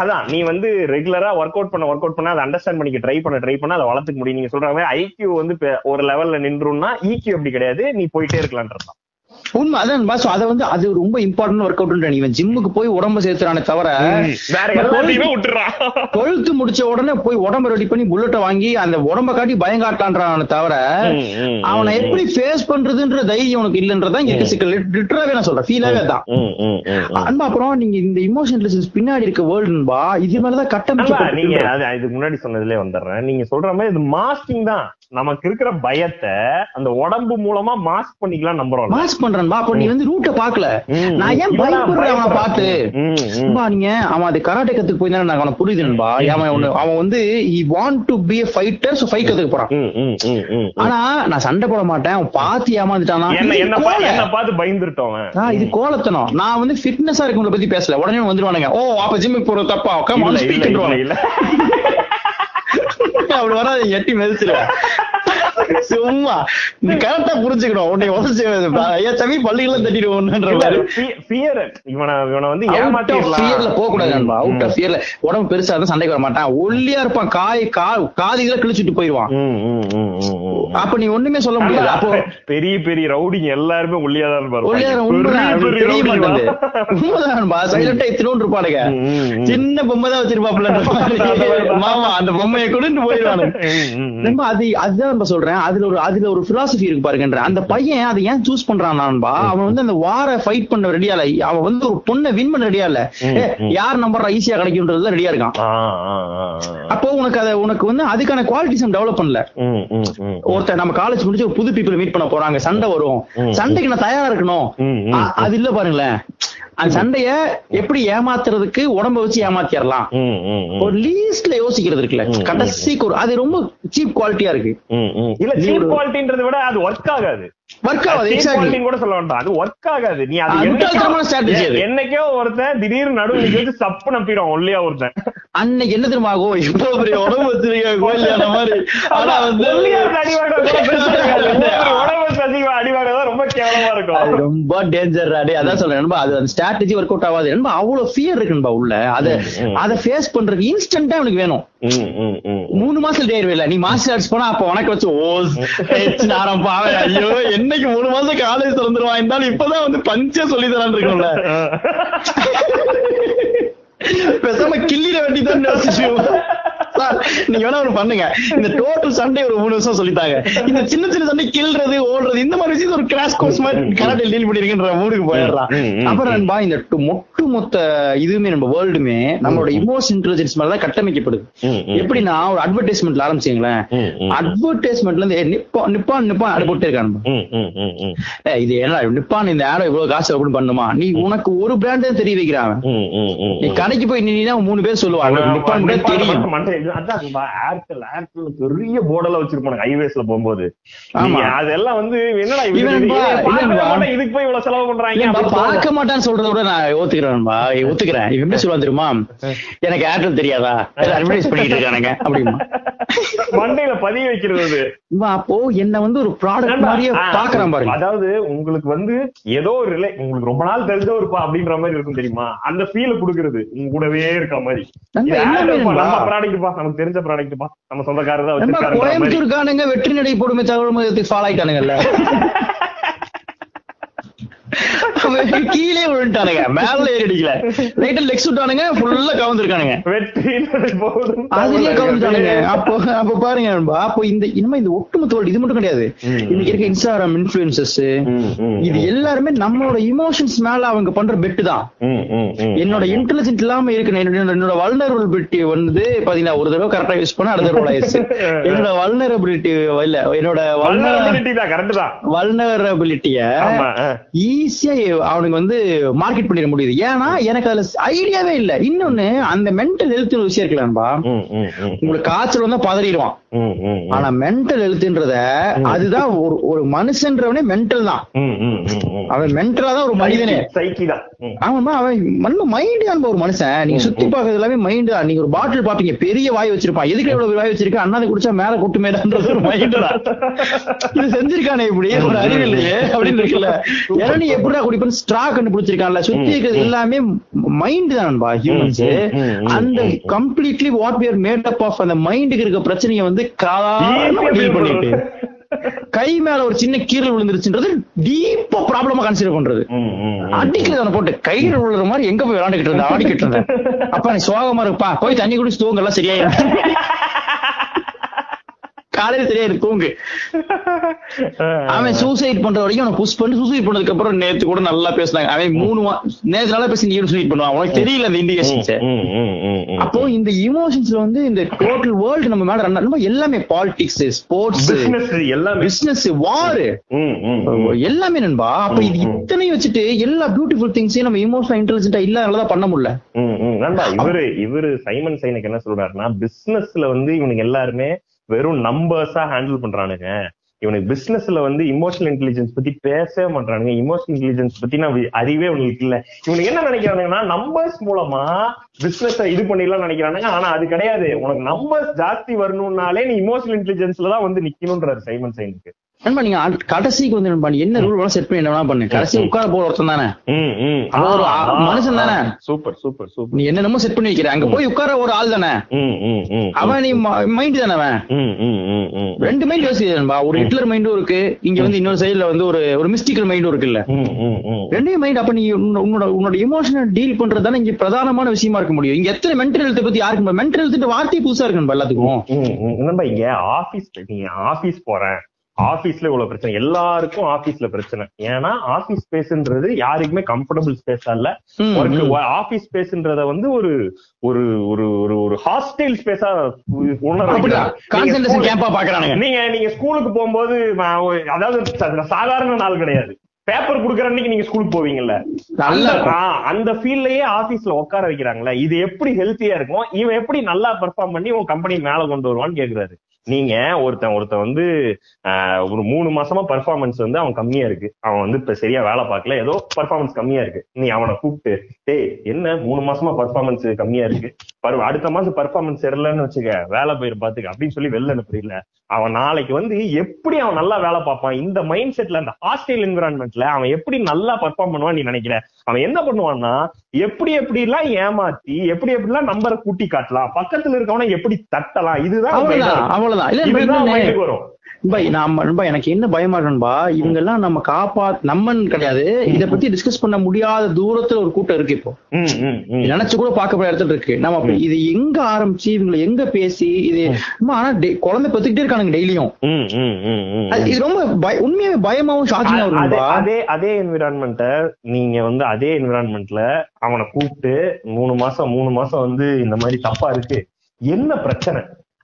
அதான் நீ வந்து ரெகுலரா ஒர்க் அவுட் பண்ண ஒர்க் அவுட் பண்ண அதை அண்டர்ஸ்டாண்ட் பண்ணிக்க ட்ரை பண்ண ட்ரை பண்ண அதை வளர்த்துக்க முடியும். நீங்க சொல்ற மாதிரி ஐக்கியூ வந்து ஒரு லெவல்ல நின்றும்னா ஈக்கியூ அப்படி கிடையாது நீ போயிட்டே இருக்கலான்றதான் உண்மை அதான் பாஸ் அதை வந்து அது ரொம்ப இம்பார்ட்டன்ட் ஒர்க் அவுட் இவன் ஜிம்முக்கு போய் உடம்ப சேர்த்துறானே தவிர கொழுத்து முடிச்ச உடனே போய் உடம்ப ரெடி பண்ணி புல்லட்டை வாங்கி அந்த உடம்ப காட்டி பயம் காட்டான்றானே தவிர அவனை எப்படி ஃபேஸ் பண்றதுன்ற தைரியம் உனக்கு இல்லன்றதான் இருக்கு சிக்கல் லிட்டராவே நான் சொல்றேன். ஃபீலாவே தான். அன்பா அப்புறம் நீங்க இந்த இமோஷன் பின்னாடி இருக்க வேர்ல்டுன்பா இது மேலதான் ஆமா, நீங்க இதுக்கு முன்னாடி சொன்னதுலயே வந்துடுறேன். நீங்க சொல்ற மாதிரி இது மாஸ்கிங் தான். நமக்கு இருக்கிற பயத்தை அந்த உடம்பு மூலமா மாஸ்க் பண்ணிக்கலாம் நம்புறோம் மாஸ் பண்றேன்பா அப்ப நீ வந்து ரூட்ட பாக்கல. நான் ஏன். பயப்படுறேன் அவனை பார்த்து. நண்பா, நீங்க அவன் அது கராட்டே கத்துக்கு போய் தானே அவனை புரியுதுன்பா அவன் ஒண்ணு அவன் வந்து he want to be a fighter so fight கத்துக்க போறான். ஆனா நான் சண்டை போட மாட்டேன். அவன் பார்த்து ஏமாந்துட்டானா? என்ன பா- பார்த்து பயந்துருட்டோம் அவன். ஆ, இது கோலத்தனம் நான் வந்து ஃபிட்னஸா இருக்கவங்கள பத்தி பேசல. உடனே வந்துருவானுங்க. ஓ அப்ப ஜிம்முக்கு போறது தப்பா? கம் ஆன் ஸ்பீக் இல்ல. <laughs> அப்படி வராது எட்டி மிதிச்சிருவேன். சும்மா. நீ கரெக்டா புரிஞ்சுக்கணும். உன்னை உதச்சு ஐயா சமி பள்ளிகள்லாம் தட்டிடுவோம்ன்ற மாதிரி. fear. இவனை இவனை வந்து ஏமாத்திடலாம். ஃபியர்ல போக கூடாது நண்பா அவுட் ஆஃப் ஃபியர்ல உடம்பு பெருசா இருந்தா சண்டைக்கு வர மாட்டான் ஒல்லியா இருப்பான். காய் கா காது இதெல்லாம் கிழிச்சிட்டு ம். அப்ப நீ ஒண்ணுமே சொல்ல முடியாது. அப்போ பெரிய பெரிய ரவுடிங்க எல்லாருமே. ஒல்லியா பெரிய அவனுக்கு பெரிய தெரிய. உண்மைதான் நண்பா சைலண்டா இத்தினோண்டு இருப்பானுங்க. சின்ன பொம்மை தான் வச்சிருப்பாப்புல மாமா அந்த பொம்மையை கொண்டு போயிருவானு ம், ம், ம். நண்பா அது அதுதான் நம்ம சொல்றேன். அதுல ஒரு அதுல ஒரு பிலாசபி இருக்கு பாருங்கன்ற. அந்த பையன் அதை ஏன் சூஸ் பண்றான் நண்பா? அவன் வந்து அந்த வார ஃபைட் பண்ண ரெடியா இல்ல. அவன் வந்து ஒரு பொண்ணை வின் பண்ண ரெடியா இல்ல. யார் நம்பர் ஈஸியா கிடைக்கும்ன்றது ரெடியா இருக்கான். அப்போ உனக்கு அதை உனக்கு வந்து அதுக்கான குவாலிட்டிஸ் டெவலப் பண்ணல. ஒருத்தர் நம்ம காலேஜ் முடிச்சு புது பீப்புள் மீட் பண்ண போறாங்க சண்டை வரும். சண்டைக்கு நான் தயாரா இருக்கணும். அது இல்ல பாருங்களேன். அந்த சண்டைய எப்படி ஏமாத்துறதுக்கு உடம்ப வச்சு ஏமாத்திரலாம். ஒரு லீஸ்ட்ல யோசிக்கிறது இருக்குல்ல. கடைசிக்கு ஒரு அது ரொம்ப சீப் குவாலிட்டியா இருக்கு. இல்ல சீப் குவாலிட்டின்றதை விட அது ஒர்க் ஆகாது. ஒர்க் ஆகுது கூட சொல்ல வேண்டாம். அது ஒர்க் ஆகாது. நீ அது என்னைக்கோ- ஒருத்தன் திடீர்னு நடுவில் வச்சு சப்பு நம்பிடும். ஒல்லியா ஒருத்தன். அன்னைக்கு என்ன தெரியுமா ஆகும்? இவ்வளவு பெரிய உடம்பு வச்சிருக்க கோயிலான மாதிரி. ஆனா வந்து <laughs> ஒல்லியா இருக்க அடி வாங்குறது கூட பெருசா இருக்காது. இவ்வளவு பெரிய உடம்பு வச்சு அதிகமா அடி வாங்குறது ரொம்ப கேவலமா அது இருக்கும் ரொம்ப டேஞ்சர் டே. அதான் சொல்றேன். நண்பா அது அந்த ஸ்ட்ராட்டஜி ஒர்க் அவுட் ஆகாது. நண்பா அவ்வளவு ஃபியர் இருக்கு நண்பா உள்ள. அத. அத ஃபேஸ் பண்றதுக்கு இன்ஸ்டன்டா அவனுக்கு வேணும். மூணு மாசம் டேர் இல்ல நீ மாஸ்டர் ஆர்ட்ஸ் போனா அப்ப உனக்கு வச்சு ஓஸ் ஐயோ என்னைக்கு மூணு மாசம் காலேஜ் திறந்துருவான் இருந்தாலும் இப்பதான் வந்து பஞ்சே சொல்லி தரான் இருக்கணும்ல பேசாம கிள்ளிட வேண்டியதான் யோசிச்சு <laughs> நீங்க வேணா ஒண்ணு பண்ணுங்க. இந்த டோட்டல் சண்டே ஒரு மூணு வருஷம் சொல்லித்தாங்க. இந்த சின்ன சின்ன சண்டை கில்றது ஓடுறது இந்த மாதிரி விஷயத்தை ஒரு கிராஷ் கோர்ஸ் மாதிரி கராட்டே டீல் பண்ணிருக்கின்ற மூடுக்கு போயிடுறான். அப்புறம் நண்பா இந்த மொட்டு மொத்த இதுவுமே நம்ம வேர்ல்டுமே நம்மளோட இமோஷன் இன்டெலிஜென்ஸ் மேலதான் கட்டமைக்கப்படுது. ம், ம். எப்படின்னா ஒரு அட்வர்டைஸ்மெண்ட்ல ஆரம்பிச்சீங்களேன். அட்வர்டைஸ்மெண்ட்ல இருந்து நிப்பான் நிப்பான் நிப்பான் ஆடு போட்டே இருக்கான் இது என்ன நிப்பான் இந்த ஆடை இவ்வளவு காசு அப்படின்னு பண்ணுமா? நீ உனக்கு ஒரு பிராண்ட் தான் தெரிய வைக்கிறான் நீ. கடைக்கு போய் நின்னா மூணு பேர் சொல்லுவாங்க. நிப்பான் தெரியும். அதான் ஏர்டெல் ஏர்டெல் பெரிய போர்டெல்லாம் வச்சிருப்பானுங்க ஹைவேஸ்ல போகும்போது. அதெல்லாம் வந்து என்னடா இதுக்கு போய் இவ்வளவு செலவு பண்றாங்க பார்க்க மாட்டான்னு சொல்றத விட நான் ஒத்துக்கிறேன்பா ஒத்துக்கிறேன். இவன் எப்படி <laughs> சொல்லுவான் தெரியுமா? எனக்கு ஏர்டெல் தெரியாதா? அட்வர்டைஸ் பண்ணிட்டு இருக்கானுங்க. அப்படிமா மண்டையில பதிய வைக்கிறது. அப்போ என்ன வந்து ஒரு ப்ராடக்ட் மாதிரியே பாக்குறான் பாருங்க அதாவது உங்களுக்கு வந்து ஏதோ ஒரு உங்களுக்கு ரொம்ப நாள் தெரிஞ்ச ஒரு பா அப்படின்ற மாதிரி இருக்கும் தெரியுமா? அந்த ஃபீல் குடுக்குறது உங்க கூடவே இருக்க மாதிரி. பா. நம்ம ப்ராடக்ட் பா? நமக்கு தெரிஞ்ச ப்ராடக்ட்பா நம்ம சொந்தக்காரர் தான் வச்சிருக்காரு வெற்றி நடை போடுமே தகவல் ஃபால் ஆயிட்டானுங்கல்ல? <laughs> கீழே விழுந்துட்டானுங்க. மேல ஏறி அடிக்கல. லைட்டா லெக்ஸ் விட்டானுங்க ஃபுல்லா கவுந்திருக்கானுங்க. அதுலயே கவுந்துட்டானுங்க. அப்போ அப்ப பாருங்க அப்போ இந்த இனிமே இந்த ஒட்டுமொத்த இது மட்டும் கிடையாது. இன்னைக்கு இருக்க இன்ஸ்டாகிராம் இன்ஃபுளுசஸ் இது எல்லாருமே நம்மளோட இமோஷன்ஸ் மேல அவங்க பண்ற பெட்டு தான். என்னோட இன்டெலிஜென்ட் இல்லாம இருக்கு என்னோட வல்னரபிலிட்டி வந்து பாத்தீங்கன்னா ஒரு தடவை கரெக்டா யூஸ் பண்ண அடுத்த தடவை ஆயிடுச்சு என்னோட வல்னரபிலிட்டி இல்ல என்னோட Vulnerability தான் கரெக்ட் தான். வல்னரபிலிட்டிய ஆ. ஈஸியா அவனுக்கு வந்து மார்க்கெட் பண்ணிட முடியுது. ஏன்னா எனக்கு அதுல ஐடியாவே இல்ல. இன்னொன்னு அந்த மென்டல் ஹெல்த் விஷயம் இருக்கலாம்பா உங்களுக்கு காய்ச்சல் வந்தா பதறிடுவான். ஆனா மென்டல் ஹெல்த்ன்றத அதுதான் ஒரு ஒரு மனுஷன்றவனே மென்டல் தான். அவன் மென்டலா தான் ஒரு மனிதனே. சைக்கி தான். ம். அவன் மண்ணு மைண்ட் தான் ஒரு மனுஷன். நீங்க சுத்தி பாக்குறது எல்லாமே மைண்ட் தான். நீங்க ஒரு பாட்டில் பாப்பீங்க பெரிய வாய் வச்சிருப்பான். எதுக்கு இவ்வளவு வாய் வச்சிருக்க? அண்ணாதை குடிச்சா மேல கொட்டு மேலன்றது ஒரு மைண்ட் தான். இது செஞ்சிருக்கானே இப்படி? ஒரு அறிவு இல்லையே அப்படின்னு இருக்குல்ல. ஏன்னா நீ எப்படிடா குடிப்பேன் ஸ்ட்ரா கண்டுபிடிச்சிருக்கான்ல சுத்தி இருக்கிறது எல்லாமே மைண்ட் தான்பா ஹியூமன்ஸ் அந்த. Completely what we are made up of அந்த மைண்டுக்கு இருக்க பிரச்சனையை வந்து டீல் feel பண்ணிட்டு கை மேல ஒரு சின்ன கீரல் விழுந்துருச்சுன்றது டீப்பா ப்ராப்ளமா கன்சிடர் பண்றது. அடிக்கிறது போட்டு கையில விழுற மாதிரி எங்க போய் விளையாண்டுகிட்டு இருந்த ஆடிக்கிட்டு இருந்தேன். அப்ப நீ சோகமா இருப்பா. போய் தண்ணி குடிச்சு தூங்க எல்லாம் சரியாயிரும். காலையில சரியாயிரு தூங்கு. <laughs> அவன் சூசைட் பண்ற வரைக்கும் அவனை புஷ் பண்ணி சூசைட் பண்ணதுக்கு அப்புறம் நேத்து கூட நல்லா பேசினாங்க. அவன் மூணு நேத்து நல்லா பேசி நீ சூசைட் பண்ணுவான். உனக்கு தெரியல அந்த இண்டிகேஷன்ஸ். அப்போ இந்த இமோஷன்ஸ்ல வந்து இந்த டோட்டல் வேர்ல்டு நம்ம மேல ரன் நம்ம எல்லாமே பாலிடிக்ஸ் ஸ்போர்ட்ஸ் Business எல்லாமே. Business war. எல்லாமே நண்பா. அப்ப இது இத்தனையும் வச்சுட்டு எல்லா பியூட்டிஃபுல் திங்ஸையும் நம்ம இமோஷனல் இன்டெலிஜென்டா இல்லாதனாலதான் பண்ண முடியல. நண்பா இவரு இவரு சைமன் சைனுக்கு என்ன சொல்றாருன்னா பிசினஸ்ல வந்து இவனுக்கு எல்லாருமே வெறும் நம்பர்ஸா ஹேண்டில் பண்றானுங்க. இவனுக்கு பிசினஸ்ல வந்து இமோஷனல் இன்டெலிஜென்ஸ் பத்தி பேசவே மாட்டானுங்க இமோஷனல் இன்டெலிஜென்ஸ் பத்தி நான் அறிவே உங்களுக்கு இல்ல. இவனுக்கு என்ன நினைக்கிறானுங்கன்னா நம்பர்ஸ் மூலமா பிசினஸ் இது பண்ணிடலாம் நினைக்கிறானுங்க. ஆனா அது கிடையாது. உனக்கு நம்பர்ஸ் ஜாஸ்தி வரணும்னாலே நீ இமோஷனல் இன்டெலிஜென்ஸ்ல தான் வந்து நிக்கணும்ன்றாரு சைமன் சைனுக்கு. நண்பா நீங்க கடைசிக்கு வந்து நண்பா என்ன ரூல் வேணா செட் பண்ணி என்ன வேணா பண்ணு. கடைசி உட்கார போற ஒருத்தன் தானே. ஒரு மனுஷன் தானே? Super super super. நீ என்னென்னமோ செட் பண்ணி வைக்கிற. அங்க போய் உட்கார ஒரு ஆள் தானே. அவன் நீ மைண்ட் தானே அவன். ரெண்டு மைண்ட் யோசிச்சு நண்பா. ஒரு ஹிட்லர் மைண்டும் இருக்கு. இங்க வந்து இன்னொரு சைடுல வந்து ஒரு ஒரு மிஸ்டிக்கல் மைண்டும் இருக்குல்ல. ரெண்டே மைண்ட் அப்ப நீ உன்னோட- உன்னோட இமோஷனல் டீல் பண்றது தானே இங்க பிரதானமான விஷயமா இருக்க முடியும். இங்க எத்தனை மென்டல் ஹெல்த் பத்தி யாருக்கு மென்டல் ஹெல்த் வார்த்தை புதுசா இருக்கு நண்பா எல்லாத்துக்கும். என்னப்பா இங்க ஆபீஸ் நீங்க ஆபீஸ் போறேன். ஆபீஸ்ல இவ்வளவு பிரச்சனை. எல்லாருக்கும் ஆபீஸ்ல பிரச்சனை. ஏன்னா ஆபீஸ் ஸ்பேஸ்ன்றது யாருக்குமே கம்ஃபர்டபுள் ஸ்பேஸா இல்ல. ஆபீஸ் ஸ்பேஸ்ன்றத வந்து ஒரு ஒரு ஒரு ஒரு ஒரு ஹாஸ்டைல் ஸ்பேஸா பாக்குறானுங்க. நீங்க நீங்க ஸ்கூலுக்கு போகும்போது அதாவது சாதாரண நாள் கிடையாது. பேப்பர் குடுக்கற அன்னைக்கு நீங்க ஸ்கூலுக்கு போவீங்கல்ல. அந்த ஃபீல்ட்லயே ஆபீஸ்ல உட்கார வைக்கிறாங்களே இது எப்படி ஹெல்த்தியா இருக்கும்? இவன் எப்படி நல்லா பெர்ஃபார்ம் பண்ணி உன் கம்பெனி மேல கொண்டு வருவான்னு கேக்குறாரு. நீங்க ஒருத்தன் ஒருத்தன் வந்து ஆஹ், ஒரு மூணு மாசமா பர்ஃபார்மன்ஸ் வந்து அவன் கம்மியா இருக்கு. அவன் வந்து இப்ப சரியா வேலை பார்க்கல. ஏதோ பர்ஃபார்மன்ஸ் கம்மியா இருக்கு. நீ அவனை கூப்பிட்டு டேய் என்ன? மூணு மாசமா பர்ஃபார்மன்ஸ் கம்மியா இருக்கு. அடுத்த மாசம் பர்ஃபார்மன்ஸ் சரியில்லைன்னு வச்சுக்க வேலை போயிரு பாத்துக்க அப்படின்னு சொல்லி வெளில அனுப்புறீல அவன் நாளைக்கு வந்து எப்படி அவன் நல்லா வேலை பார்ப்பான்? இந்த மைண்ட் செட்ல அந்த ஹாஸ்டல் என்விரான்மெண்ட்ல அவன் எப்படி நல்லா பர்ஃபார்ம் பண்ணுவான் நீ நினைக்கிற? அவன் என்ன பண்ணுவான்னா எப்படி எப்படி எல்லாம் ஏமாத்தி எப்படி எப்படி எல்லாம் நம்பரை கூட்டி காட்டலாம் பக்கத்துல இருக்கவனை எப்படி தட்டலாம் இதுதான் அவ்வளவுதான் இல்ல வரும். நண்பா, நாம நண்பா, எனக்கு என்ன பயமா இருக்குன்பா இவங்க எல்லாம் நம்ம காப்பா நம்மன்னு கிடையாது. இத பத்தி டிஸ்கஸ் பண்ண முடியாத தூரத்துல ஒரு கூட்டம் இருக்கு இப்போ. நினைச்சு கூட பார்க்க இடத்துல இருக்கு. நம்ம இது எங்க ஆரம்பிச்சு இவங்களை எங்க பேசி இது ஆனா குழந்தை பெத்துக்கிட்டே இருக்கானுங்க டெய்லியும். இது ரொம்ப உண்மையாவே பயமாவும் ஷாக்கிங்கா அதே அதே அதே என்விரான்மெண்ட்ட நீங்க வந்து அதே என்விரான்மெண்ட்ல அவனை கூப்பிட்டு மூணு மாசம் மூணு மாசம் வந்து இந்த மாதிரி தப்பா இருக்கு. என்ன பிரச்சனை?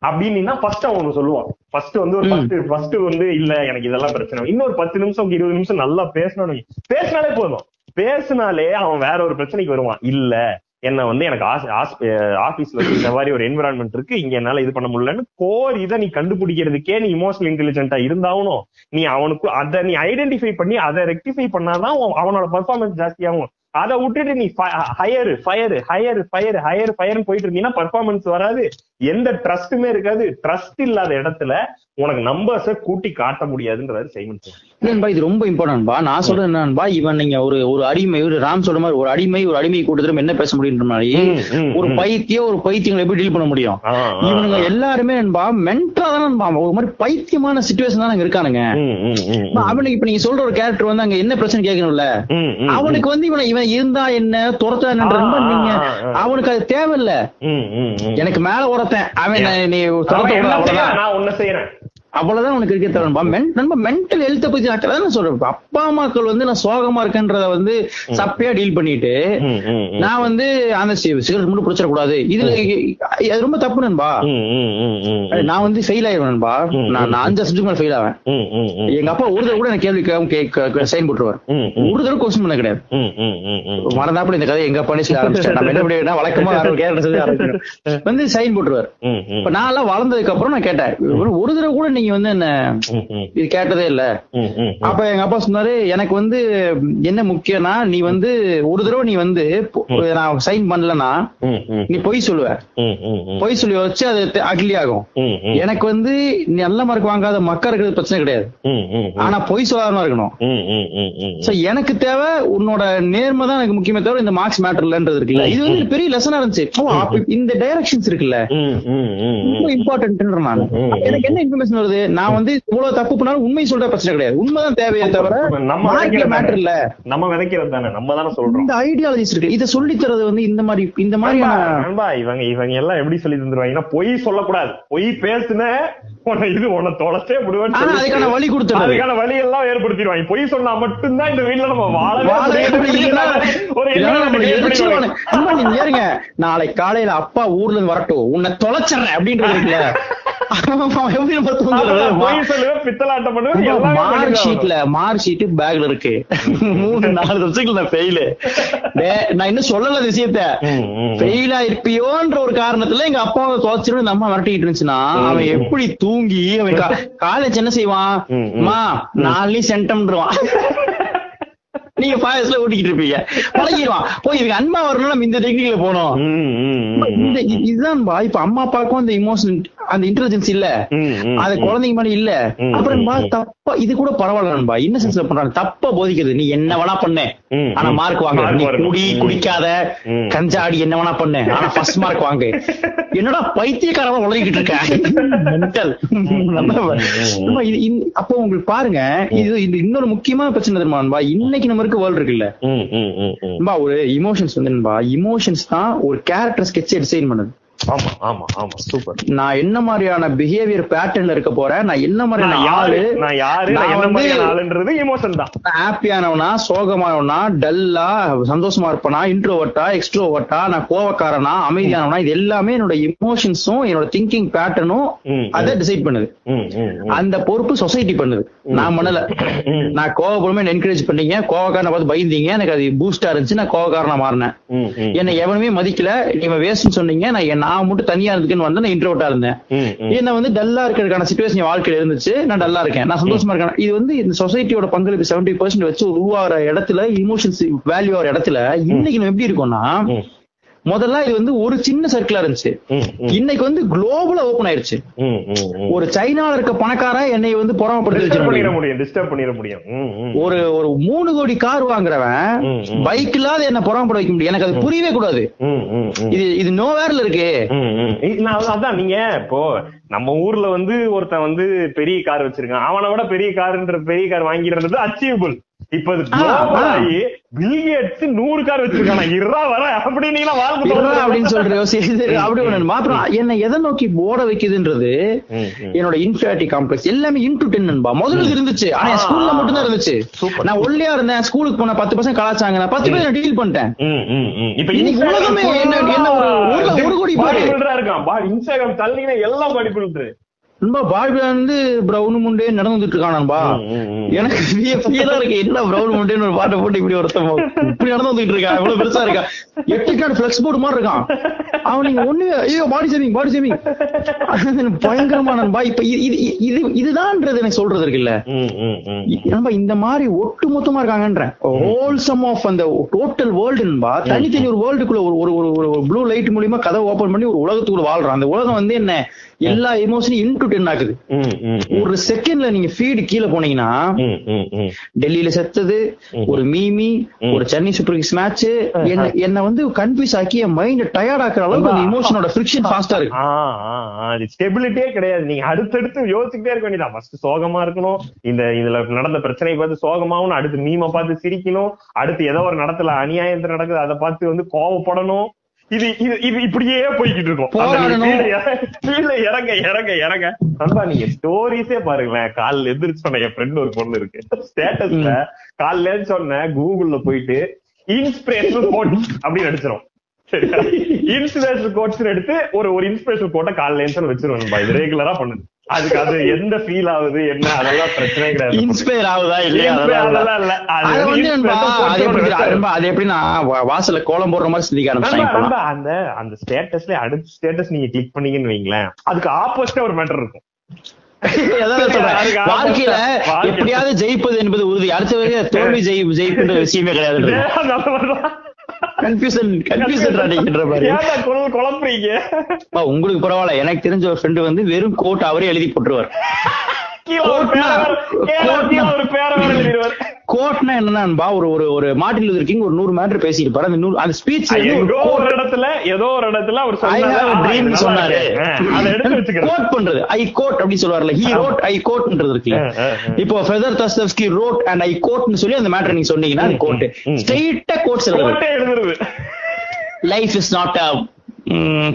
அப்படின்னா ஃபர்ஸ்ட் அவன் ஒண்ணு சொல்லுவான். ஃபர்ஸ்ட் வந்து ஒரு ம். ஃபர்ஸ்ட் வந்து இல்ல எனக்கு இதெல்லாம் பிரச்சனை இன்னொரு பத்து நிமிஷம் இருபது நிமிஷம் நல்லா பேசணும்னு வை. பேசினாலே போதும். பேசினாலே அவன் வேற ஒரு பிரச்சனைக்கு வருவான். இல்ல என்ன வந்து எனக்கு ஆபீஸ்ல இந்த மாதிரி ஒரு என்விரான்மெண்ட் இருக்கு. இங்க என்னால இது பண்ண முடியலன்னு கோர் இதை நீ கண்டுபிடிக்கிறதுக்கே நீ இமோஷனல் இன்டெலிஜென்ட்டா இருந்தாகணும். நீ அவனுக்கு அதை நீ ஐடென்டிஃபை பண்ணி அதை ரெக்டிஃபை பண்ணாதான் அவனோட பர்ஃபார்மன்ஸ் ஜாஸ்தியாகும். அதை விட்டுட்டு நீ hire fire hire fire hire ஃபயர்னு போயிட்டு இருந்தீங்கன்னா பர்ஃபார்மன்ஸ் வராது. எந்த ட்ரஸ்ட்டுமே இருக்காது. ட்ரஸ்ட் இல்லாத இடத்துல உனக்கு நம்பர்ஸ கூட்டி காட்ட முடியாதுன்றாரு சைமன் நண்பா இது ரொம்ப இம்பார்ட்டன்ட்பா நான் சொல்றது என்னன்பா இவன் நீங்க ஒரு ஒரு அடிமை ஒரு ராம் சொல்ற மாதிரி ஒரு அடிமை ஒரு அடிமை கூட்டத்திலும் என்ன பேச முடியுன்ற மாதிரி. ஒரு பைத்தியம் ஒரு பைத்தியங்களை எப்படி டீல் பண்ண முடியும்? இவனுங்க எல்லாருமே நண்பா மென்டா தான் ஒரு மாதிரி பைத்தியமான சுச்சுவேஷன் தான் இருக்கானுங்க. அவனுக்கு இப்ப நீங்க சொல்ற ஒரு கேரக்டர் வந்து அங்க என்ன பிரச்சனை கேட்கணும்ல? அவனுக்கு வந்து இவன் இவன் இருந்தா என்ன துரத்தா என்னன்ற நீங்க அவனுக்கு அது தேவையில்ல. எனக்கு மேல ஒருத்தன். அவன் நீ நான் ஒண்ணு செய்யறேன். அவ்வளவுதான் உனக்கு இருக்க தரணும்பா நண்பா மென்டல் ஹெல்த்த பத்தி நான் சொல்றேன். அப்பா அம்மாக்கள் வந்து நான் சோகமா இருக்கேன்றத வந்து சப்பையா டீல் பண்ணிட்டு நான் வந்து அந்த சிகரெட் மட்டும் பிடிச்சிடக்கூடாது. இதுல ரொம்ப தப்பு நண்பா. நான் வந்து ஃபெயில் ஆயிடுவேன் நண்பா. நான் அஞ்சு சப்ஜெக்ட் மேல ஃபெயில் ஆவேன். எங்க அப்பா ஒரு தடவை கூட எனக்கு கேள்வி சைன் போட்டுருவார். ஒரு தடவை கொஸ்டின் பண்ண கிடையாது. மறந்தாப்புல இந்த கதை எங்க பண்ணி சொல்ல ஆரம்பிச்சிட்டேன் நம்ம என்ன பண்ணி வழக்கமா சொல்லி ஆரம்பிச்சிடும் <laughs> வந்து சைன் போட்டுருவார். இப்ப நான் எல்லாம் வளர்ந்ததுக்கு அப்புறம் நான் கேட்டேன். ஒரு தடவை கூட நீங்க வந்து என்ன இது கேட்டதே இல்ல. அப்ப எங்க அப்பா சொன்னாரு எனக்கு வந்து என்ன முக்கியம்னா நீ வந்து ஒரு தடவை நீ வந்து நான் சைன் பண்ணலன்னா நீ பொய் சொல்லுவ. பொய் சொல்லி வச்சு அது அக்லி ஆகும். எனக்கு வந்து நல்ல மார்க் வாங்காத மக்கா இருக்கிறது பிரச்சனை கிடையாது. ஆனா பொய் சொல்லாம இருக்கணும். சோ எனக்கு தேவை உன்னோட நேர்மை தான் எனக்கு முக்கியமே தவிர இந்த மார்க்ஸ் மேட்டர் இல்லன்றது இருக்குல்ல. இது வந்து பெரிய லெசனா இருந்துச்சு. இந்த டைரக்ஷன்ஸ் இருக்குல்ல. ரொம்ப இம்பார்ட்டன்ட் நான். எனக்கு என்ன இன்ஃபர்மேஷன் வருது? நான் வந்து இவ்வளவு தப்பு பண்ணாலும் உண்மை சொல்ற பிரச்சனை கிடையாது. உண்மைதான் தேவையே தவிர நம்ம மேட்டர் இல்ல. நம்ம விதைக்கிறது தானே? நம்ம தானே சொல்றோம். இந்த ஐடியாலஜிஸ் இருக்கு. இத சொல்லி தரது வந்து இந்த மாதிரி இந்த மாதிரியான இவங்க இவங்க எல்லாம் எப்படி சொல்லி தந்துருவாங்கன்னா பொய் சொல்லக்கூடாது. பொய் பேசுன இது உன தொலைச்சே விடுவேன் அதுக்கான வழி கொடுத்துரு அதுக்கான வழி எல்லாம் ஏற்படுத்திடுவாங்க. பொய் சொன்னா மட்டும்தான் இந்த வீட்டுல நம்ம வாழவே நாளை காலையில அப்பா ஊர்ல இருந்து வரட்டும். உன்னை தொலைச்சிடுறேன் அப்படின்றது இருக்குல்ல. மார்க் ஷீட்ல மார்க் ஷீட் பேக்ல இருக்கு. மூணு நாலு வருஷத்துக்கு நான் ஃபெயிலு நான் இன்னும் சொல்லல விஷயத்த. ஃபெயில் ஆயிருப்பியோன்ற ஒரு காரணத்துல எங்க அப்பாவை தொலைச்சிரும் இந்த அம்மா விரட்டிட்டு இருந்துச்சுன்னா அவன் எப்படி தூங்கி அவன் காலேஜ் <laughs> என்ன செய்வான்? மா நாளையும் சென்டம்ன்றான் நீங்க பாயஸ்ல ஓட்டிக்கிட்டு இருப்பீங்க. பழகிடுவான். போய் இவங்க அன்பா வரணும் இந்த டெக்னிக்ல போனோம் இந்த இதுதான் இப்ப அம்மா அப்பாவுக்கும் அந்த இமோஷன் அந்த இன்டெலிஜென்ஸ் இல்ல. அது குழந்தைங்க மாதிரி இல்ல. அப்புறம் தப்பா இது கூட பரவாயில்ல நண்பா. என்ன சென்ஸ்ல பண்றாங்க. தப்பா போதிக்கிறது. நீ என்ன வேணா பண்ண. ஆனா மார்க் வாங்க. நீ குடி குடிக்காத. கஞ்சாடி என்ன வேணா பண்ண. ஆனா ஃபர்ஸ்ட் மார்க் வாங்க. என்னடா பைத்தியக்காரமா உலகிட்டு இருக்க? அப்போ உங்களுக்கு பாருங்க. இது இன்னொரு முக்கியமான பிரச்சனை தெரியுமா இன்னைக்கு நம்ம இருக்க வேர்ல்ட் இருக்குல்ல. ஒரு இமோஷன்ஸ் வந்து இமோஷன்ஸ் தான் ஒரு கேரக்டர் ஸ்கெட்ச் டிசைன் பண்ணுது. ஆமா ஆமா ஆமா சூப்பர் நான் என்ன மாதிரியான பிஹேவியர் பேட்டர்ன்ல இருக்க போறேன்? நான் என்ன மாதிரியான ஆளு? நான் யாரு? நான் என்ன மாதிரியான ஆளுன்றது எமோஷன் தான். ஹாப்பியானவனா சோகமானவனா டல்லா சந்தோஷமா இருப்பனா இன்ட்ரோவர்ட்டா எக்ஸ்ட்ரோவர்ட்டா நான் கோவக்காரனா அமைதியானவனா இது எல்லாமே என்னோட இமோஷன்ஸும் என்னோட திங்கிங் பேட்டர்னும் அதை டிசைட் பண்ணுது. அந்த பொறுப்பு சொசைட்டி பண்ணுது. நான் பண்ணல. நான் கோவப்படுமே என்கரேஜ் பண்ணீங்க. கோவக்காரனை பார்த்து பயந்தீங்க. எனக்கு அது பூஸ்டா இருந்துச்சு. நான் கோவக்காரனா மாறினேன். என்னை எவனுமே மதிக்கல. நீங்க வேஸ்ட்னு சொன்னீங்க. நான் நான் மட்டும் தனியா இருந்துக்குன்னு வந்து நான் இன்ட்ரோட்டா இருந்தேன். என்ன வந்து டல்லா இருக்கிறதுக்கான சுச்சுவேஷன் வாழ்க்கையில இருந்துச்சு. நான் டல்லா இருக்கேன். நான் சந்தோஷமா இருக்கேன். இது வந்து இந்த சொசைட்டியோட பங்களிப்பு செவன்டி பர்சன்ட் வச்சு உருவாகிற இடத்துல இமோஷன்ஸ் வேல்யூ ஆகிற இடத்துல இன்னைக்கு நம்ம எப்படி இருக்கோம்னா முதல்ல இது வந்து ஒரு சின்ன சர்க்கிளா இருந்துச்சு. இன்னைக்கு வந்து குளோபலா ஓபன் ஆயிருச்சு ஒரு சைனால இருக்க பணக்காரன் என்னை வந்து புறமப்படுத்தி முடியும். டிஸ்டர்ப் பண்ணிட முடியும். ஒரு ஒரு மூணு கோடி கார் வாங்குறவன் பைக் இல்லாத என்ன புறமப்பட வைக்க முடியும். எனக்கு அது புரியவே கூடாது. இது இது நோ வேர்ல இருக்கு. அதான் நீங்க இப்போ நம்ம ஊர்ல வந்து ஒருத்தன் வந்து பெரிய கார் வச்சிருக்கான். அவனை விட பெரிய கார்ன்ற பெரிய கார் வாங்கிடுறது அச்சீவபிள் இப்ப பில்கேட்ஸ் நூறு கார் வச்சிருக்கானா? இருறா வர அப்படி நீ அப்படின்னு சொல்ற அப்படி ஒண்ணு மாத்திரம் என்ன எதை நோக்கி ஓட வைக்குதுன்றது என்னோட இன்ஃபியாரிட்டி காம்ப்ளெக்ஸ் எல்லாமே இன்டு டென் முதல்ல இருந்துச்சு. ஆனா ஸ்கூல்ல மட்டும் தான் இருந்துச்சு. நான் ஒல்லியா இருந்தேன். ஸ்கூலுக்கு போன பத்து பர்சன்ட் கலாச்சாங்க. நான் பத்து பேர் டீல் பண்ணிட்டேன். இப்ப இன்னைக்கு உலகமே என்ன என்ன ஒரு கோடி இருக்கான். இன்ஸ்டாகிராம் தள்ளினா எல்லாம் பாடி பில்டர் நண்பா பாய்பிளா வந்து பிரவுன் முண்டே நடந்து வந்துட்டு இருக்கானன்பா. எனக்கு ஃபீலா இருக்கு என்ன பிரவுன் முண்டேன்னு ஒரு பாட்டை போட்டு இப்படி ஒருத்தன் இப்படி நடந்து வந்துட்டு இருக்கான் இவ்வளவு பெருசா இருக்கா. எட்டு கார்டு பிளக்ஸ் போர்டு மாதிரி இருக்கான். அவன் நீங்க ஒண்ணு ஐயோ பாடி சேவிங் பாடி சேவிங் பயங்கரமா நண்பா இப்ப இது இது இது இதுதான்ன்றது எனக்கு சொல்றது இருக்குல்ல. நம்ம இந்த மாதிரி ஒட்டு மொத்தமா இருக்காங்கன்றேன் ஹோல் சம் ஆஃப் அந்த டோட்டல் வேர்ல்டுன்பா தனித்தனி ஒரு வேர்ல்டுக்குள்ள ஒரு ஒரு ஒரு ஒரு ப்ளூ லைட் மூலியமா கதை ஓபன் பண்ணி ஒரு உலகத்துக்குள்ள வாழ்றான். அந்த உலகம் வந்து என்ன? எல்லா எமோஷனையும் இன்டு டென் ஆகுது. ஒரு செகண்ட்ல நீங்க ஃபீடு கீழே போனீங்கன்னா. டெல்லியில செத்தது ஒரு மீமி ஒரு சென்னை சூப்பர் கிங்ஸ் மேட்ச் என்ன வந்து கன்ஃபியூஸ் ஆக்கி என் மைண்ட் டயர்ட் ஆக்குற அளவுக்கு அந்த இமோஷனோட ஃபிரிக்ஷன் ஃபாஸ்டா இருக்கு ஸ்டெபிலிட்டியே கிடையாது. நீங்க அடுத்தடுத்து யோசிச்சுட்டே இருக்க வேண்டியதான் ஃபர்ஸ்ட் சோகமா இருக்கணும். இந்த இதுல நடந்த பிரச்சனையை பார்த்து சோகமாவும் அடுத்து மீமை பார்த்து சிரிக்கணும். அடுத்து ஏதோ ஒரு நடத்துல அநியாயத்தை நடக்குது. அதை பார்த்து வந்து கோவப்படணும். இது இது இது இப்படியே போய்கிட்டு இருக்கும். கீழே இற- கீழே இறங்க இறங்க இறங்க. நண்பா நீங்க ஸ்டோரிஸே பாருங்களேன். காலைல எதிர்த்து சொன்ன என் ஃப்ரெண்ட் ஒரு பொண்ணு இருக்கு. ஸ்டேட்டஸ்ல காலைல சொன்ன கூகுள்ல போயிட்டு இன்ஸ்பிரேஷனல் கோட் அப்படின்னு அடிச்சிரும். சரியா? <laughs> இன்ஸ்பிரேஷனல் கோட்ஸ் எடுத்து ஒரு ஒரு இன்ஸ்பிரேஷனல் கோட்டை காலைல வச்சிருவேன் இது ரெகுலரா பண்ணுது. அதுக்கு அது எந்த ஃபீல் ஆகுது என்ன? அதெல்லாம் பிரச்சனை கிடையாது. இன்ஸ்பயர் ஆகுதா இல்லையா? அதெல்லாம் இல்ல. அது வந்து எப்படி அது எப்படின்னா வாசல்ல கோலம் போடுற மாதிரி சிந்திக்க ஆரம்பிச்சாங்க அந்த அந்த ஸ்டேட்டஸ்ல அடுத்த ஸ்டேட்டஸ் நீங்க கிளிக் பண்ணீங்கன்னு வைங்களேன் அதுக்கு ஆப்போசிட்டா ஒரு மேட்டர் இருக்கும். வாழ்க்கையில வாழ்க்கை- எப்படியாவது ஜெயிப்பது என்பது உறுதி. அடுத்த வரைய தோல்வி ஜெயி ஜெயிப்புன்ற விஷயமே கிடையாது கன்ஃபியூசன் கன்ஃபியூசன் அடிக்கின்ற மாதிரி. குழப்புறீங்க உங்களுக்கு பரவாயில்ல. எனக்கு தெரிஞ்ச ஒரு ஃப்ரெண்டு வந்து வெறும் கோட் அவரே எழுதி போட்டுருவார். கீழே ஒரு ஒரு. கோட்னா என்னன்னா ஒரு ஒரு ஒரு மார்ட்டின் லூதர் கிங் ஒரு நூறு மேட்டர் பேசியிருப்பாரு. அந்த நூறு அந்த ஸ்பீச் ஒரு இடத்துல ஏதோ ஒரு இடத்துல அவர் ட்ரீம் சொன்னாரு. அதை எடுத்து வச்சுக்கிறேன். கோட் பண்றது. ஐ கோட் அப்படி சொல்லுவார்ல. ஹி ரோட் ஐ கோட்ன்றது இருக்குல்ல. இப்போ Fyodor Dostoevsky wrote and I கோட்னு சொல்லி அந்த மேட்டர் நீங்க சொன்னீங்கன்னா அது கோட். ஸ்ட்ரெயிட்டா கோட்ஸ் எழுதுறது. Life is not a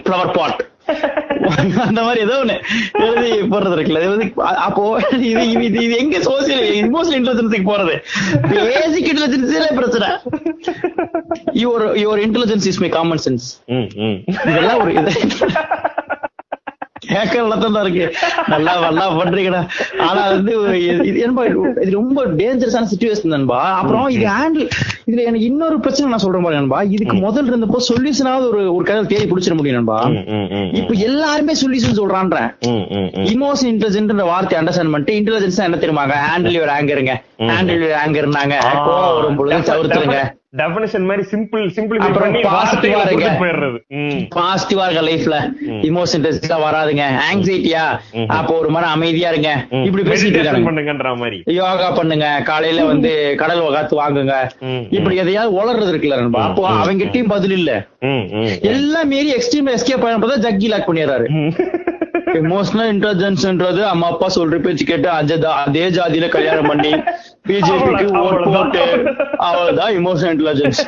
flower pot அந்த மாதிரி ஏதோ ஒண்ணு எழுதி போடுறது இருக்குல்ல. இது அப்போ இது இது இது- எங்க சோசியல் இமோஷனல் இன்டெலிஜென்ஸுக்கு போறது. பேசிக் இன்டெலிஜென்ஸே பிரச்சனை. Your your intelligence is my common sense. இதெல்லாம் ஒரு இது. கேட்க தான் இருக்கு. நல்லா நல்லா பண்றீங்கடா. ஆனா வந்து ஒரு இது என்னப்பா இது- ரொம்ப டேஞ்சரஸான சுச்சுவேஷன் நண்பா அப்புறம் இது ஹேண்டில் இதுல எனக்கு இன்னொரு பிரச்சனை நான் சொல்றேன் பாரு நண்பா. இதுக்கு முதல்ல இருந்தப்போ சொல்யூஷனாவது ஒரு ஒரு கதை தேடி பிடிச்சிட முடியும் நண்பா. இப்ப எல்லாருமே சொல்யூஷன் ம். இமோஷன் இன்டெலிஜென்ட் வார்த்தை அண்டர்ஸ்டாண்ட் பண்ணிட்டு இன்டெலிஜென்ஸ் என்ன தெரியுமாங்க? ஹேண்டில் யுவர் ஆங்கருங்க ஹேண்டில் ஆங்கர்னாங்க கோவம் வரும் பொழுது தவிர்த்துருங்க. டெஃபினேஷன் மாதிரி சிம்பிள் சிம்பிளிஃபை அப்புறம் பண்ணி இருங்க. கொடுத்துட்டு போயிடுறது. பாசிட்டிவா இருக்க லைஃப்ல இமோஷன் டெஸ்டா வராதுங்க. ஆங்ஸைட்டியா. அப்போ ஒரு மாதிரி அமைதியா இருங்க. இப்படி பேசிட்டு இருக்காங்க பண்ணுங்கன்ற மாதிரி. யோகா பண்ணுங்க. காலையில வந்து கடல் காத்து வாங்குங்க. இப்படி எதையாவது வளர்றது இருக்குல்ல நண்பா. அப்போ அவங்கிட்டயும் பதில் இல்ல. எல்லாம் மீறி எக்ஸ்ட்ரீம் எஸ்கேப் ஆனப்பதான் ஜக்கி லாக் பண்ணிடுறாரு. எமோஷனல் இன்டெலிஜென்ஸ்ன்றது அம்மா அப்பா சொல்ற பேச்சு கேட்டு அதே அதே ஜாதியில கல்யாணம் பண்ணி பிஜேபிக்கு ஓட். போட்டு அவ்வளவுதான் இமோஷனல் இன்டெலிஜென்ஸ்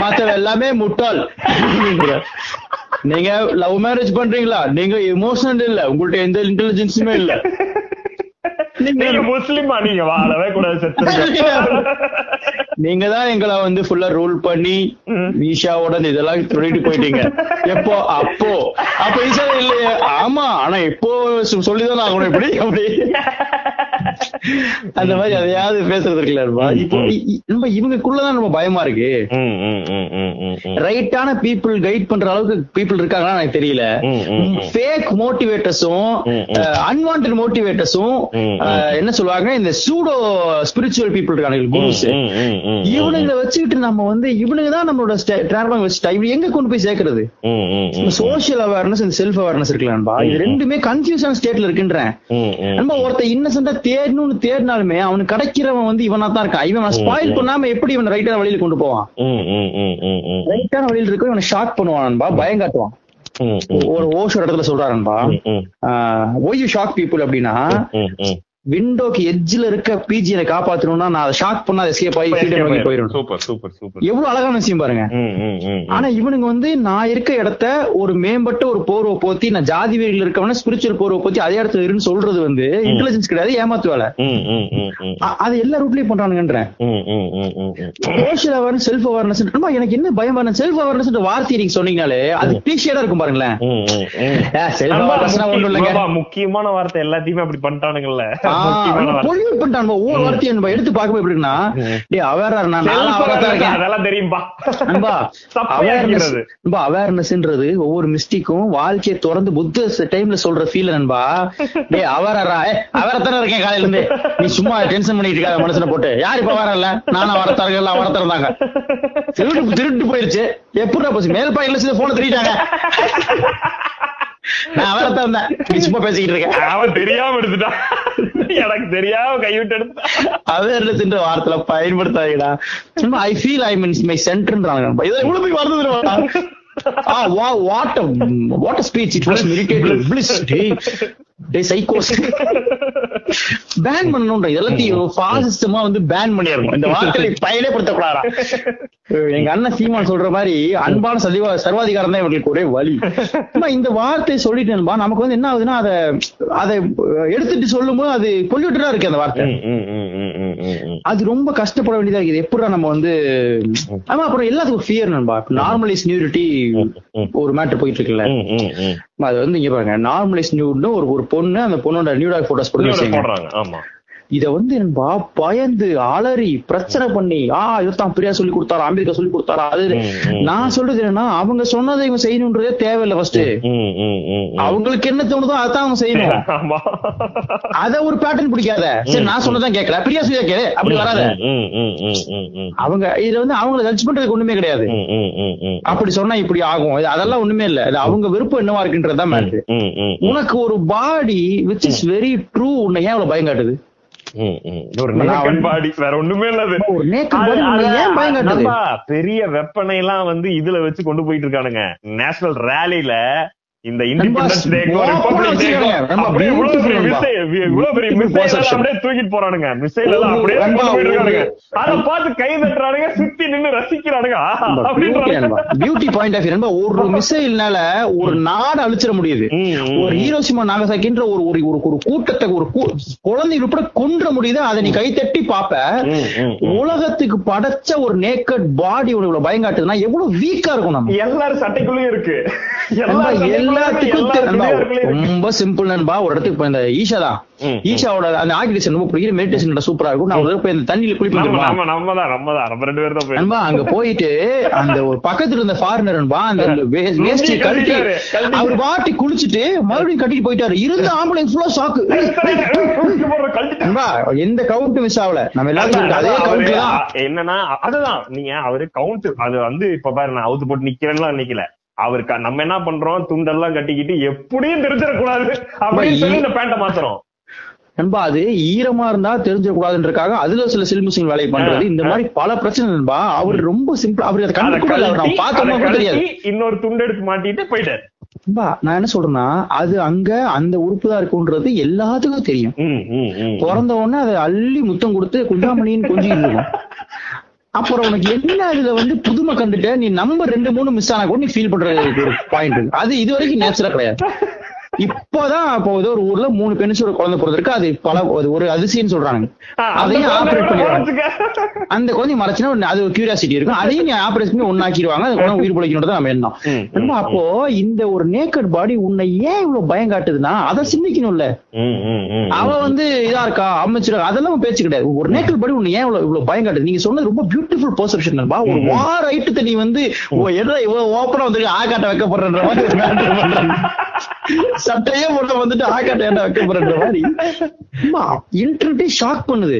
மத்தவ எல்லாமே முட்டாள். நீங்க லவ் மேரேஜ் பண்றீங்களா? நீங்க எமோஷனல் இல்ல. உங்கள்ட்ட எந்த இன்டெலிஜென்ஸுமே இல்ல. நீங்க முஸ்லிமா? நீங்க வாழவே கூடாது நீங்க தான் எங்களை வந்து ஃபுல்லா ரூல் பண்ணி ஈஷாவோட இதெல்லாம் சொல்லிட்டு போயிட்டீங்க. எப்போ? அப்போ. அப்ப ஈஷா இல்லையே. ஆமா ஆனா இப்போ சொல்லிதான் ஆகணும். இப்படி அப்படி அந்த மாதிரி அதையாவது பேசுறது இருக்குல்ல நண்பா. இப்போ நம்ம இவங்களுக்குள்ளதான் நம்ம பயமா இருக்கு. ரைட்டான பீப்புள் கைட் பண்ற அளவுக்கு பீப்புள் இருக்காங்கன்னா எனக்கு தெரியல. ஃபேக் மோட்டிவேட்டர்ஸும். அன்வான்ட் மோட்டிவேட்டர்ஸும் என்ன சொல்லுவாங்க இந்த சூடோ ஸ்பிரிச்சுவல் பீப்புள் இருக்காங்க குருஸ். இவனுங்களை வச்சுக்கிட்டு நம்ம வந்து இவனுங்க தான் நம்மளோட டிராவலிங் வச்சுட்டா இவங்க எங்க கொண்டு போய் சேர்க்கறது. சோசியல் அவேர்னஸ் இந்த செல்ஃப் அவேர்னஸ் இருக்கலாம்பா இது ரெண்டுமே கன்ஃபியூஷன் ஸ்டேட்ல இருக்குன்றேன். நம்ம ஒருத்த இன்னசென்டா தேடணும்னு தேடினாலுமே அவனுக்கு கிடைக்கிறவன் வந்து இவனா தான் இருக்கான். இவன் ஸ்பாயில் பண்ணாம எப்படி இவன் ரைட்டான வழியில கொண்டு போவான். ரைட்டான வழியில இருக்க இவனை ஷாக் பண்ணுவான்பா பயம் காட்டுவான். ஒரு ஓஷோ இடத்துல சொல்றாருன்பா ஒய் யூ ஷாக் பீப்புள் அப்படின்னா. விண்டோக்கு எட்ஜ்ல இருக்க பிஜியை காப்பாத்தணும்னா நான் அதை ஷாக் பண்ணா எஸ்கேப் ஆகி வாங்கி போயிடணும். சூப்பர் சூப்பர் சூப்பர் எவ்வளவு அழகான விஷயம் பாருங்க. ஆனா இவனுங்க வந்து நான் இருக்க இடத்த ஒரு மேம்பட்ட ஒரு போர்வை போத்தி நான் ஜாதி வெறியில் இருக்கவன ஸ்பிரிச்சுவல் போர்வை போத்தி அதே இடத்துல இருன்னு சொல்றது வந்து இன்டெலிஜென்ஸ் கிடையாது ஏமாத்து வேலை அது எல்லா ரூட்லயும் பண்றானுங்கன்றேன். சோஷியல் அவேர்னஸ் செல்ஃப் அவேர்னஸ் எனக்கு என்ன பயம் வரணும் செல்ஃப் அவேர்னஸ் வார்த்தை நீங்க சொன்னீங்கனாலே அது கிளீஷியடா இருக்கும் பாருங்களேன். செல்ஃப் அவேர்னஸ் <laughs> ஒண்ணும் இல்லைங்க. முக்கியமான வார்த்தை எல்லாத்தையுமே அப்படி பண்ணிட்டானுங்கல்ல. பண்ணிட்டான் ஒவ்வொரு வார்த்தையும் நம்ம எடுத்து எப்படி இருக்குன்னா டேய் அவேரா நான் தெரியும்பா. அவேர்னஸ் <laughs> அவேர்னஸ்ன்றது ஒவ்வொரு மிஸ்டேக்கும் வாழ்க்கையை திறந்து புத்த டைம்ல சொல்ற ஃபீல் நண்பா. டேய் அவரா அவரத்தானே இருக்கேன் காலையில இருந்து நீ சும்மா டென்ஷன் பண்ணிட்டு இருக்காத மனுஷனை போட்டு. யார் இப்ப வரல நானும் வரத்தார்கள் எல்லாம் வரத்திருந்தாங்க திருட்டு திருட்டு போயிருச்சு. எப்படிடா போச்சு? மேல் பாயில சேர்ந்து போன திருட்டாங்க <laughs> நான் அவரத்தான் இருந்தேன் நீ சும்மா பேசிக்கிட்டு இருக்கேன் அவன் தெரியாம எடுத்துட்டான் எனக்கு தெரியாம கைவிட்டு எடுத்துட்டான் அவேர்னஸ்ன்ற வார்த்தையில பயன்படுத்தாதீடா சும்மா I feel I means my சென்டர்ன்றாங்க இதை இவ்வளவு போய் வருது ஆ வா what what speech it was irritating please டேய் சைக்கோஸ் பேன் பண்ணணும்ன்ற எல்லாத்தையும் ஃபாசிஸ்டமா வந்து பேன் பண்ணிடணும். இந்த வார்த்தையை <laughs> பயனே படுத்தக்கூடாதா எங்க அண்ணன் சீமான் சொல்ற மாதிரி அன்பான சதிவா சர்வாதிகாரம் தான் இவங்களுக்கு ஒரே வழி இந்த வார்த்தை சொல்லிட்டேன்பா நமக்கு வந்து என்ன ஆகுதுன்னா அதை அதை எடுத்துட்டு சொல்லும்போது அது பொல்யூட்டடா இருக்கு அந்த வார்த்தை. அது ரொம்ப கஷ்டப்பட வேண்டியதா இருக்குது. எப்படிடா நம்ம வந்து ஆமா அப்புறம் எல்லாத்துக்கும் ஃபியர் நண்பா. நார்மலைஸ் நியூரிட்டி ஒரு மேட்டர் போயிட்டு இருக்குல்ல. அது வந்து இங்க பாருங்க. நார்மலைஸ் நியூட்னு ஒரு ஒரு பொண்ணு அந்த பொண்ணோட நியூடாக் போட்டோஸ் போடுறாங்க ஆமா. இத வந்து நண்பா பயந்து அலறி பிரச்சனை பண்ணி ஆ இதுதான் பிரியா சொல்லி கொடுத்தாரா அமெரிக்கா சொல்லி கொடுத்தாரா அது. நான் சொல்றது என்னன்னா அவங்க சொன்னதை இவங்க செய்யணுன்றதே தேவையில்லை ஃபர்ஸ்ட். அவங்களுக்கு என்ன தோணுதோ அதான் அவங்க செய்யணும் அத ஒரு பேட்டர்ன் பிடிக்காத சரி நான் சொன்னதான் கேட்கல பிரியா சொல்லி கேளு அப்படி வராத. அவங்க இதுல வந்து அவங்கள ஜட்ஜ் பண்றதுக்கு ஒண்ணுமே கிடையாது. அப்படி சொன்னா இப்படி ஆகும் அதெல்லாம் ஒண்ணுமே இல்ல அவங்க விருப்பம் என்னவா இருக்குன்றதுதான் மேட்ரு. உனக்கு ஒரு body which is very true உன்னை ஏன் அவ்வளவு பயம் காட்டுது பெரிய வெப்பனை எல்லாம் வந்து இதுல வச்சு கொண்டு போயிட்டு இருக்கானுங்க. நேஷனல் ரேலில இந்த இண்டிபெண்டன்ஸ் நண்பா, டேக்கோ ஓப்பனா ரிபப்ளிக் டேக்கோ வச்சிருக்காங்க. நண்பா, அப்படியே இவ்வளவு பெரிய beautiful மிசைல் இவ்வளவு பெரிய Beautiful மிசைல் perception. அப்படியே தூக்கிட்டு போறானுங்க. மிசைல் எல்லாம் அப்படியே நண்பா, கொண்டு போயிட்டு இருக்கானுங்க. ஒரு- அத பார்த்து கை தட்டுறானுங்க சுத்தி நின்னு ரசிக்கிறானுங்க. பியூட்டி பாயிண்ட் ஆஃப் ஒரு மிசைல்னால ஒரு நாடு அழிச்சிட முடியுது. ஒரு ஹீரோசிமா நாகசாக்கின்ற ஒரு ஒரு ஒரு கூட்டத்தை ஒரு குழந்தை உட்பட கொன்ற முடியுது. அதை நீ கை தட்டி பாப்ப. உலகத்துக்கு படைச்ச ஒரு நேக்கட் பாடி இவ்வளவு பயம் காட்டுதுன்னா எவ்வளவு வீக்கா இருக்கும் நம்ம. எல்லாரும் சட்டைக்குள்ளயும் இருக்கு. எல்லாத்துக்கும். ரொம்ப சிம்பிள் நண்பா. ஒரு இடத்துக்கு போய் இந்த ஈஷா தான். ஈஷாவோட அந்த ஆர்கிடெக்சர் ரொம்ப பிடிக்கிற மெடிடேஷன் சூப்பரா இருக்கும். நான் ஒரு போய் இந்த தண்ணியில குளிப்பேன் நண்பா அங்க போயிட்டு அந்த ஒரு பக்கத்துல இருந்த ஃபாரினர் நண்பா அந்த வே- வேஷ்டி கழட்டி. அவர் பாட்டி குளிச்சுட்டு மறுபடியும் கட்டிட்டு போயிட்டாரு. இருந்த ஆம்புலன்ஸ் ஃபுல்லா சாக்கு நண்பா எந்த கவுண்ட் மிஸ் ஆகல. நம்ம எல்லாரும் அதே கவுண்ட் என்னன்னா அதுதான். நீங்க அவரு கவுண்ட் அது வந்து இப்ப பாரு நான் அவுத்து போட்டு நிக்கிறேன்லாம் நிக்கல. அவரு க- நம்ம என்ன பண்றோம்? துண்டெல்லாம் கட்டிக்கிட்டு எப்படியும் தெரிஞ்சிடக்கூடாது. அப்படின்னு சொல்லி இந்த பேண்ட மாத்துறோம். நண்பா அது ஈரமா இருந்தா தெரிஞ்சிட கூடாதுன்றக்காக அதுல சில சில்மிசிங் வேலை பண்றது. இந்த மாதிரி பல பிரச்சனை நண்பா. அவர் ரொம்ப சிம்பிள் அவர் அதை அதை கண்டு கூட பார்த்தோம்னா தெரியாது. இன்னொரு துண்டு எடுத்து மாட்டிட்டு போயிட்டாரு. நான் என்ன சொல்றேன்னா அது அங்க அந்த உறுப்பு தான் இருக்குன்றது எல்லாத்துக்கும் தெரியும். பிறந்த உடனே அதை அள்ளி முத்தம் கொடுத்து குண்டாமணின்னு கொஞ்சிட்டு இருக்கும். <laughs> அப்புறம் உனக்கு என்ன இதுல வந்து புதுமை கண்டுட்ட? நீ நம்பர் ரெண்டு மூணு மிஸ் ஆனா கூட நீ ஃபீல் பண்ற ஒரு பாயிண்ட் அது இது வரைக்கும் நேச்சுரா கிடையாது. இப்போதான் இப்போ ஏதோ ஒரு ஊர்ல மூணு பெண்சோட குழந்தை பிறந்திருக்கு. அது பல ஒரு அதிசயம் சொல்றாங்க ஆ, அதையும் ஆபரேட் பண்ணிடுவாங்க. அந்த குழந்தை மறைச்சுன்னா ஒரு- அது ஒரு கியூரியாசிட்டி இருக்கும். அதையும் நீ ஆபரேட் பண்ணி ஒன்னாக்கிடுவாங்க அது குழந்தை உயிர் பிழைக்கணும் நம்ம எண்ணம். அப்போ இந்த ஒரு நேக்கட் பாடி உன்னை ஏன் இவ்வளவு பயம் காட்டுதுன்னா அதை சிந்திக்கணும்ல. அவ வந்து இதா இருக்கா? அமைச்சிருக்கா அதெல்லாம் பேச்சு கிடையாது. ஒரு நேக்கல் படி உன்னை ஏன் இவ்வளவு இவ்வளவு பயம் காட்டுது? நீங்க சொன்னது ரொம்ப பியூட்டிஃபுல் பெர்செப்ஷன் ஒரு வார ஐட்டத்தை நீ வந்து என்ன இவ்வளவு ஓப்பனா வந்து ஆகாட்ட வைக்கப்படுறன்ற மாதிரி ஒரு matter பண்றாங்க. சட்டையே போட வந்துட்டு ஆகாட்ட ஏன்டா வைக்கப்படுறன்ற மாதிரி. இன்டர்நெட்டே ஷாக் பண்ணுது.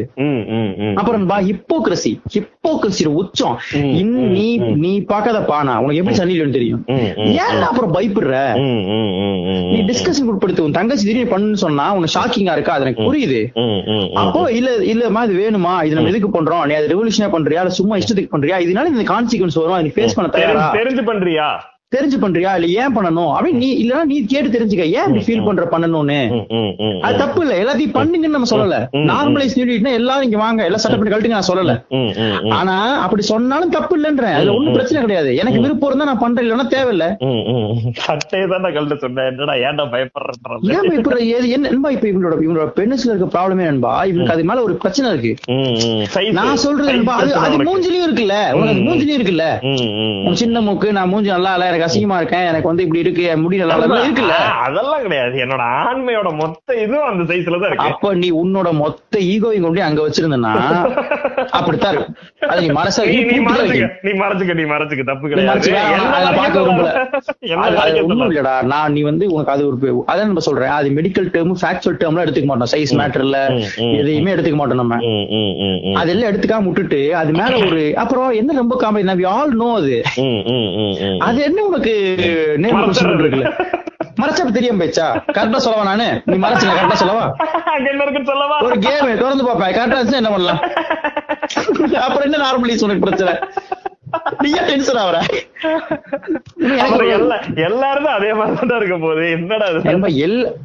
அப்புறம் பா ஹிப்போக்ரசி ஹிப்போக்ரசி உச்சம். நீ நீ பாக்காத பானா உனக்கு எப்படி சன்னிலன்னு தெரியும். ஏன் அப்புறம் பயப்படுற? நீ டிஸ்கஷன் உட்படுத்து உன் தங்கச்சி திடீர்னு பண்ணுன்னு சொன்னா உனக்கு ஷாக்கிங்கா இருக்கா? அது எனக்கு புரியுது. அப்போ இல்ல இல்லம்மா இது வேணுமா? இது நம்ம எதுக்கு பண்றோம்? நீ அது ரெவல்யூஷனா பண்றியா? இல்ல சும்மா இஷ்டத்துக்கு பண்றியா? இதனால இந்த கான்சிக்வன்ஸ் வரும்? அதை ஃபேஸ் பண்ண தயாரா? தெரிஞ்சு பண்றியா? தெரிஞ்சு பண்றியா? இல்ல ஏன் பண்ணணும்? அப்படின்னு நீ இல்லனா நீ கேட்டு தெரிஞ்சுக்க. ஏன் இப்படி ஃபீல் பண்ற பண்ணணும்னு? அது தப்பு இல்ல. எல்லாத்தையும் பண்ணுங்கன்னு நம்ம சொல்லல. நார்மலைஸ் நியூடிட்னா எல்லாரும் இங்க வாங்க. எல்லாம் சட்டை பண்ணி கழட்டுங்க நான் சொல்லல. ஆனா அப்படி சொன்னாலும் தப்பு இல்லன்றேன். அதுல ஒண்ணும் பிரச்சனை கிடையாது. எனக்கு விருப்பம் இருந்தா நான் பண்றேன். இல்லைன்னா தேவையில்ல. சட்டையை தான் நான் கழட்ட சொன்னேன். என்னடா ஏன்டா பயப்படுறேன் ஏன் இப்ப ஏது என்ன நண்பா இப்ப இவங்களோட இவங்களோட பெண்ணுஸ்ல இருக்க ப்ராப்ளமே நண்பா? இவங்களுக்கு அது மேல ஒரு பிரச்சனை இருக்கு. நான் சொல்றது நண்பா. அது அது மூஞ்சிலையும் இருக்குல்ல. உனக்கு மூஞ்சிலையும் இருக்குல்ல. சின்ன மூக்கு நான் மூஞ்சி நல்லா இல்ல எனக்கு அசிங்கமா இருக்கேன். எனக்கு வந்து இப்படி இருக்கு. என் முடி நல்லா இல்ல. இதெல்லாம் இருக்குல்ல. அதெல்லாம் கிடையாது. என்னோட ஆண்மையோட மொத்த இதுவும் அந்த சைஸ்ல தான் இருக்கு. அப்ப நீ உன்னோட மொத்த ஈகோவையும் கொண்டு அங்க வச்சிருந்தனா அப்படித்தான் இருக்கும். அது நீ மனசா நீ மறைச்சுக்க. நீ மறைச்சுக்க நீ மறைச்சுக்க. தப்பு கிடையாது. பார்க்க விரும்பல. ஒண்ணும். இல்லடா. நான் நீ வந்து உனக்கு அது ஒரு அதான் நம்ம சொல்றேன். அது மெடிக்கல் டேர்ம் ஃபேக்சுவல் டேர்ம்லாம் எடுத்துக்க மாட்டோம். சைஸ் மேட்டர்ல எதையுமே எடுத்துக்க மாட்டோம் நம்ம. அதெல்லாம் எடுத்துக்காம விட்டுட்டு அது மேல ஒரு அப்புறம் என்ன ரொம்ப காமெடி நான் ஆல் நோ அது. அது என்ன உனக்கு நேம். இருக்குல்ல மறைச்சப்ப தெரியாம போயிச்சா கரெக்டா சொல்லவா நானு? நீ மறைச்சு கரெக்டா சொல்லவா? சொல்லவா? ஒரு கேம் திறந்து பாப்பேன் கரெக்டா இருந்துச்சு என்ன பண்ணலாம்? அப்புறம் என்ன நார்மலிஸ் உனக்கு பிரச்சனை? நீ ஏன் டென்ஷன் எல்லா எல்லாருமே அதே மாதிரி தான் இருக்க போகுது என்னடா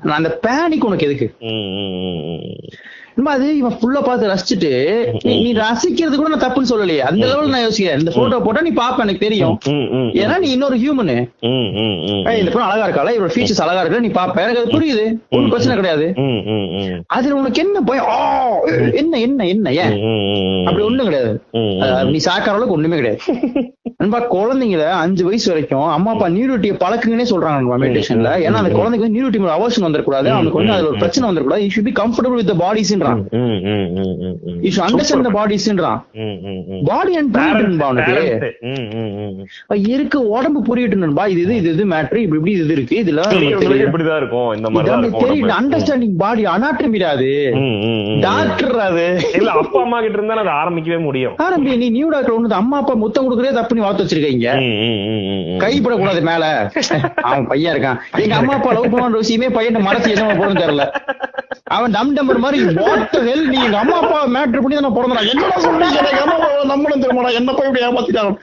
நான் அந்த பேனிக் உனக்கு எதுக்கு. நம்ம அது இவன் ஃபுல்லா பார்த்து ரசிச்சுட்டு நீ- ரசிக்கிறது கூட நான் தப்புன்னு சொல்லலையே. அந்த லெவல் நான் யோசிக்கிறேன். இந்த போட்டோ போட்டா நீ பாப்ப எனக்கு தெரியும். ஏன்னா நீ இன்னொரு ஹியூமனு. இந்த பொண்ணு அழகா இருக்காளா? இவரோட ஃபீச்சர்ஸ் அழகா இருக்கா நீ பாப்ப. எனக்கு அது புரியுது. ஒன்றும் பிரச்சனை கிடையாது. அதுல உனக்கு என்ன பயம்? என்ன என்ன என்ன ஏன். அப்படி ஒண்ணும் கிடையாது. நீ சாக்கார அளவுக்கு ஒண்ணுமே கிடையாது. நண்பா குழந்தைங்கள அஞ்சு வயசு வரைக்கும் அம்மா அப்பா நியூரிட்டியை பழக்குங்கன்னே சொல்றாங்க நண்பா மெடிடேஷன்ல ஏன்னா அந்த குழந்தைக்கு நியூரிட்டி அவசியம் வந்துடக்கூடாது அவனுக்கு வந்து அதுல ஒரு பிரச்சனை வந்துடக்கூடாது you should be comfortable with பாடிஸ்ன்றான் you should understand the பாடிஸ்ன்றான். பாடி அண்ட் புரியட்டும்பா. இருக்கு உடம்பு புரியட்டு நண்பா இது இது இது இது மேட்ரு இப்படி இப்படி இது இருக்கு இருக்கும் இந்த மாதிரி தான் தெரியும் உடம்பு. அண்டர்ஸ்டாண்டிங் பாடி அனாட்டமிடா அது. டாக்டர் அது இல்ல அப்பா அம்மா கிட்ட இருந்தா அதை ஆரம்பிக்கவே முடியும் ஆரம்பி நீ நியூ டாக்டர் ஒண்ணு அம்மா அப்பா முத்தம் கொடுக்கறதே தப்பு நீ வளர்த்து வச்சிருக்கீங்க. கைப்படக்கூடாது மேல அவன் பையன் இருக்கான் எங்க அம்மா அப்பா லவ் பண்ணுற விஷயமே பையன் மறைச்சு என்ன போறோம் தெரியல அவன் டம் டம்பர் மாதிரி வாட் நீ எங்க அம்மா அப்பா மேட்ரு பண்ணி நான் பிறந்தா என்னடா சொல்றீங்க? எனக்கு அம்மா அப்பா நம்பணும் என்ன போய் இப்படி ஏமாத்திட்டாங்க.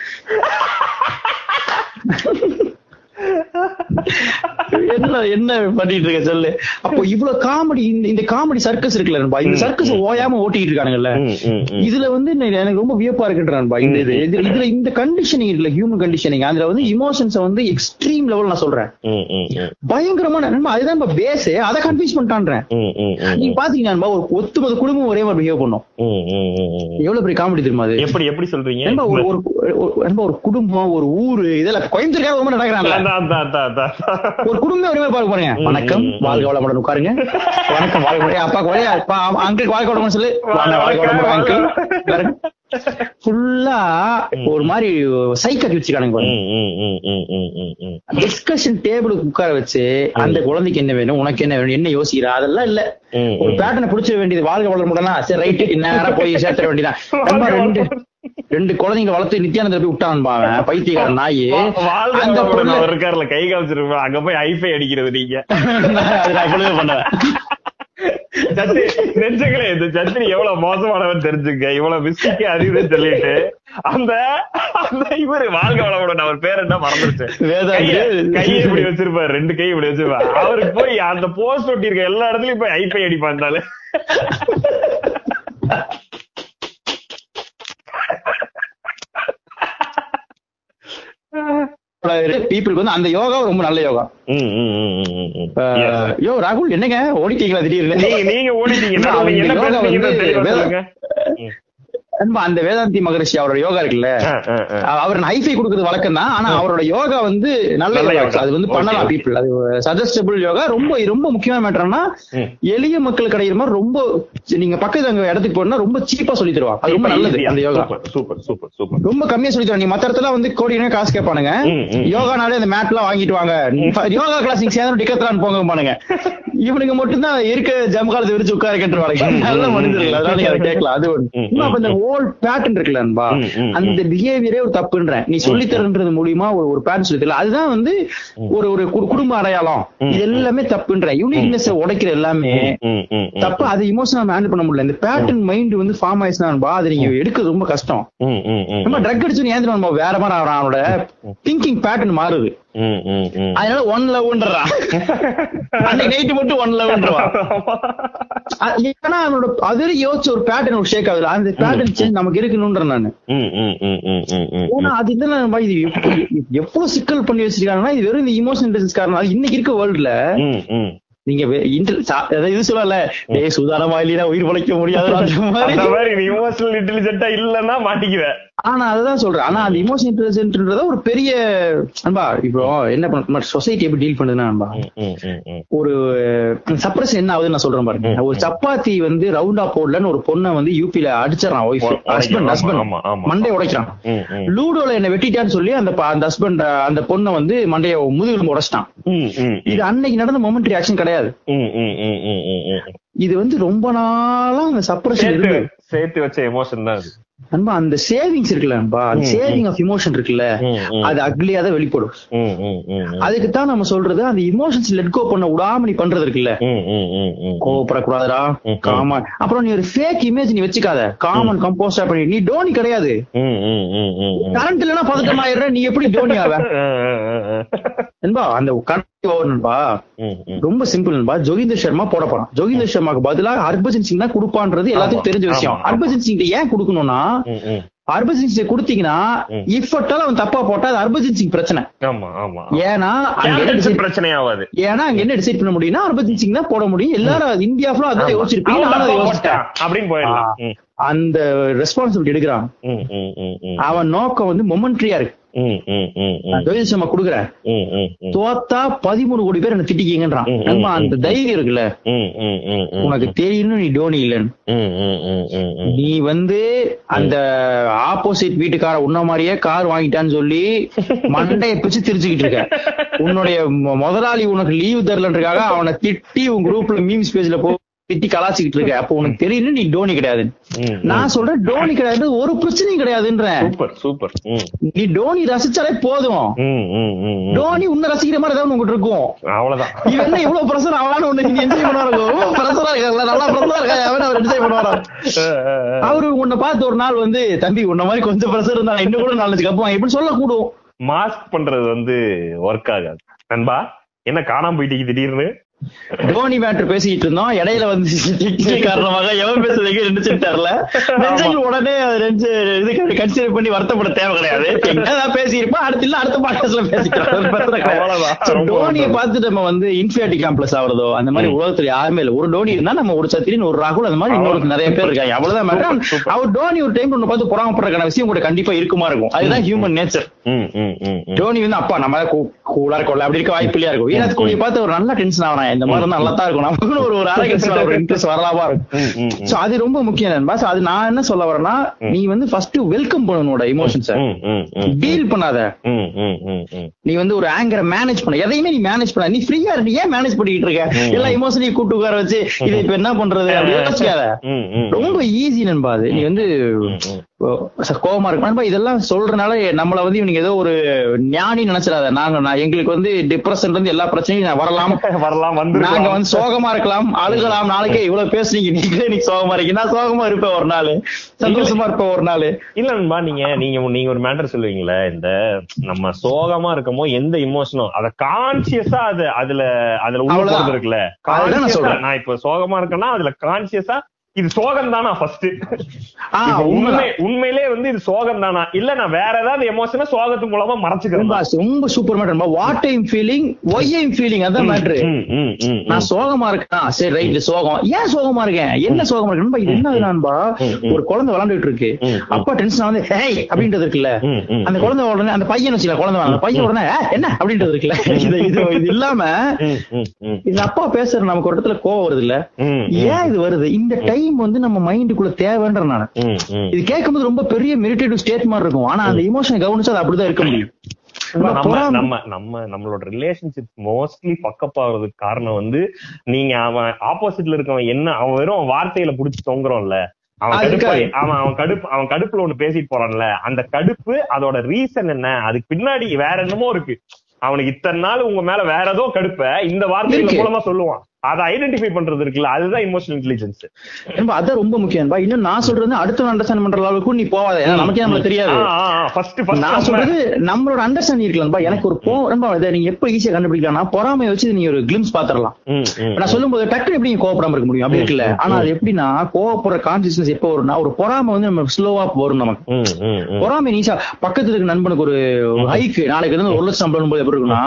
என்ன என்ன பண்ணிட்டு இருக்க சொல்லு? அப்போ இவ்வளவு காமெடி இந்த காமெடி சர்க்கஸ் இருக்குல்ல நண்பா இந்த சர்க்கஸ் ஓயாம ஓட்டிட்டு இருக்கானுங்கல்ல. இதுல வந்து எனக்கு ரொம்ப வியப்பா இருக்குன்றான்பா இந்த இது இதுல இந்த கண்டிஷனிங் இருக்குல்ல ஹியூமன் கண்டிஷனிங் அதுல வந்து இமோஷன்ஸ் வந்து எக்ஸ்ட்ரீம் லெவல் நான் சொல்றேன். பயங்கரமான நண்பா அதுதான் பேஸ் அதை கன்ஃபியூஸ் பண்ணிட்டான்றேன். நீங்க பாத்தீங்கன்னா நண்பா, ஒரு ஒத்துமொத்த குடும்பம் ஒரே மாதிரி பிஹேவ் பண்ணும். எவ்வளவு பெரிய காமெடி தெரியுமா அது? எப்படி எப்படி சொல்றீங்க? நண்பா, ஒரு நண்பா, குடும்பம் ஒரு ஊரு இதெல்லாம் கோயம்புத்தூர்க்காக ரொம்ப நடக்கிறாங்க ஒரு குடும்பம் ஒரே மாதிரி பாருங்க போறீங்க வணக்கம். வாழ்க வளமுடன் உட்காருங்க. வணக்கம் வாழ்க வளமுடன். அப்பா கொலையா அப்பா அங்கிள் வாழ்க வளமுடன் சொல்லு. வாழ்க வளமுடன். அங்கிள் ஃபுல்லா ஒரு மாதிரி சை கட்டி வச்சுக்கானுங்க. டிஸ்கஷன் டேபிளுக்கு உட்கார வச்சு அந்த குழந்தைக்கு என்ன வேணும் உனக்கு என்ன வேணும் என்ன யோசிக்கிற? அதெல்லாம் இல்ல. ஒரு. பேட்டர்னை புடிச்ச வேண்டியது வாழ்க வளமுடனா. சரி ரைட்டு நேரா போய் சேர்த்துற வேண்டியதான் ரெண்டு. ரெண்டு குழந்தைங்க வளர்த்து நித்யானந்தர் போய் விட்டான் அவன் பைத்தியக்காரன் நாயி. அந்த பொண்ணு இருக்காருல கை காமிச்சிருப்பேன் அங்க போய் ஐஃபை அடிக்கிறது நீங்க. நான் பண்ணுவேன் சத்ரி நெஞ்சங்களே இந்த எவ்வளவு மோசமானவன் தெரிஞ்சுங்க. இவ்வளவு மிஸ்டேக் அது இதுன்னு சொல்லிட்டு அந்த அந்த இவரு வாழ்க வளமுடன் அவர் பேர் என்ன? மறந்துருச்சு. கைய- இப்படி வச்சிருப்பாரு ரெண்டு கை இப்படி வச்சிருப்பாரு. அவருக்கு போய் அந்த போஸ்ட் ஒட்டி இருக்க எல்லா இடத்துலயும் போய் ஐபை அடிப்பாந்தாலு பீப்புளுக்கு வந்து அந்த யோகா ரொம்ப நல்ல யோகா. யோ ராகுல் என்னங்க? ஓடிட்டீங்களா திடீர்னு? நீங்க நீங்க ஓடிட்டீங்க அந்த வேதாந்தி மகரிஷி அவரோட யோகா இருக்குல்ல. அவர் ஹைஃபை கொடுக்கறது வழக்கம் தான். ஆனா அவரோட யோகா வந்து நல்ல. அது வந்து பண்ணலாம். பீப்புள் அது சஜஸ்டபிள் யோகா. ரொம்ப ரொம்ப முக்கியமான மேட்டர்னா. எளிய மக்கள் கிடைக்கிற மாதிரி ரொம்ப நீங்க பக்கத்து அங்க இடத்துக்கு போனா ரொம்ப சீப்பா சொல்லி தருவாங்க. அது ரொம்ப நல்லது. அந்த யோகா. சூப்பர் சூப்பர் சூப்பர் ரொம்ப கம்மியா சொல்லி தருவாங்க. நீ மத்த இடத்துல வந்து கோடி கணக்குல காசு கேட்பானுங்க. யோகானாலே அந்த மேட் எல்லாம் வாங்கிட்டு வாங்க. யோகா கிளாஸ் நீங்க சேர்ந்து டிக்கத்தான் போங்க பானுங்க இவனுக்கு மட்டும்தான் இருக்க ஜமகாலத்தை விரிச்சு உட்காருக்கின்றவாங்க நல்ல மனிதர்கள். அதனால நீங்க அதை கேட்கலாம். அது ஒண்ணு. ஓல்ட் பேட்டர்ன் இருக்குல்ல அன்பா அந்த பிஹேவியரே ஒரு தப்புன்றேன். நீ சொல்லி தரன்றது மூலியமா ஒரு பேட்டர்ன் சொல்லி தரல அதுதான் வந்து ஒரு ஒரு குடும்ப அடையாளம். இது எல்லாமே தப்புன்ற யூனிக்னஸ் உடைக்கிற எல்லாமே. தப்பு அது இமோஷனல் ஹேண்டில் பண்ண முடியல. இந்த பேட்டர்ன் மைண்ட் வந்து ஃபார்ம் ஆயிடுச்சுனா அது நீங்க எடுக்கிறது ரொம்ப கஷ்டம். நம்ம ட்ரக் அடிச்சு ஏந்திரம் வேற மாதிரி அவனோட திங்கிங் பேட்டர்ன் மாறுது. அதனால ஒன் லவ்ன்றான் அன்னைக்கு நைட்டு மட்டும் ஒன் லவ்ன்றான் ஏன்னா அவனோட அது யோசிச்ச ஒரு பேட்டர்ன் ஒரு ஷேக் ஆகுது அந்த பேட்டர்ன் சேஞ்ச் நமக்கு இருக்கணும்ன்ற நானு. ம், ம், ம், ம், ம், ம். ஏன்னா அது இதெல்லாம் இது எவ்வளவு சிக்கல் பண்ணி வச்சிருக்காங்கன்னா இது வெறும் இந்த இமோஷனல் இன்டெலிஜென்ஸ் காரணம். இன்னைக்கு இருக்க வேர்ல்டுல ம், ம். நீங்க இது சொல்லல. ஏய் சுதாரணமா இல்லையா உயிர் பழைக்க முடியாது நீ இமோஷனல் இன்டெலிஜென்ட்டா இல்லன்னா மாட்டிக்குவ. ஆனா அதுதான் சொல்றேன். ஆனா அந்த இமோஷனல் இன்டெலிஜென்ட்ன்றத ஒரு பெரிய அன்பா இப்போ என்ன பண்ண சொசைட்டி எப்படி டீல் பண்ணுதுன்னா அன்பா. ஒரு சப்ரஸ் என்ன ஆகுதுன்னு நான் சொல்றேன் பாருங்க. ஒரு சப்பாத்தி வந்து ரவுண்டா போடலன்னு ஒரு பொண்ணை வந்து யூபில அடிச்சிடறான் ஒய்ஃப் ஹஸ்பண்ட் ஹஸ்பண்ட் ஆமா, ஆமா. மண்டை உடைக்கிறான். லூடோல என்ன வெட்டிட்டான்னு சொல்லி அந்த அந்த ஹஸ்பண்ட் அந்த பொண்ணை வந்து மண்டைய முதுகுல உடைச்சிட்டான் இது அன்னைக்கு நடந்த மொமெண்ட் ரியாக்ஷன் கிடையாது. ம். இது வந்து ரொம்ப நாளா அந்த சப்ரஷன் சேர்த்து வச்ச எமோஷன் தான் அன்பா அந்த சேவிங்ஸ் இருக்குல்ல அன்பா அந்த சேவிங் ஆஃப் இமோஷன் இருக்குல்ல. அது அக்லியா தான் வெளிப்படும். அதுக்கு தான் நம்ம சொல்றது அந்த இமோஷன்ஸ் லெட் கோ பண்ண விடாம நீ பண்றது இருக்குல்ல. கோவப்படக்கூடாதுடா. காமன் அப்புறம் நீ ஒரு ஃபேக் இமேஜ் நீ வச்சுக்காத காமன் கம்போஸ்டா பண்ணி நீ டோனி கிடையாது. கரண்ட் இல்லைன்னா பதட்டம் ஆயிடுற நீ எப்படி டோனி ஆவ என்பா அந்த கரண்ட் ஓவர் நண்பா. ரொம்ப சிம்பிள் நண்பா. ஜோகிந்தர் சர்மா போட போறான். ஜோகிந்தர் சர்மாக்கு பதிலா ஹர்பஜன் சிங் தான் கொடுப்பான்றது எல்லாத்துக்கும் தெரிஞ்ச விஷயம். ஹர்பஜன் சிங் ஏன் கொடுக்கணும்னா. ஹர்பஜன் சிங் கொடுத்தீங்கன்னா ம். இஃபட்டால அவன் தப்பா போட்டா அது ஹர்பஜன் சிங் பிரச்சனை. ஏன்னா அங்க என்ன பிரச்சனை ஆகாது ஏன்னா அங்க என்ன டிசைட் பண்ண முடியும்னா ஹர்பஜன் சிங் தான் போட முடியும். எல்லாரும் இந்தியா ஃபுல்லா அதான் யோசிச்சிருப்பீங்க. நானும் யோசிச்சிட்டேன். அப்படின்னு போயிடலாம். அந்த ரெஸ்பான்சிபிலிட்டி எடுக்கிறான். அவன் நோக்கம் வந்து மொமெண்ட்ரியா இருக்கு. ஜோதிஷ் சர்மா கொடுக்குறேன். தோத்தா பதிமூணு கோடி பேர் என்ன திட்டிக்கீங்கன்றான். அந்த தைரியம் இருக்குல்ல. உனக்கு தெரியணும் நீ டோனி இல்லன்னு. நீ வந்து அந்த ஆப்போசிட் வீட்டுக்கார உன்ன மாதிரியே கார் வாங்கிட்டான்னு சொல்லி மண்டைய பிச்சு திரிச்சுக்கிட்டு இருக்க உன்னுடைய முதலாளி உனக்கு லீவ் தரலன்றக்காக அவனை திட்டி உன் குரூப்ல மீம்ஸ் பேஜ்ல போ திட்டி கலாச்சிக்கிட்டு இருக்க. அப்போ உனக்கு தெரியணும் நீ டோனி கிடையாது. நான் சொல்றேன் டோனி கிடையாது ஒரு பிரச்சனையும் கிடையாதுன்றேன் சூப்பர் சூப்பர். நீ டோனி ரசிச்சாலே போதும். டோனி உன்னை ரசிக்கிற மாதிரி ஏதாவது உங்ககிட்ட இருக்கும். அவ்வளவுதான். இவன் என்ன இவ்வளவு பிரசர் அவனால ஒண்ணு நீங்க என்ஜாய் பண்ணுவாரு பிரசரா இருக்காங்க நல்லா பிரசரா இருக்காங்க அவன் அவர் என்ஜாய் பண்ணுவாரா. அவரு உன்னை பார்த்து ஒரு நாள் வந்து தம்பி உன்ன மாதிரி கொஞ்சம் பிரஷர் இருந்தா இன்னும் கூட நாலஞ்சு கப்புவான் எப்படி சொல்லக்கூடும். மாஸ்க் பண்றது வந்து ஒர்க் ஆகாது. நண்பா என்ன காணாம போயிட்டீங்க திடீர்னு? டோனி மேட்டர் பேசிட்டு இருந்தோம். இடையில வந்து காரணமாக எவன் பேசுறதுக்கு நினைச்சு நெஞ்சல் உடனே நெஞ்சு இது கன்சிடர் பண்ணி வருத்தப்பட தேவை கிடையாது. என்னதான் பேசியிருப்போம் அடுத்து இல்ல அடுத்த பாட்காஸ்ட்ல ரொம்ப டோனியை. பார்த்து நம்ம வந்து இன்ஃபியாட்டி காம்ப்ளெக்ஸ் ஆகுறதோ அந்த மாதிரி உலகத்துல யாருமே இல்ல. ஒரு டோனி இருந்தா நம்ம ஒரு சத்திரின் ஒரு ராகுல் அந்த மாதிரி இன்னொரு நிறைய பேர் இருக்காங்க. அவ்வளவுதான். matter. அவர் டோனி ஒரு டைம் ஒண்ணு பார்த்து புறாமப்படுறதுக்கான விஷயம் கூட கண்டிப்பா இருக்குமா இருக்கும். அதுதான் ஹியூமன் நேச்சர். டோனி வந்து அப்பா நம்ம கூலா இருக்கோம்ல. அப்படி இருக்க வாய்ப்பு இல்லையா இருக்கும். விராட் கோலி பார்த்து ஒரு நல்ல டென்ஷன் ஆகிறான் இந்த மாதிரி நல்லா தான் இருக்கும். நமக்கு ஒரு ஒரு ஒரு இன்ட்ரெஸ்ட் வரலாமா இருக்கும். சோ அது ரொம்ப முக்கியம் நண்பா. அது நான் என்ன சொல்ல வரேன்னா நீ வந்து ஃபர்ஸ்ட் வெல்கம் பண்ணனோட இமோஷன்ஸ். டீல் பண்ணாத. நீ வந்து ஒரு ஆங்கரை மேனேஜ் பண்ண. எதையுமே நீ மேனேஜ் பண்ண நீ ஃப்ரீயா நீ ஏன் மேனேஜ் பண்ணிட்டு இருக்க? எல்லா இமோஷனையும் கூட்டு உட்கார வச்சு இதை இப்ப என்ன பண்றது? அப்படி யோசிக்காத. ரொம்ப ஈஸி நண்பா அது. நீ வந்து ச- கோவமா இருக்கு. நண்பா இதெல்லாம் சொல்றதுனால நம்மள வந்து இவனுக்கு ஏதோ ஒரு ஞானி நினைச்சிடாத. நாங்க நான் எங்களுக்கு வந்து டிப்ரெஷன்ல இருந்து எல்லா பிரச்சனையும் வரலாம். <laughs> வரலாம் நாங்க வந்து வந்து சோகமா இருக்கலாம். அழுகலாம். நாளைக்கே இவ்வளவு பேசுனீங்க. நீங்களே நீங்க சோகமா இருக்கீங்க. நான் சோகமா இருப்பேன் ஒரு நாள். சந்தோஷமா இருப்பேன் ஒரு நாள். இல்ல நண்பா நீங்க நீங்க நீங்க ஒரு மேட்டர் சொல்லுவீங்களே. இந்த நம்ம சோகமா இருக்கமோ எந்த இமோஷனும் அத கான்சியஸா அது அதுல அதுல உள்ள இருக்குல்ல. நான் இப்ப சோகமா இருக்கேன்னா அதுல கான்சியஸா இது சோகம் தானா ஃபர்ஸ்ட் உண்மை. உண்மையிலே வந்து இது சோகம் தானா இல்ல நான் வேற ஏதாவது எமோஷனை சோகத்து மூலமா மறைச்சுக்கிறேன். ரொம்ப super matter what I'm feeling why I'm feeling அதான் மேட்ரு. நான் சோகமா இருக்கேன்? சரி ரைட் சோகம். ஏன் சோகமா இருக்கேன்? என்ன சோகமா இருக்கு நண்பா, இது என்ன ம். ஒரு குழந்தை விளாண்டுட்டு இருக்கு. அப்பா டென்ஷன் வந்து ஹேய் அப்படின்றது இருக்குல்ல. அந்த குழந்தை உடனே அந்த பையன் வச்சுக்கல குழந்தை. அந்த பையன் உடனே "ஏ, என்ன? அப்படின்றது இருக்குல்ல. இது இது இது இல்லாம இந்த அப்பா பேசுற நமக்கு ஒரு இடத்துல கோவம் வருது இல்ல ஏன் இது வருது? இந்த டைம் வந்து நம்ம மைண்டுக்குள்ள தேவைன்ற நான். இது கேட்கும்போது ரொம்ப பெரிய மெரிட்டேட்டிவ் ஸ்டேட் மாதிரி இருக்கும். ஆனா அந்த இமோஷனை கவனிச்சா அது அப்படிதான் இருக்க முடியும். நம்ம நம்ம நம்ம நம்மளோட ரிலேஷன்ஷிப் மோஸ்ட்லி பக்கப்பாகிறதுக்கு காரணம் வந்து நீங்க அவன் ஆப்போசிட்ல இருக்கவன் என்ன அவன் வெறும் வார்த்தையில புடிச்சு தொங்குறோம்ல. அவன் கடுப்பு அவன் அவன் கடுப்பு அவன் கடுப்புல ஒண்ணு பேசிட்டு போறான்ல. அந்த கடுப்பு அதோட ரீசன் என்ன? அதுக்கு பின்னாடி வேற என்னமோ இருக்கு. அவனுக்கு இத்தனை நாள் உங்க மேல வேற ஏதோ கடுப்ப இந்த வார்த்தைகள். மூலமா சொல்லுவான். அதை ஐடென்டிஃபை பண்றது இருக்குல்ல அதுதான் இமோஷனல் இன்டெலிஜென்ஸ் அதான் ரொம்ப முக்கியம். இன்னும் நான் சொல்றது அடுத்த அண்டர்ஸ்டாண்ட் பண்ற அளவுக்கு நீ போவாத. ஏன்னா நமக்கே நம்மளுக்கு தெரியாது. நான் சொல்றது நம்மளோட அண்டர்ஸ்டாண்டிங் இருக்கலாம் எனக்கு ஒரு போ இதை நீங்க எப்ப ஈஸியா கண்டுபிடிக்கலாம்னா பொறாமையை வச்சு நீங்க ஒரு கிளிம்ஸ் பாத்திரலாம் நான் சொல்லும்போது டக்குனு எப்படி கோவப்படாம இருக்க முடியும்? அப்படி இருக்குல்ல. ஆனா அது எப்படின்னா கோவப்படுற கான்சியஸ்னஸ் எப்போ வரும்னா ஒரு பொறாமை வந்து நம்ம ஸ்லோவா வரும் நமக்கு. பொறாமை நீசா பக்கத்துல இருக்க நண்பனுக்கு ஒரு ஹைக்கு நாளைக்கு இருந்து ஒரு லட்சம் சம்பளம் போது எப்படி இருக்கும்னா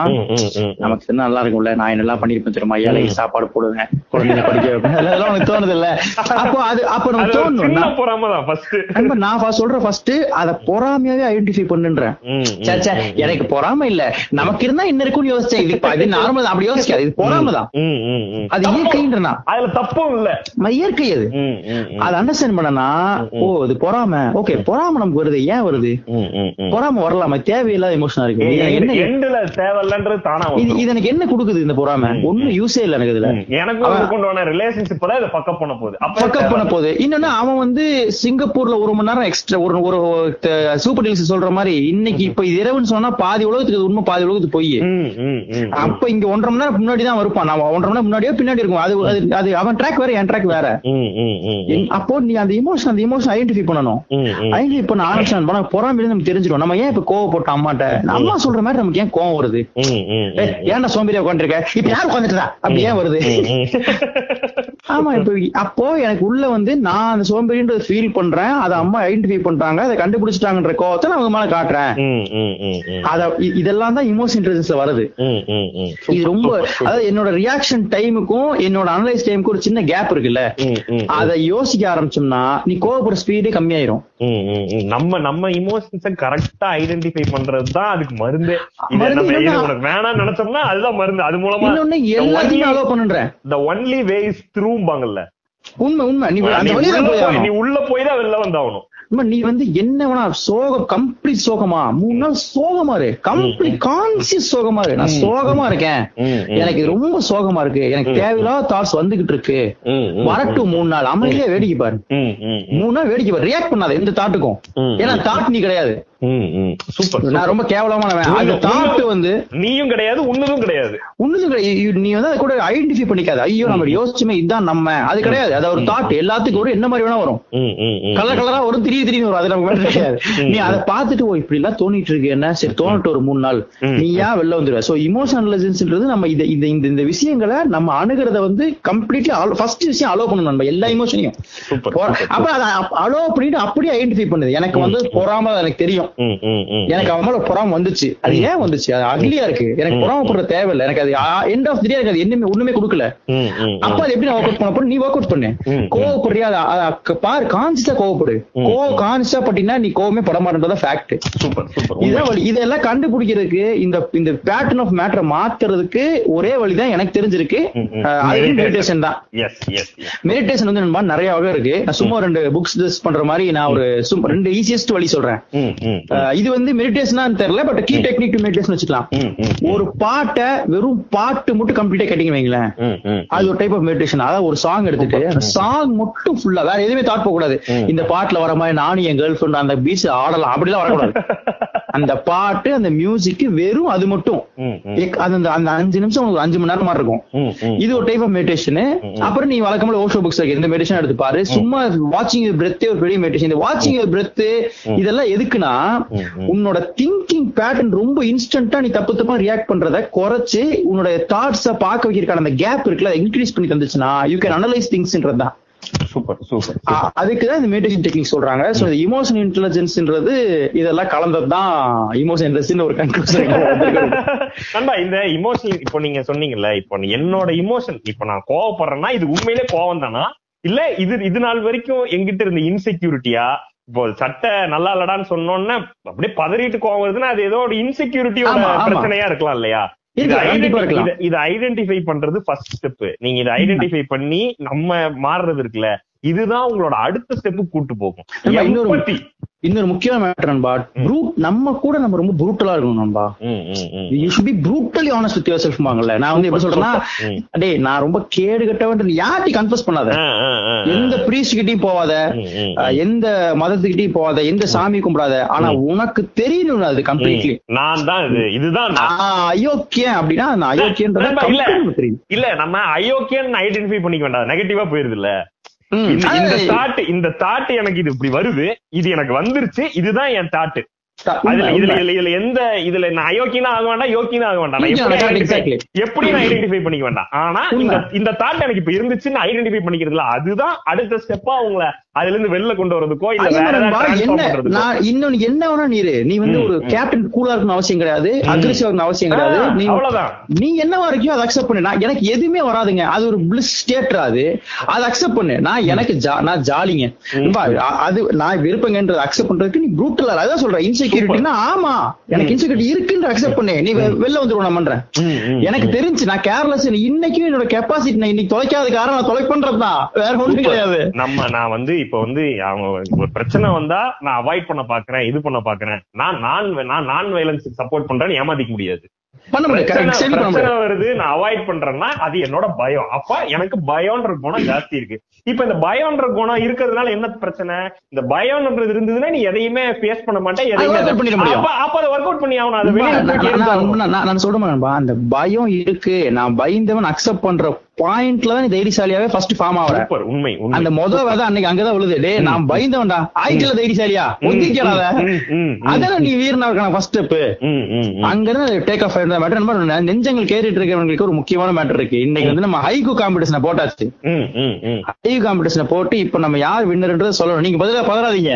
நமக்கு நல்லா இருக்கும்ல நான் என்னெல்லாம் பண்ணிருப்பேன் தெரியுமா? ஏழை சாப்பாடு போடுவேன் குழந்தைங்க படிக்க வைப்பேன் அதெல்லாம் உனக்கு தோணுது இல்ல அப்போ அது அப்போ நமக்கு தோணும் நான் பொறாம தான் ஃபர்ஸ்ட் நான் அத பொறாமையாவே ஐடென்டிஃபை பண்ணுன்றேன். சே, சே, எனக்கு பொறாம இல்ல. நமக்கு இருந்தா என்ன இருக்கும்னு யோசிச்சேன். இது அது நார்மல் அப்படி யோசிக்காது. இது பொறாம தான் அது இயற்கைன்றனா? அதுல தப்பும் இல்ல. இயற்கை அது. அதை அண்டர்ஸ்டாண்ட் பண்ணனா ஓ இது பொறாம. ஓகே பொறாம நமக்கு வருது. ஏன் வருது. பொறாம வரலாமா. தேவையில்லாத எமோஷனா இருக்கு. இது என்ன எண்டுல தேவையில்லன்றது தானா இது. இது எனக்கு என்ன கொடுக்குது இந்த பொறாம? ஒண்ணும் யூஸே இல்ல எனக்கு இதுல. ம். எனக்கு ஒரு கொண்டு ரிலேஷன்ஷிப் தான் இதை பக்கப் பண்ண போகுது. பக்கப் பண்ண போகுது. இன்னொன்னு அவன் வந்து சிங்கப்பூர்ல ஒரு மணி நேரம் எக்ஸ்ட்ரா ஒரு ஒரு சூப்பர் டீல்ஸ் சொல்ற மாதிரி இன்னைக்கு இப்ப இரவுன்னு சொன்னா பாதி உலகத்துக்கு உண்மை பாதி உலகத்துக்கு பொய். அப்ப இங்க ஒன்றரை மணி நேரம் முன்னாடி தான் இருப்பான். நான் ஒன்றரை மணி நேரம் முன்னாடியோ பின்னாடி இருக்கும். அது அவன் ட்ராக் வேற என் ட்ராக் வேற. அப்போ நீ அந்த இமோஷன் அந்த இமோஷன் ஐடென்டிஃபை பண்ணணும். ஐடென்டிஃபை பண்ண ஆரம்பிச்சான். போனா பொறாம இருந்து நமக்கு தெரிஞ்சிடும். நம்ம ஏன் இப்ப கோவப்பட்டோம் அம்மாட்ட? அம்மா சொல்ற மாதிரி நமக்கு ஏன் கோவம் வருது? ஏன்டா சோம்பேறியா உட்காந்துருக்க இப்ப யார் உட்காந்துட்டா அப்படி ஏன் வருது. <laughs> ஆமா இப்ப அப்போ எனக்கு உள்ள வந்து நான் அந்த சோம்பேறின்றது ஃபீல் பண்றேன் அதை அம்மா ஐடென்டிஃபை பண்றாங்க அதை கண்டுபிடிச்சிட்டாங்கன்ற கோவத்தை நான் அவங்க மேல காட்டுறேன். அத இதெல்லாம் தான் இமோஷன் இன்டெலிஜென்ஸ்ல வருது. இது ரொம்ப அதாவது என்னோட ரியாக்ஷன் டைமுக்கும் என்னோட அனலைஸ் டைமுக்கும் ஒரு சின்ன கேப் இருக்குல்ல? அதை யோசிக்க ஆரம்பிச்சோம்னா நீ கோவப்படுற ஸ்பீடே கம்மியாயிரும். நம்ம நம்ம இமோஷன்ஸ கரெக்டா ஐடென்டிஃபை பண்றது தான் அதுக்கு மருந்து. வேணாம்னு நினைச்சோம்னா அதுதான் மருந்து. அது மூலமா எல்லாத்தையும் அலோ பண்ணுன்றேன் the only way is throughபாங்கல்ல உண்மை உண்மை. நீ நீ உள்ள போய் தான் வெளில வந்தாகணும் நீ வந்து என்ன வேணா சோகம் கம்ப்ளீட் சோகமா? மூணு நாள் சோகமா இரு. கம்ப்ளீட் கான்சியஸ் சோகமா இரு. நான் சோகமா இருக்கேன். எனக்கு ரொம்ப சோகமா இருக்கு. எனக்கு தேவையில்லாத தாட்ஸ் வந்துகிட்டு இருக்கு. வரட்டும் மூணு நாள். அமைதியா வேடிக்கை பாரு. மூணு நாள் வேடிக்கை பாரு. ரியாக்ட் பண்ணாத. எந்த தாட்டுக்கும். ஏன்னா தாட் நீ கிடையாது. சூப்பர் நான் ரொம்ப கேவலமானவன் அந்த தாட் வந்து நீயும் கிடையாது உன்னதும் கிடையாது. ஒண்ணுது கிடையாது. நீ வந்து அதை கூட ஐடென்டிஃபை பண்ணிக்காத. ஐயோ நம்ம யோசிச்சுமே இதுதான் நம்ம. அது கிடையாது. அது ஒரு தாட் எல்லாத்துக்கும் ஒரு என்ன மாதிரி வேணா வரும். கலர் கலரா வரும் திடீர் திடீர்னு வரும். அது நமக்கு கிடையாது. நீ அதை பார்த்துட்டு ஓ இப்படி எல்லாம் தோணிட்டு இருக்கு என்ன? சரி தோணிட்டு ஒரு மூணு நாள். நீ ஏன் வெளில வந்துருவ? சோ இமோஷனல் இன்டெலிஜென்ஸ்ன்றது நம்ம இந்த இந்த இந்த விஷயங்களை நம்ம அணுகிறத வந்து கம்ப்ளீட்லி ஃபர்ஸ்ட் விஷயம் அலோ பண்ணணும் நம்ம எல்லா இமோஷனையும் அப்ப அதை அலோ பண்ணிட்டு அப்படியே ஐடென்டிஃபை பண்ணுது. எனக்கு வந்து பொறாம எனக்கு தெரியும். ம், ம், ம். எனக்கு அவன் மேல பொறாம வந்துச்சு. அது ஏன் வந்துச்சு? அது அக்லியா இருக்கு. எனக்கு பொறாமப்படுற தேவையில்லை. எனக்கு அது எண்ட் ஆஃப் தி எனக்கு அது என்னமே ஒண்ணுமே கொடுக்கல. அப்ப அது எப்படி நான் ஒர்க் அவுட் பண்ண போறேன்? நீ ஒர்க் அவுட் பண்ணு. கோவப்படுறியா? பாரு கான்சியஸா கோவப்படு. கோவ கான்சியஸா பட்டினா நீ கோவமே பட மாட்டேன்றத ஃபேக்ட் சூப்பர் சூப்பர். இதுதான் வழி இதெல்லாம் கண்டுபிடிக்கிறதுக்கு இந்த இந்த பேட்டர்ன் ஆஃப் மேட்டரை மாத்துறதுக்கு ஒரே வழிதான் எனக்கு தெரிஞ்சிருக்கு. அது மெடிடேஷன் தான். மெடிடேஷன் வந்து நிறைய வகை இருக்கு. நான் சும்மா ரெண்டு புக்ஸ் பண்ற மாதிரி நான் ஒரு சும்மா ரெண்டு ஈஸியஸ்ட் வழி சொல்றேன். இது வந்து மெடிடேஷனான்னு தெரியல but key technique to meditation வச்சுக்கலாம். ஒரு பாட்டை வெறும் பாட்டு மட்டும் கம்ப்ளீட்டா கேட்டீங்க வைங்களேன். அது ஒரு டைப் ஆஃப் மெடிடேஷன் அதாவது ஒரு சாங் எடுத்துட்டு அந்த சாங் மட்டும் ஃபுல்லா வேற எதுவுமே தாட் போக கூடாது இந்த பாட்டுல வர மாதிரி நானும் என் கேர்ள் ஃபிரெண்ட் அந்த பீச் ஆடலாம். அப்படிலாம் வரக்கூடாது. <laughs> அந்த பாட்டு அந்த மியூசிக் வெறும் அது மட்டும். அந்த அந்த அஞ்சு நிமிஷம் உங்களுக்கு அஞ்சு மணி நேரம் மாதிரி இருக்கும். இது ஒரு டைப் ஆஃப் மெடிடேஷன் அப்புறம் நீ வழக்கமான ஓஷோ புக்ஸ் இந்த மெடிடேஷன் எடுத்து பாரு. சும்மா வாட்சிங் பிரெத்தே ஒரு பெரிய மெடிடேஷன் இந்த வாட்சிங் பிரெத் இதெல்லாம் எதுக்குன்னா உன்னோட திங்கிங் பேட்டர்ன் ரொம்ப இன்ஸ்டன்டா நீ தப்பு தப்பா ரியாக்ட் பண்றத குறைச்சு உன்னோட தாட்ஸ பார்க்க வைக்கிறதுக்கான அந்த கேப் இருக்குல்ல இன்க்ரீஸ் பண்ணி தந்துச்சுன்னா யூ கேன் அனலைஸ் திங்ஸ்ன்றது தான். சூப்பர் சூப்பர் அதுக்கு தான் இந்த மெடிடேஷன் டெக்னிக் சொல்றாங்க. சோ இந்த இமோஷன் இன்டெலிஜென்ஸ்ன்றது இதெல்லாம் கலந்தது தான் இமோஷன் இன்டெலிஜென்ஸ் ஒரு கன்க்ளூஷன் நண்பா இந்த இமோஷனல் இப்போ நீங்க சொன்னீங்கல்ல இப்போ என்னோட இமோஷன் இப்போ நான் கோவப்படுறேன்னா இது உண்மையிலே கோவம் தானா? இல்ல இது இது நாள் வரைக்கும் எங்கிட்ட இருந்த இன்செக்யூரிட்டியா இப்போ சட்டை நல்லா இல்லடான்னு சொன்னோன்னே அப்படியே பதறிட்டு கோவம் வருதுன்னா அது ஏதோ ஒரு இன்செக்யூரிட்டியோட. பிரச்சனையா இருக்கலாம் இல்லையா? இது ஐடென்டிஃபை பண்றது ஃபர்ஸ்ட் ஸ்டெப் நீங்க இதை ஐடென்டிஃபை பண்ணி நம்ம மாறுறது இருக்குல்ல? இதுதான் உங்களோட அடுத்த ஸ்டெப்பு கூட்டு போகும். இன்னொரு-. இன்னொரு முக்கியமான மேட்டர் நண்பா ப்ரூட் நம்ம கூட நம்ம ரொம்ப ப்ரூட்டலா இருக்கணும் நண்பா. You should be brutally honest with your செல்ஃப்மாங்கல்ல நான் வந்து எப்படி சொல்றேன்னா. <laughs> டேய் நான் ரொம்ப கேடு கட்டவன் யார்ட்டி கன்ஃபஸ் பண்ணாத. எந்த பிரீஸ்ட் கிட்டயும் போவாத எந்த மதத்துக்கிட்டயும் போவாத. எந்த சாமி கும்பிடாத. ஆனா உனக்கு தெரியணும் அது கம்ப்ளீட்லி நான் தான் இது இதுதான். அயோக்கியன் அப்படின்னா அந்த அயோக்கியன்றத இல்ல. இல்ல. நம்ம அயோக்கியன் ஐடென்டிஃபை பண்ணிக்க வேண்டாம். நெகட்டிவா போயிருது இல்ல. இந்த தாட் இந்த தாட் எனக்கு இது இப்படி வருது இது எனக்கு வந்துருச்சு இதுதான் என் தாட் உண்மை, அதுல இதுல எந்த இதுல நான் அயோக்கியனா ஆக வேண்டாம் யோக்கியனா ஆக வேண்டாம் எப்படி நான் ஐடென்டிஃபை பண்ணிக்க வேண்டாம் ஆனா இந்த தாட் எனக்கு இப்ப இருந்துச்சுன்னு ஐடென்டிஃபை பண்ணிக்கிறதுல அதுதான் அடுத்த ஸ்டெப்பா உங்களை அதுல இருந்து வெளில கொண்டு வரதுக்கோ இல்ல என்ன இன்னொன்னு என்ன வேணா நீரு? நீ வந்து ஒரு. கேப்டன் கூலா இருக்கணும் அவசியம் கிடையாது. அக்ரெசிவா இருக்கணும் அவசியம் கிடையாது. நீ அவ்வளவுதான். நீ என்னவா இருக்கியோ அதை அக்செப்ட் பண்ணு. நான் எனக்கு எதுவுமே வராதுங்க. அது ஒரு பிளிஸ் ஸ்டேட் அது அதை அக்செப்ட் பண்ணு. நான் எனக்கு நான் ஜாலிங்க அது நான் விருப்பங்கன்றது அக்செப்ட் பண்றதுக்கு நீ ப்ரூட்டல் அதான் சொல்றேன். இன்செக்யூரிட்டினா ஆமா. எனக்கு இன்செக்யூரிட்டி இருக்குன்ற அக்செப்ட் பண்ணு. நீ வெ- வெளில வந்துருவோம் நான் பண்றேன். எனக்கு தெரிஞ்சு நான் கேர்லெஸ் இன்னைக்கும் என்னோட கெப்பாசிட்டி நான் இன்னைக்கு தொலைக்காத காரணம் நான் தொலை பண்றதுதான் வேற ஒண்ணும் கிடையாது. நம்ம நான் வந்து இப்ப வந்து அவங்க ஒரு பிரச்சனை வந்தா நான் அவாய்ட் பண்ண பாக்குறேன் இது பண்ண பாக்குறேன். நான் நான் நான் நான் வயலன்ஸுக்கு சப்போர்ட் பண்றேன்னு ஏமாத்திக்க முடியாது. பண்ண வருது. நான் அவாய்ட் பண்றேன்னா அது என்னோட பயம். அப்ப எனக்கு பயம்ன்ற குணம் ஜாஸ்தி இருக்கு. இப்ப இந்த பயம்ன்ற குணம் இருக்கிறதுனால என்ன பிரச்சனை? இந்த பயம்ன்றது இருந்ததுன்னா நீ எதையுமே ஃபேஸ் பண்ண மாட்டேன் எதையுமே பண்ணிட முடியும். அப்ப அப்ப அதை ஒர்க் அவுட் பண்ணி ஆகணும். அதை நான் சொல்றேன் அந்த பயம் இருக்கு. நான் பயந்தவன் அக்செப்ட் பண்ற பாயிண்ட்ல தான் தைரியசாலியாவே ஃபர்ஸ்ட் ஃபார்ம் ஆவற. சூப்பர் உண்மை அந்த முத விதை அன்னைக்கு அங்கதான் விழுது. டேய் நான் பயந்தவன்டா. ஆயிக்கல தைரியசாலியா? ம், அதான நீ வீரனா இருக்கான ஃபர்ஸ்ட் ஸ்டெப். அங்க இருந்து டேக் ஆஃப் ஆயிருந்த மேட்டர் நம்ம நெஞ்சங்கள் கேறிட்டு இருக்கிறவங்களுக்கு ஒரு முக்கியமான மேட்டர் இருக்கு. இன்னைக்கு வந்து நம்ம ஹைகு காம்படிஷனை போட்டாச்சு. ஹைகு காம்படிஷனை போட்டு இப்ப நம்ம யார் வின்னர்ன்றது சொல்லணும். நீங்க பதிலா பதறாதீங்க.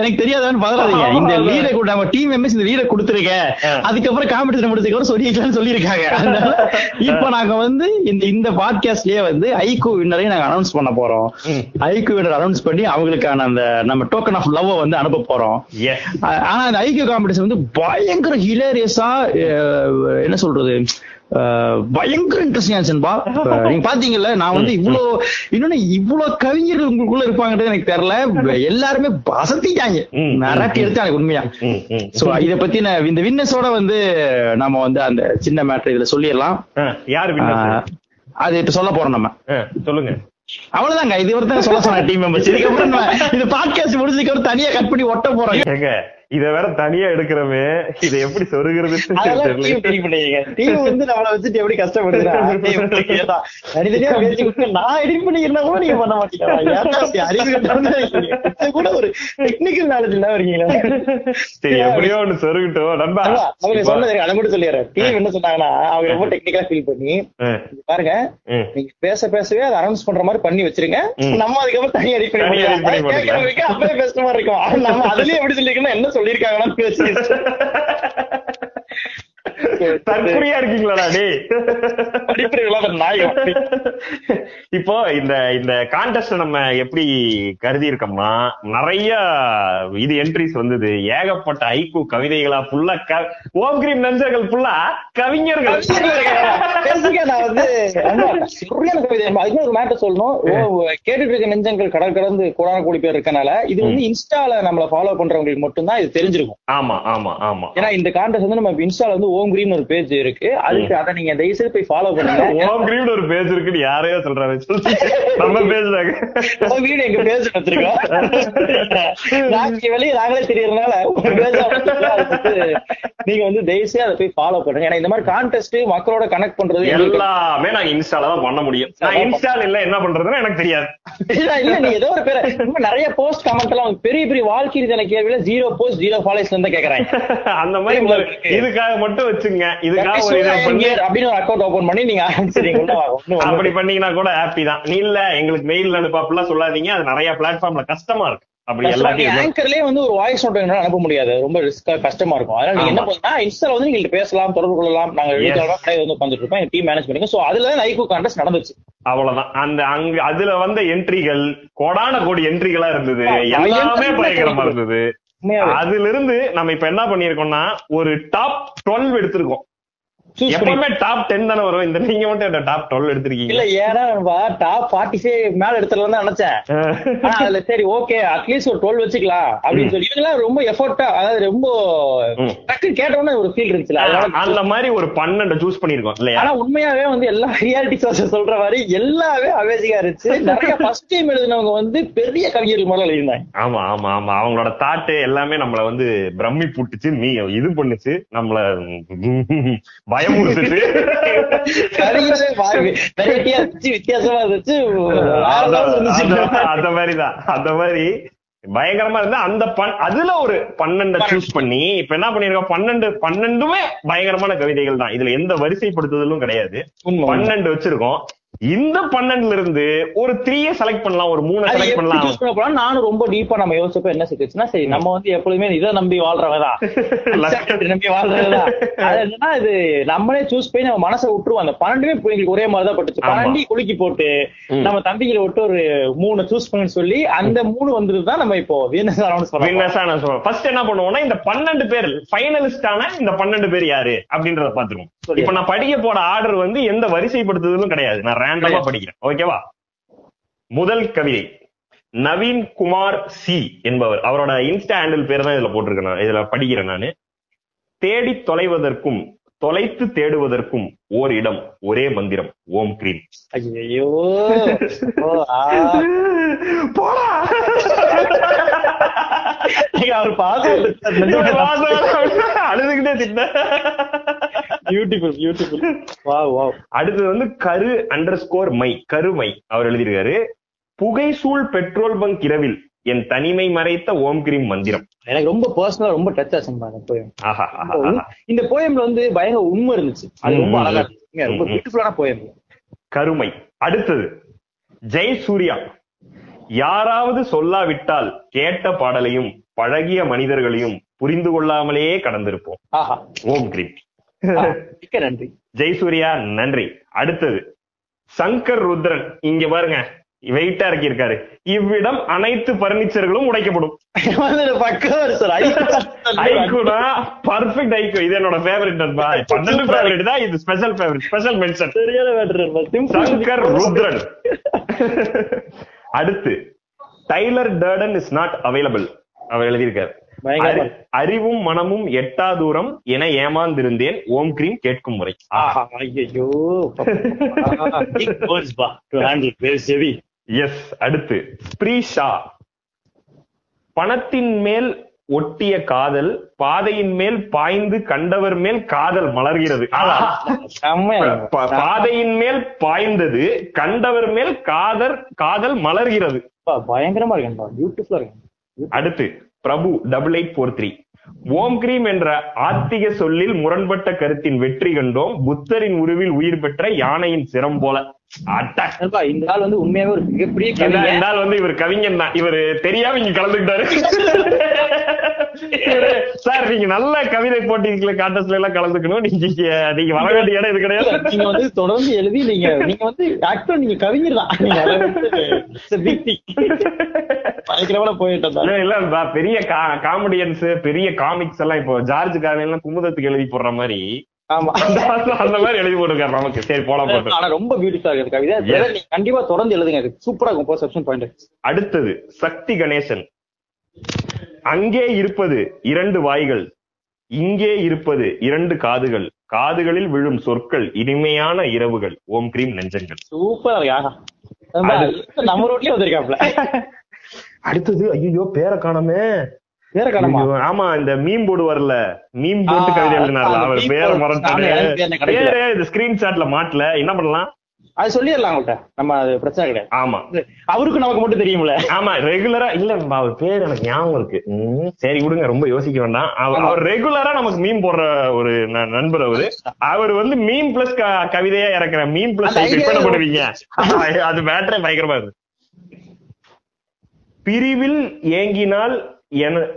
எனக்கு தெரியாதான்னு பதறாதீங்க. இந்த லீடை கூட நம்ம டீம் மெம்பர்ஸ் இந்த லீடை கொடுத்துருக்கேன் அதுக்கப்புறம் காம்படிஷன் முடிச்சதுக்கு சொல்லிக்கலாம்னு சொல்லியிருக்காங்க. அதனால இப்ப நாங்க வந்து இந்த இந்த பாட்காஸ்ட்லயே வந்து ஐகோ வின்னரையும் நாங்க அனௌன்ஸ் பண்ண போறோம். ம். ஐகோ வின்னர் அனௌன்ஸ் பண்ணி அவங்களுக்கான அந்த நம்ம டோக்கன் ஆஃப் லவ் வந்து அனுப்ப போறோம். ஆனா அந்த ஐக்கிய காம்படிஷன் வந்து பயங்கர ஹிலேரியஸா என்ன சொல்றது? பயங்கர இன்ட்ரெஸ்டிங் ஆச்சுன்பா நீங்க பாத்தீங்கல்ல நான் வந்து இவ்ளோ இன்னொன்னு இவ்ளோ கவிஞர்கள் உங்களுக்குள்ள இருப்பாங்கன்றது எனக்கு தெரியல. எல்லாருமே அசத்திட்டாங்க மிரட்டி எடுத்தாங்க உண்மையா. சோ இத பத்தி இந்த வின்னஸோட வந்து நம்ம வந்து அந்த சின்ன மேட்டர் இதுல சொல்லிடலாம். யாரு அது இப்ப சொல்ல போறோம் நம்ம. சொல்லுங்க. அவ்வளவுதாங்க. இது ஒருத்தன் சொல்ல சொன்ன டீம் மெம்பர்ஸ் இதுக்கப்புறம் இது பாட்காஸ்ட் முடிஞ்சதுக்கு தனியா கட் பண்ணி ஒட்ட போறோம். இத வேற தனியா எடுக்கிறோமே. இத எப்படி சொருகிறது? வந்து நம்மள வச்சுட்டு எப்படி <laughs> விட்டு நான் கூட நீங்க பண்ண கூட ஒரு knowledge இல்லாம இருக்கீங்களா? சரி எப்படியோ ஒண்ணு சொருகிட்டோம். அதான், அவங்க சொன்னது அதை மட்டும் சொல்லிடுறேன். team என்ன சொன்னாங்கன்னா, அவங்க ரொம்ப feel பண்ணி, பாருங்க. நீங்க பேச பேசவே அதை அனௌன்ஸ் பண்ற மாதிரி பண்ணி வச்சிருங்க. நம்ம அதுக்கப்புறம் தனியா பண்ணி பேசுற மாதிரி இருக்கும். நம்ம அதுலயே எப்படி சொல்லிருக்கோம்னா என்ன சொல்லிருக்காங்கன்னா பேசி <laughs> தற்குறியா இருக்கீங்களா டேய். படிப்பிரிவுலாம் அந்த நாயகம் இப்போ இந்த இந்த கான்டெஸ்ட் நம்ம எப்படி கருதி இருக்கோம்னா நிறைய இது என்ட்ரிஸ் வந்தது. ஏகப்பட்ட ஐக்கு கவிதைகளா ஃபுல்லா ஓம் கிரீம் நஞ்சர்கள் ஃபுல்லா கவிஞர்கள். பேசிக்கா நான் வந்து ஆமா, சரியான கவிதை. அதுக்கு ஒரு மேட்டர் சொல்லணும். கேட்டுட்டு இருக்க நெஞ்சங்கள் கடல் கடந்து கோடான கோடி பேர் இருக்கனால இது வந்து இன்ஸ்டால நம்மள ஃபாலோ பண்றவங்களுக்கு மட்டும்தான் இது தெரிஞ்சிருக்கும். ஆமா ஆமா ஆமா. ஏன்னா இந்த கான்டெஸ்ட் வந்து நம்ம இன்ஸ்டால வந்து ஓம் கிரீன் ஒரு பேஜ் இருக்கு. அதுக்கு அதை நீங்க தயவு செய்து போய் ஃபாலோ பண்ணுங்க. <laughs> ஓம் கிரீம் ஒரு பேஜ் இருக்குன்னு யாரையோ சொல்றாரு. நம்ம பேஜ் ஓம் <laughs> கிரீன் எங்க பேஜ் வச்சிருக்கோம் <laughs> நாளைக்கு வெளியே நாங்களே தெரியறதுனால பேஜ் நீங்க வந்து தயவு செய்து அதை போய் ஃபாலோ பண்ணுங்க. ஏன்னா இந்த மாதிரி கான்டெஸ்ட் மக்களோட கனெக்ட் பண்றது எல்லாமே நாங்க இன்ஸ்டால தான் பண்ண முடியும். நான் இன்ஸ்டால இல்ல என்ன பண்றதுன்னு எனக்கு தெரியாது. இல்ல நீ ஏதோ ஒரு பேர நிறைய போஸ்ட் கமெண்ட் எல்லாம் பெரிய பெரிய வாழ்க்கை கேள்வியில ஜீரோ போஸ்ட் ஜீரோ ஃபாலோஸ் இருந்தா கேக்குறாங்க. அந்த மாதிரி இதுக்காக மட்டும் வச்சுங்க. இதுக்காக ஒரு இதை பண்ணி அப்படின்னு ஒரு அக்கௌண்ட் ஓபன் பண்ணி நீங்க அப்படி பண்ணீங்கன்னா கூட ஹாப்பி தான். நீ இல்ல எங்களுக்கு மெயில் அனுப்ப அப்படிலாம் சொல்லாதீங்க. அது நிறைய பிளாட்ஃபார்ம்ல கஷ்டமா இருக்கு. அப்படி. எல்லாத்தையும் ஆங்கர்லயே வந்து ஒரு வாய்ஸ் நோட் என்னால அனுப்ப முடியாது. ரொம்ப ரிஸ்கா கஷ்டமா இருக்கும். அதனால நீங்க என்ன. பண்ணா இன்ஸ்டால வந்து நீங்க பேசலாம் தொடர்பு கொள்ளலாம். நாங்க. வீட்டுல கடையில வந்து உட்காந்துட்டு இருப்போம் டீம் மேனேஜ் பண்ணிக்கோ சோ அதுல தான் ஐகோ கான்டெஸ்ட் நடந்துச்சு. அவ்வளவுதான். அந்த அங்க அதுல வந்த என்ட்ரிகள் கோடான கோடி என்ட்ரிகளா இருந்தது. எல்லாமே பயங்கரமா இருந்தது. அதுல இருந்து நம்ம இப்ப என்ன பண்ணிருக்கோம்னா ஒரு டாப் டுவெல் எடுத்திருக்கோம். எப்பவுமே டாப் டென் தானே வரும். இந்த நீங்க மட்டும் டாப் டுவெல் எடுத்திருக்கீங்க? இல்ல ஏன்னா டாப் ஃபார்ட்டி ஃபைவ் மேல எடுத்துலாம் தான் நினைச்சேன். அதுல சரி ஓகே அட்லீஸ்ட் ஒரு டுவெல் வச்சுக்கலாம் அப்படின்னு சொல்லி. இவங்கெல்லாம் ரொம்ப எஃபர்ட்டா அதாவது ரொம்ப. டக்கு கேட்டோன்னே ஒரு ஃபீல் இருந்துச்சுல. அதனால அந்த மாதிரி ஒரு பன்னெண்டு சூஸ் பண்ணிருக்கோம் இல்லையா? ஆனா உண்மையாவே வந்து எல்லா ரியாலிட்டி ஷோஸ் சொல்ற மாதிரி எல்லாமே அமேசிங்கா இருந்துச்சு. நிறைய ஃபர்ஸ்ட் டைம் எழுதினவங்க வந்து பெரிய கவிஞர்கள் முதல்ல எழுதினாங்க ஆமா ஆமா ஆமா. அவங்களோட தாட்டு எல்லாமே நம்மள வந்து பிரம்மி புட்டுச்சு நீ இது பண்ணுச்சு. நம்மள இருந்துச்சு? வித்தியாசமா இருந்துச்சு. அந்த- மாதிரிதான். அந்த மாதிரி பயங்கரமா இருந்தா அந்த பன் அதுல ஒரு பன்னெண்ட சூஸ் பண்ணி இப்ப என்ன பண்ணிருக்கோம் பன்னெண்டு பன்னெண்டுமே பயங்கரமான கவிதைகள் தான். இதுல எந்த வரிசைப்படுத்துதலும் கிடையாது. பன்னெண்டு வச்சிருக்கோம். இந்த பன்னெண்டுல இருந்து ஒரு த்ரீய செலக்ட் பண்ணலாம் ஒரு மூணு செலக்ட் பண்ணலாம். நானும் ரொம்ப டீப்பா நம்ம யோசிச்சப்ப என்ன சிக்கிச்சுன்னா சரி நம்ம வந்து எப்பொழுதுமே இதை நம்பி வாழ்றவதான் <laughs> நம்பி அது என்னன்னா இது நம்மளே சூஸ் பண்ணி நம்ம மனசை விட்டுருவோம். அந்த பன்னெண்டுமே இப்ப எங்களுக்கு ஒரே மாதிரி தான் பட்டுச்சு. பன்னெண்டு குலுக்கி போட்டு. நம்ம தம்பிகளை விட்டு ஒரு மூணு சூஸ் பண்ணி சொல்லி அந்த மூணு வந்துட்டு தான் நம்ம இப்போ வீனஸ் சொல்றேன் ஃபர்ஸ்ட் என்ன பண்ணுவோம்னா இந்த பன்னெண்டு பேர் ஃபைனலிஸ்டான இந்த பன்னெண்டு பேர் யாரு? அப்படின்றத பாத்துருவோம். இப்ப நான் படிக்க போற ஆர்டர் வந்து எந்த வரிசைப்படுத்துதலும் கிடையாது. நான் ரேண்டமா படிக்கிறேன். ஓகேவா முதல் கவிதை. நவீன் குமார் சி என்பவர். அவரோட இன்ஸ்டா ஹேண்டில் பேர் தான் இதுல போட்டிருக்கேன் நான். இதுல படிக்கிறேன் நானு. தேடி தொலைவதற்கும் தொலைத்து தேடுவதற்கும் ஓர் இடம் ஒரே மந்திரம் ஓம் கிரீம். ஐயோ. <laughs> போடா. அவர் பாத்து அழுதுகிட்டே திட்ட பியூட்டிஃபுல் பியூட்டிஃபுல் வா வா அடுத்தது வந்து கரு அண்டர் ஸ்கோர் மை கருமை அவர் எழுதியிருக்காரு. புகைசூழ் பெட்ரோல் பங்க் இரவில் என் தனிமை மறைத்த ஓம் கிரீம் மந்திரம். எனக்கு ரொம்ப பர்சனலா ரொம்ப டச் போயம் ஆஹா. இந்த போயம்ல வந்து பயங்கர உண்மை இருந்துச்சு. அது ரொம்ப அழகா ம். இருந்துச்சுங்க ரொம்ப. பியூட்டிஃபுல்லான போயம் கருமை. அடுத்தது ஜெய் சூர்யா. யாராவது சொல்லாவிட்டால் கேட்ட பாடலையும் பழகிய மனிதர்களையும் புரிந்து கொள்ளாமலேயே கடந்திருப்போம். ஓம் கிரீம். நன்றி. ஜெய்சூர்யா நன்றி. அடுத்தது சங்கர் ருத்ரன். இங்க பாருங்க வெயிட்டா இறக்கி இருக்காரு இவ்விடம் அனைத்து பர்னிச்சர்களும் உடைக்கப்படும். ஐக்கூனா பர்ஃபெக்ட் ஐக்கூ இது என்னோட ஃபேவரட் நண்பா. பன்னெண்டு ஃபேவரட் தான். இது ஸ்பெஷல் ஃபேவரட் ஸ்பெஷல் மென்ஷன் சரியான மேட்டர் சங்கர் ருத்ரன். <laughs> அடுத்து Tyler Durden is not available அவர் எழுதியிருக்காரு. அறிவும் மனமும் எட்டா தூரம் என ஏமாந்திருந்தேன். ஓம் கிரீம் கேட்கும் முறை. எஸ் அடுத்து ஸ்ப்ரீஷா பணத்தின் மேல் ஒட்டிய காதல் பாதையின் மேல் பாய்ந்து கண்டவர் மேல் காதல் மலர்கிறது. பாதையின் மேல் பாய்ந்தது கண்டவர் மேல் காதல் காதல் மலர்கிறது. பயங்கரமா பியூட்டிஃபுல்லா இருக்கு அடுத்து Prabhu double eight four three ஓம் கிரீம் என்ற ஆத்திக சொல்லில் முரண்பட்ட கருத்தின் வெற்றி கண்டோம். புத்தரின் உருவில் உயிர் பெற்ற யானையின் சிரம் போல. இந்த ஆள் வந்து உண்மையாவே ஒரு மிகப்பெரிய இந்த ஆள் வந்து இவர் கவிஞன் தான். இவர் தெரியாம இங்க கலந்துக்கிட்டாரு. சார் நீங்க நல்ல கவிதை போட்டிகள கான்டெஸ்ட்ல எல்லாம் கலந்துக்கணும். நீங்க நீங்க வர வேண்டிய இடம் இது கிடையாது. நீங்க வந்து தொடர்ந்து எழுதி நீங்க நீங்க வந்து ஆக்சுவலா நீங்க கவிஞர் தான். நீங்க அதை வந்து it's a big thing. பயங்கரமான போயிட்டு இல்ல, பெரிய காமெடியன்ஸ் பெரிய காமிக்ஸ் எல்லாம் இப்போ ஜார்ஜ் கார்டன் எல்லாம் குமுதத்துக்கு எழுதி போடுற மாதிரி. ஆமா. அந்த- மாதிரி எழுதி போட்டுருக்காரு நமக்கு. சரி போலாம் ஆனா ரொம்ப பியூட்டிஃபுல்லா இருக்கு கவிதை. நீங்க கண்டிப்பா தொடர்ந்து எழுதுங்க. சூப்பரா இருக்கும் பாயிண்ட் அடுத்தது சக்தி கணேசன். அங்கே இருப்பது இரண்டு வாய்கள் இங்கே இருப்பது இரண்டு காதுகள். காதுகளில் விழும் சொற்கள் இனிமையான இரவுகள். ஓம் கிரீம் நெஞ்சங்கள். சூப்பரா நம்ம ரோட்லயே வந்திருக்காப்ல <laughs> அடுத்தது ஐயோ பேரை காணமே. ஆமா இந்த மீம் போடுவார்ல மீம் போட்டு கவிதை எழுதினார்ல அவர் பேரை மறந்துட்டாரு. பேரு இந்த ஸ்கிரீன்ஷாட்ல மாட்டல. என்ன பண்ணலாம்? அது சொல்லிடலாம் உங்கள்ட்ட நம்ம அது பிரச்சனை கிடையாது. ஆமா. அவருக்கு நமக்கு மட்டும் தெரியும்ல. ஆமா ரெகுலரா இல்ல அவர் பேர் எனக்கு ஞாபகம் இருக்கு. சரி விடுங்க ரொம்ப யோசிக்க வேண்டாம். அவர்- ரெகுலரா நமக்கு மீம் போடுற ஒரு நண்பர் அவரு. அவர் வந்து மீம் பிளஸ் கவிதையா இறக்குற மீம் பிளஸ் என்ன பண்ணுவீங்க. அது மேட்டரே பயங்கரமா இருக்கு. பிரிவில் ஏங்கினால்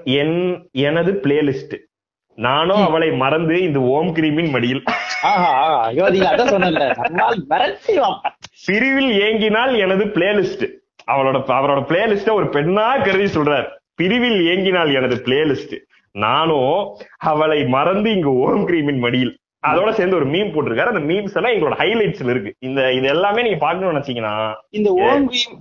என்- எனது பிளேலிஸ்ட் நானும் அவளை மறந்து இந்த ஓம் கிரீமின் மடியில். பிரிவில் ஏங்கினால் எனது பிளேலிஸ்ட் அவளோட அவரோட பிளேலிஸ்ட ஒரு பெண்ணா கருதி சொல்றார். பிரிவில் ஏங்கினால் எனது பிளேலிஸ்ட் நானும் அவளை மறந்து இங்கு ஓம் கிரீமின் மடியில். அதோட சேர்ந்து ஒரு மீம் போட்டிருக்காரு. அந்த மீம்ஸ் எல்லாம் எங்களோட ஹைலைட்ஸ்ல இருக்கு. இந்த இது எல்லாமே நீங்க பாக்கணும்னு நினைச்சீங்கன்னா இந்த ஓம் கிரீம்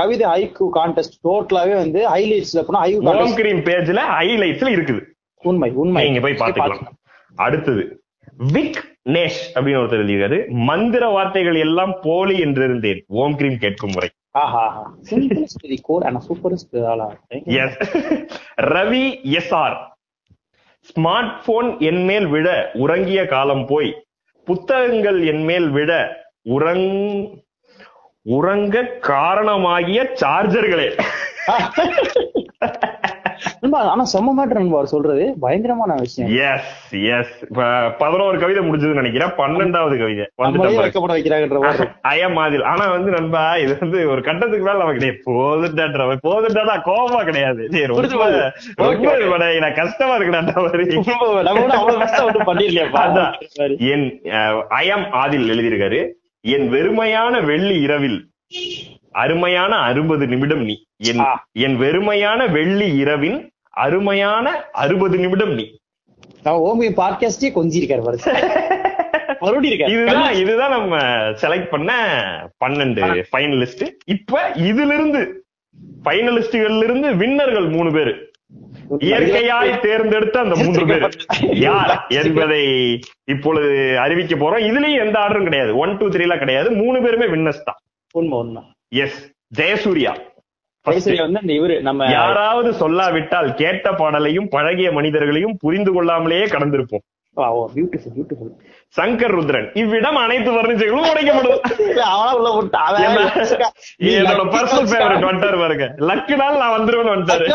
கவிதை ஐக்கு கான்டெஸ்ட் டோட்டலாவே வந்து ஹைலைட்ஸ்ல போனா ஐக்கு ஓம் கிரீம் பேஜ்ல ஹைலைட்ஸ்ல இருக்குது. உண்மை உண்மை. நீங்க போய் பாத்துக்கலாம் அடுத்தது விக் நேஷ் அப்படின்னு ஒருத்தர் எழுதியிருக்காரு. மந்திர வார்த்தைகள் எல்லாம் போலி என்று இருந்தேன் ஓம் கிரீம் கேட்கும் முறை. Ravi S R smart phone என் மேல் விழ உறங்கிய காலம் போய். புத்தகங்கள் என் மேல் விழ உறங் உறங்க காரணமாகிய சார்ஜர்களே <laughs> நண்பா ஆனா செம்ம மேட்டர் நண்பா சொல்றது. பயங்கரமான விஷயம். எஸ் எஸ் பதினோரு கவிதை முடிஞ்சதுன்னு நினைக்கிறேன். பன்னெண்டாவது கவிதை. வைக்கப்பட வைக்கிறாங்கன்ற மாதிரி. <laughs> ஐயம் மாதில் ஆனா வந்து நண்பா இது வந்து ஒரு கட்டத்துக்கு மேல நமக்கு டேய் போதுட்டான்ற போதுட்டாடா கோபமா கிடையாது. டேய் ரொம்ப கஷ்டமா மாதிரி. அதான். என் ஐயம் ஆதில் எழுதியிருக்காரு. என் வெறுமையான வெள்ளி இரவில் அருமையான அறுபது நிமிடம் நீ. என். என் வெறுமையான வெள்ளி இரவின் அருமையான அறுபது நிமிடம் நீ. நான் ஓமி பாட்காஸ்டே கொஞ்சிருக்காரு <laughs> மறுபடியும் இதுதான் இதுதான் நம்ம செலக்ட் பண்ண பன்னெண்டு ஃபைனலிஸ்ட் இப்ப இதுல இருந்து ஃபைனலிஸ்டுகள்ல இருந்து வின்னர்கள் மூணு பேரு. இயற்கையாய் தேர்ந்தெடுத்த அந்த மூன்று பேர். யார் <laughs> என்பதை இப்பொழுது அறிவிக்க போறோம். இதுலயும் எந்த ஆர்டரும் கிடையாது. ஒன் டூ த்ரீ எல்லாம் கிடையாது. மூணு பேருமே வின்னர்ஸ் தான். உண்மை உண்மை. எஸ் ஜெயசூர்யா. வந்து இவரு நம்ம யாராவது சொல்லாவிட்டால் கேட்ட பாடலையும் பழகிய மனிதர்களையும் புரிந்து கொள்ளாமலேயே கடந்திருப்போம். சங்கர் ருத்ரன். இவ்விடம் அனைத்து வர்ணிச்சைகளும் உடைக்கப்படும். என்னோட பர்சனல் ஃபேவரட் வந்துட்டாரு பாருங்க. லக்குனால் நான் வந்துருவேன் வந்துட்டாரு.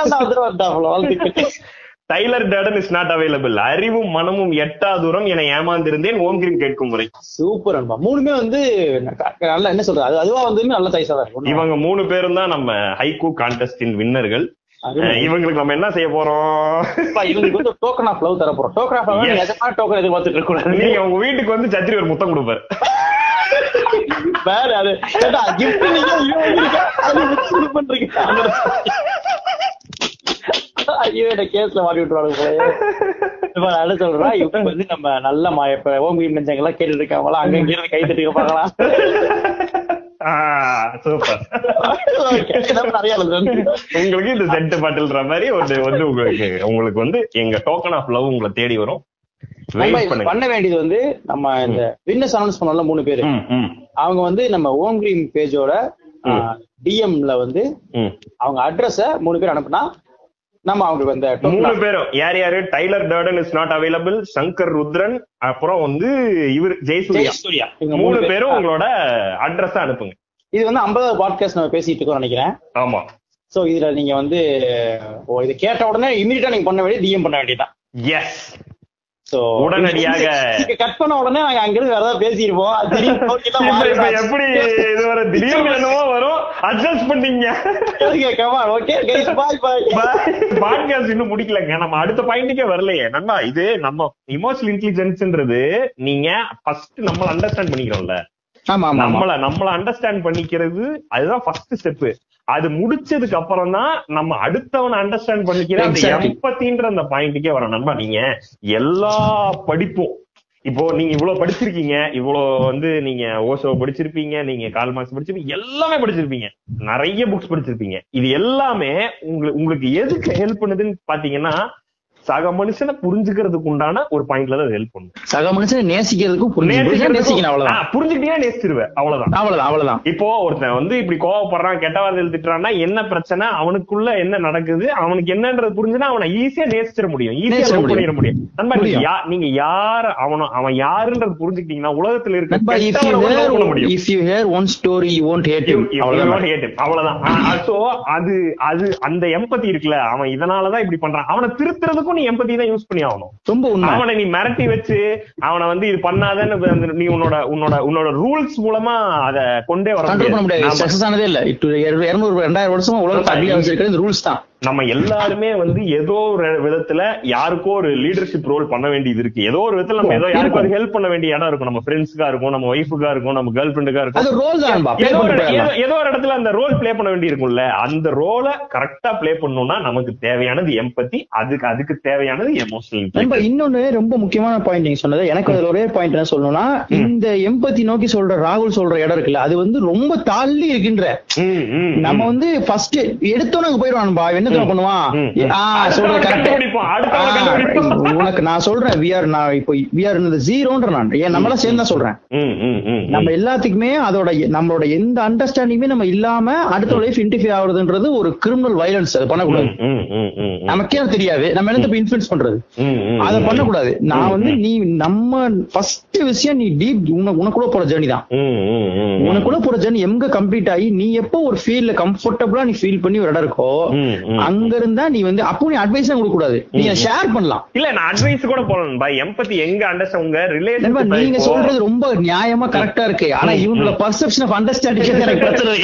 Tyler Durden is not available அறிவும் மனமும் எட்டா தூரம் என ஏமாந்திருந்தேன். ஓம் கிரீம் கேட்கும் முறை. சூப்பர் அன்பா. மூணுமே வந்து நல்லா என்ன சொல்றது? அது அதுவா வந்து நல்ல சைஸா தான் இவங்க மூணு பேரும் தான் நம்ம ஹைகூ கான்டெஸ்டின் வின்னர்கள். இவங்களுக்கு நம்ம என்ன செய்ய போறோம்? இவங்களுக்கு வந்து டோக்கன் ஆஃப் லவ் தர போறோம். Token of love. நிஜமான டோக்கன் எதிர்பார்த்துட்டு இருக்க கூடாது? நீங்க உங்க வீட்டுக்கு வந்து சத்திரி ஒரு முத்தம் கொடுப்பாரு. வேற அது gift நீங்க பண்றீங்க. ஐயோ என்ன கேஸ்ல மாட்டி விட்டுருவாங்க என்ன சொல்றேன் இவங்க வந்து நம்ம நல்ல மா இப்ப ஓம் நெஞ்சங்க எல்லாம் கேட்டுட்டு இருக்காங்களா? அங்க இங்க இருந்து கை தட்டி எழுதுறோம். உங்களுக்கு இந்த சென்ட் பாட்டில்ன்ற மாதிரி ஒரு வந்து உங்களுக்கு உங்களுக்கு வந்து எங்க டோக்கன் ஆஃப் லவ் உங்களை தேடி வரும். பண்ண வேண்டியது வந்து நம்ம இந்த வின்னர்ஸ் அனௌன்ஸ் பண்ணல மூணு பேரு. அவங்க வந்து நம்ம ஓம் கிரீம் பேஜோட டிஎம்ல வந்து. அவங்க அட்ரஸ மூணு பேர் அனுப்புனா நம்ம அவங்களுக்கு அந்த மூணு பேரும். யார் யாரு? Tyler Durden is not available Shankar Rudran அப்புறம் வந்து இவர் ஜெயசூர்யா மூணு பேர். பேரும் உங்களோட அட்ரஸ் அனுப்புங்க. இது வந்து ஐம்பதாவது பாட்காஸ்ட் நம்ம பேசிட்டு இருக்கோம் நினைக்கிறேன். ஆமா. சோ இதுல நீங்க வந்து ஓ இது கேட்ட உடனே இமீடியட்டா நீங்க பண்ண வேண்டியது டிஎம் பண்ண வேண்டியதுதான். எஸ் உடனடியாக. கட் பண்ண உடனே நாங்க அங்க இருந்து வேற ஏதாவது. <laughs> எப்படி இது வர திடீர்னு என்னவோ வரும். அட்ஜஸ்ட் பண்ணீங்க. பாட்காஸ்ட் இன்னும் முடிக்கலங்க. நம்ம அடுத்த பாயிண்ட்டுக்கே வரலையே. நண்பா இது? நம்ம இமோஷனல் இன்டெலிஜென்ஸ்ன்றது நீங்க ஃபர்ஸ்ட் நம்மள அண்டர்ஸ்டாண்ட் பண்ணிக்கிறோம்ல. நம்மள நம்மள அண்டர்ஸ்டாண்ட் பண்ணிக்கிறது அதுதான் ஃபர்ஸ்ட் ஸ்டெப் அது முடிச்சதுக்கு அப்புறம் தான் நம்ம அடுத்தவனை அண்டர்ஸ்டாண்ட் பண்ணிக்கிற அந்த. எம்பத்தின்ற அந்த பாயிண்ட்டுக்கே வர நண்பா நீங்க எல்லா படிப்பும் இப்போ நீங்க இவ்வளவு படிச்சிருக்கீங்க இவ்வளவு வந்து நீங்க ஓஷோ படிச்சிருப்பீங்க நீங்க கால் மார்க்ஸ் படிச்சிருப்பீங்க எல்லாமே படிச்சிருப்பீங்க. நிறைய புக்ஸ் படிச்சிருப்பீங்க. இது எல்லாமே உங்களுக்கு உங்களுக்கு எதுக்கு ஹெல்ப் பண்ணுதுன்னு பாத்தீங்கன்னா சக மனுஷனை புரிஞ்சுக்கிறதுக்கு உண்டான ஒரு பாயிண்ட்ல தான் ஹெல்ப் பண்ணும். சக மனுஷனை நேசிக்கிறதுக்கும் நேசிக்கணும் அவ்வளவுதான். ஆ, புரிஞ்சுக்கிட்டீங்கன்னா நேசிச்சிருவேன் அவ்வளவுதான். அவ்வளவுதான் அவ்வளவுதான். இப்போ ஒருத்தன் வந்து இப்படி கோவப்படுறான் கெட்ட வார்த்தை எழுதிட்டுறான்னா என்ன பிரச்சனை? அவனுக்குள்ள என்ன நடக்குது? அவனுக்கு என்னன்றது புரிஞ்சுனா அவனை ஈஸியா நேசிச்சிட முடியும். ஈஸியா. பண்ணிட முடியும். நண்பா நீங்க யார் அவன அவன் யாருன்றது புரிஞ்சுக்கிட்டீங்கன்னா உலகத்துல இருக்க if you hear one story you அவ்வளவுதான். சோ அது அது அந்த எம்பத்தி இருக்குல்ல அவன் இதனாலதான் இப்படி பண்றான். அவனை திருத்துறதுக்கும் நீ எம்பத்தி தான் யூஸ் பண்ணி ஆகணும் ரொம்ப அவனை நீ மிரட்டி வச்சு அவனை வந்து இது பண்ணாதன்னு நீ உன்னோட உன்னோட உன்னோட ரூல்ஸ் மூலமா அத கொண்டே வர பண்ண முடியாது. ஆமா. சக்சஸ் ஆனதே இல்ல. இருநூறு ரெண்டாயிரம் வருஷமா உலகத்தை. அடியா வச்சிருக்கிறது ரூல்ஸ் தான். நம்ம எல்லாருமே வந்து ஏதோ ஒரு விதத்துல யாருக்கோ ஒரு லீடர்ஷிப் ரோல் பண்ண வேண்டியது இருக்கு. ஏதோ ஒரு விதத்துல நம்ம ஏதோ யாருக்கும் ஒரு ஹெல்ப் பண்ண வேண்டிய இடம் இருக்கும். நம்ம ஃப்ரெண்ட்ஸ்க்கா இருக்கும் நம்ம ஒய்ஃபுக்கா இருக்கும் நம்ம கேர்ள் ஃப்ரெண்டுக்கா இருக்கும் ஏதோ ஒரு இடத்துல அந்த ரோல் ப்ளே பண்ண வேண்டி இருக்கும்ல. அந்த ரோலை கரெக்டா ப்ளே பண்ணணும்னா நமக்கு தேவையானது எம்பத்தி அதுக்கு அதுக்கு தேவையானது எமோஷனல் இன்னொன்னு ரொம்ப முக்கியமான பாயிண்ட் நீங்க சொன்னது. எனக்கு அதுல ஒரே பாயிண்ட் என்ன சொல்லணும்னா இந்த எம்பத்தி நோக்கி சொல்ற ராகுல் சொல்ற இடம் இருக்குல்ல அது வந்து ரொம்ப தள்ளி இருக்கின்ற. நம்ம வந்து ஃபர்ஸ்ட் எடுத்தோன்னு போயிடுவான்பா என்ன தெரியுமா பண்ணுவான். சொல்ற கரெக்ட். உனக்கு நான் சொல்றேன் வி ஆர் நான் இப்போ வி ஆர் ஜீரோன்ற நான். ஏன் நம்மள சேர்ந்து தான் சொல்றேன் நம்ம எல்லாத்துக்குமே அதோட நம்மளோட எந்த அண்டர்ஸ்டாண்டிங்குமே நம்ம இல்லாம அடுத்த லைஃப் இன்டிஃபை ஆகுறதுன்றது ஒரு கிரிமினல் வயலன்ஸ் அது பண்ணக்கூடாது. நமக்கே அது தெரியாது. நம்ம என்ன இன்ஃபுளுன்ஸ் பண்றது? அத பண்ணக்கூடாது. நான் வந்து நீ நம்ம ஃபர்ஸ்ட் விஷயம் நீ டீப் உனக்குள்ள போற ஜேர்னி தான். உனக்குள்ள போற ஜேர்னி எங்க கம்ப்ளீட் ஆகி நீ எப்போ ஒரு ஃபீல்ட்ல கம்ஃபர்டபுளா நீ ஃபீல் பண்ணி ஒரு இடம் இருக்கோ அங்க இருந்தா நீ வந்து அப்போ நீ அட்வைஸ் கொடுக்க கூடாது நீ ஷேர் பண்ணலாம். இல்ல நான் அட்வைஸ் கூட போடணும். பை எம்பத்தி எங்க அண்டர்ஸ்டாண்ட் உங்க நண்பா, நீங்க ரிலேஷன் சொல்றது ரொம்ப நியாயமா கரெக்டா இருக்கு. ஆனா இவங்களோட பர்செப்ஷன் ஆஃப் அண்டர்ஸ்டாண்டிங் எனக்கு பிரச்சனை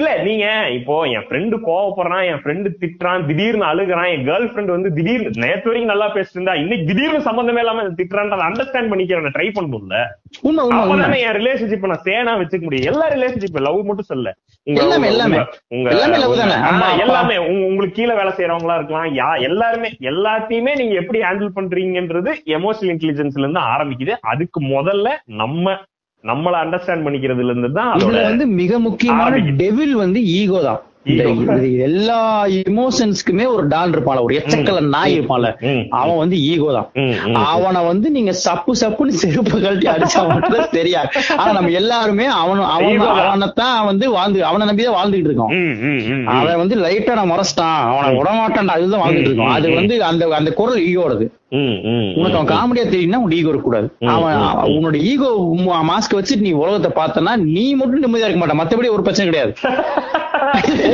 இல்ல நீங்க இப்போ என் ஃப்ரெண்டு கோவப்படுறான் என் ஃப்ரெண்டு திட்டுறான் திடீர்னு அழுகுறான் என் கேர்ள் ஃப்ரெண்ட் வந்து திடீர்னு நேத்து வரைக்கும் நல்லா பேசிட்டு இருந்தா இன்னைக்கு திடீர்னு சம்பந்தமே இல்லாம திட்டுறான் அதை அண்டர்ஸ்டாண்ட் பண்ணிக்கிறேன் ட்ரை உண்மை அப்பதானே என் ரிலேஷன்ஷிப் நான் சேனா வச்சுக்க முடியும். எல்லா ரிலேஷன்ஷிப் லவ் மட்டும் சொல்ல எல்லாமே, எல்லாமே. உங்க எல்லாமே love தானே? எல்லாமே. உங்க- உங்களுக்கு கீழே வேலை செய்யறவங்களா இருக்கலாம். யா எல்லாருமே எல்லாத்தையுமே நீங்க எப்படி ஹேண்டில் பண்றீங்கன்றது எமோஷனல் இன்டெலிஜென்ஸ்ல இருந்து ஆரம்பிக்குது. அதுக்கு முதல்ல நம்ம நம்மள அண்டர்ஸ்டாண்ட் பண்ணிக்கிறதுல இருந்து தான் வந்து மிக முக்கியமான. டெவில் வந்து ஈகோ தான். எல்லா இமோஷன்ஸ்க்குமே ஒரு டான் இருப்பான்ல ஒரு எச்சக்கல நாய் இருப்பான்ல. அவன் வந்து ஈகோ தான். அவனை வந்து நீங்க சப்பு சப்புன்னு செருப்பு கழட்டி அடிச்சா மட்டும் தெரியாது. ஆனா நம்ம எல்லாருமே அவன் அவன். அவனைத்தான் வந்து வாழ்ந்து அவனை நம்பிதான் வாழ்ந்துகிட்டு இருக்கோம். அவன் வந்து லைட்டா நான் மறைச்சிட்டான் அவனை விடமாட்டான்டா அதுதான் வாழ்ந்துட்டு இருக்கோம். அது வந்து அந்த அந்த குரல் ஈகோடது உனக்கு அவன் காமெடியா தெரியும்னா உன் ஈகோ இருக்கக்கூடாது. அவன் உன்னோட ஈகோ மாஸ்க் வச்சுட்டு நீ உலகத்தை பார்த்தனா நீ மட்டும் நிம்மதியா இருக்க மாட்டான். மத்தபடி ஒரு பிரச்சனை கிடையாது. <laughs>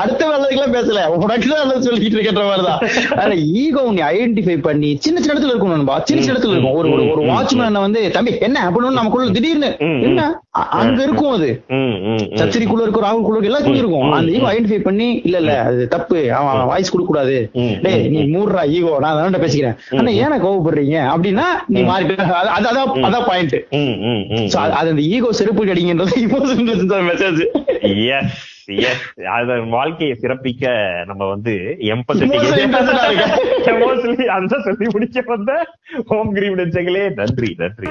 அடுத்த வேலைக்கெல்லாம் பேசல. உனக்கு தான் சொல்லிட்டு இருக்கிற மாதிரிதான். ஆனா ஈகோ நீ ஐடென்டிஃபை பண்ணி சின்ன சின்ன இடத்துல இருக்கும் நண்பா. சின்ன சின்ன இடத்துல இருக்கும். ஒரு ஒரு வாட்ச்மேன் வந்து தம்பி என்ன? அப்படின்னு நமக்குள்ள திடீர்னு. என்ன? அங்க இருக்கும் அது. சத்திரிக்குள்ள இருக்கும் ராகுல்குள்ள இருக்கும் எல்லாத்துக்கும் இருக்கும். அந்த ஈகோ ஐடென்டிஃபை பண்ணி இல்ல இல்ல அது தப்பு. அவன் வாய்ஸ் கொடுக்க கூடாது டேய் நீ மூடுறா ஈகோ நான் அதான் பேசிக்கிறேன். ஆனா ஏன கோவப்படுறீங்க? அப்படின்னா நீ மாறி அது- அது- அதான் அதான் பாயிண்ட் அது அந்த ஈகோ செருப்பு அடிங்கன்றது இமோஷன் மெசேஜ் Yes, yes. அத வாழ்க்கையை சிறப்பிக்க நம்ம வந்து. எமோஷனலி அந்த சொல்லி முடிக்க வந்த ஹோம் கிரீவ் நன்றி நன்றி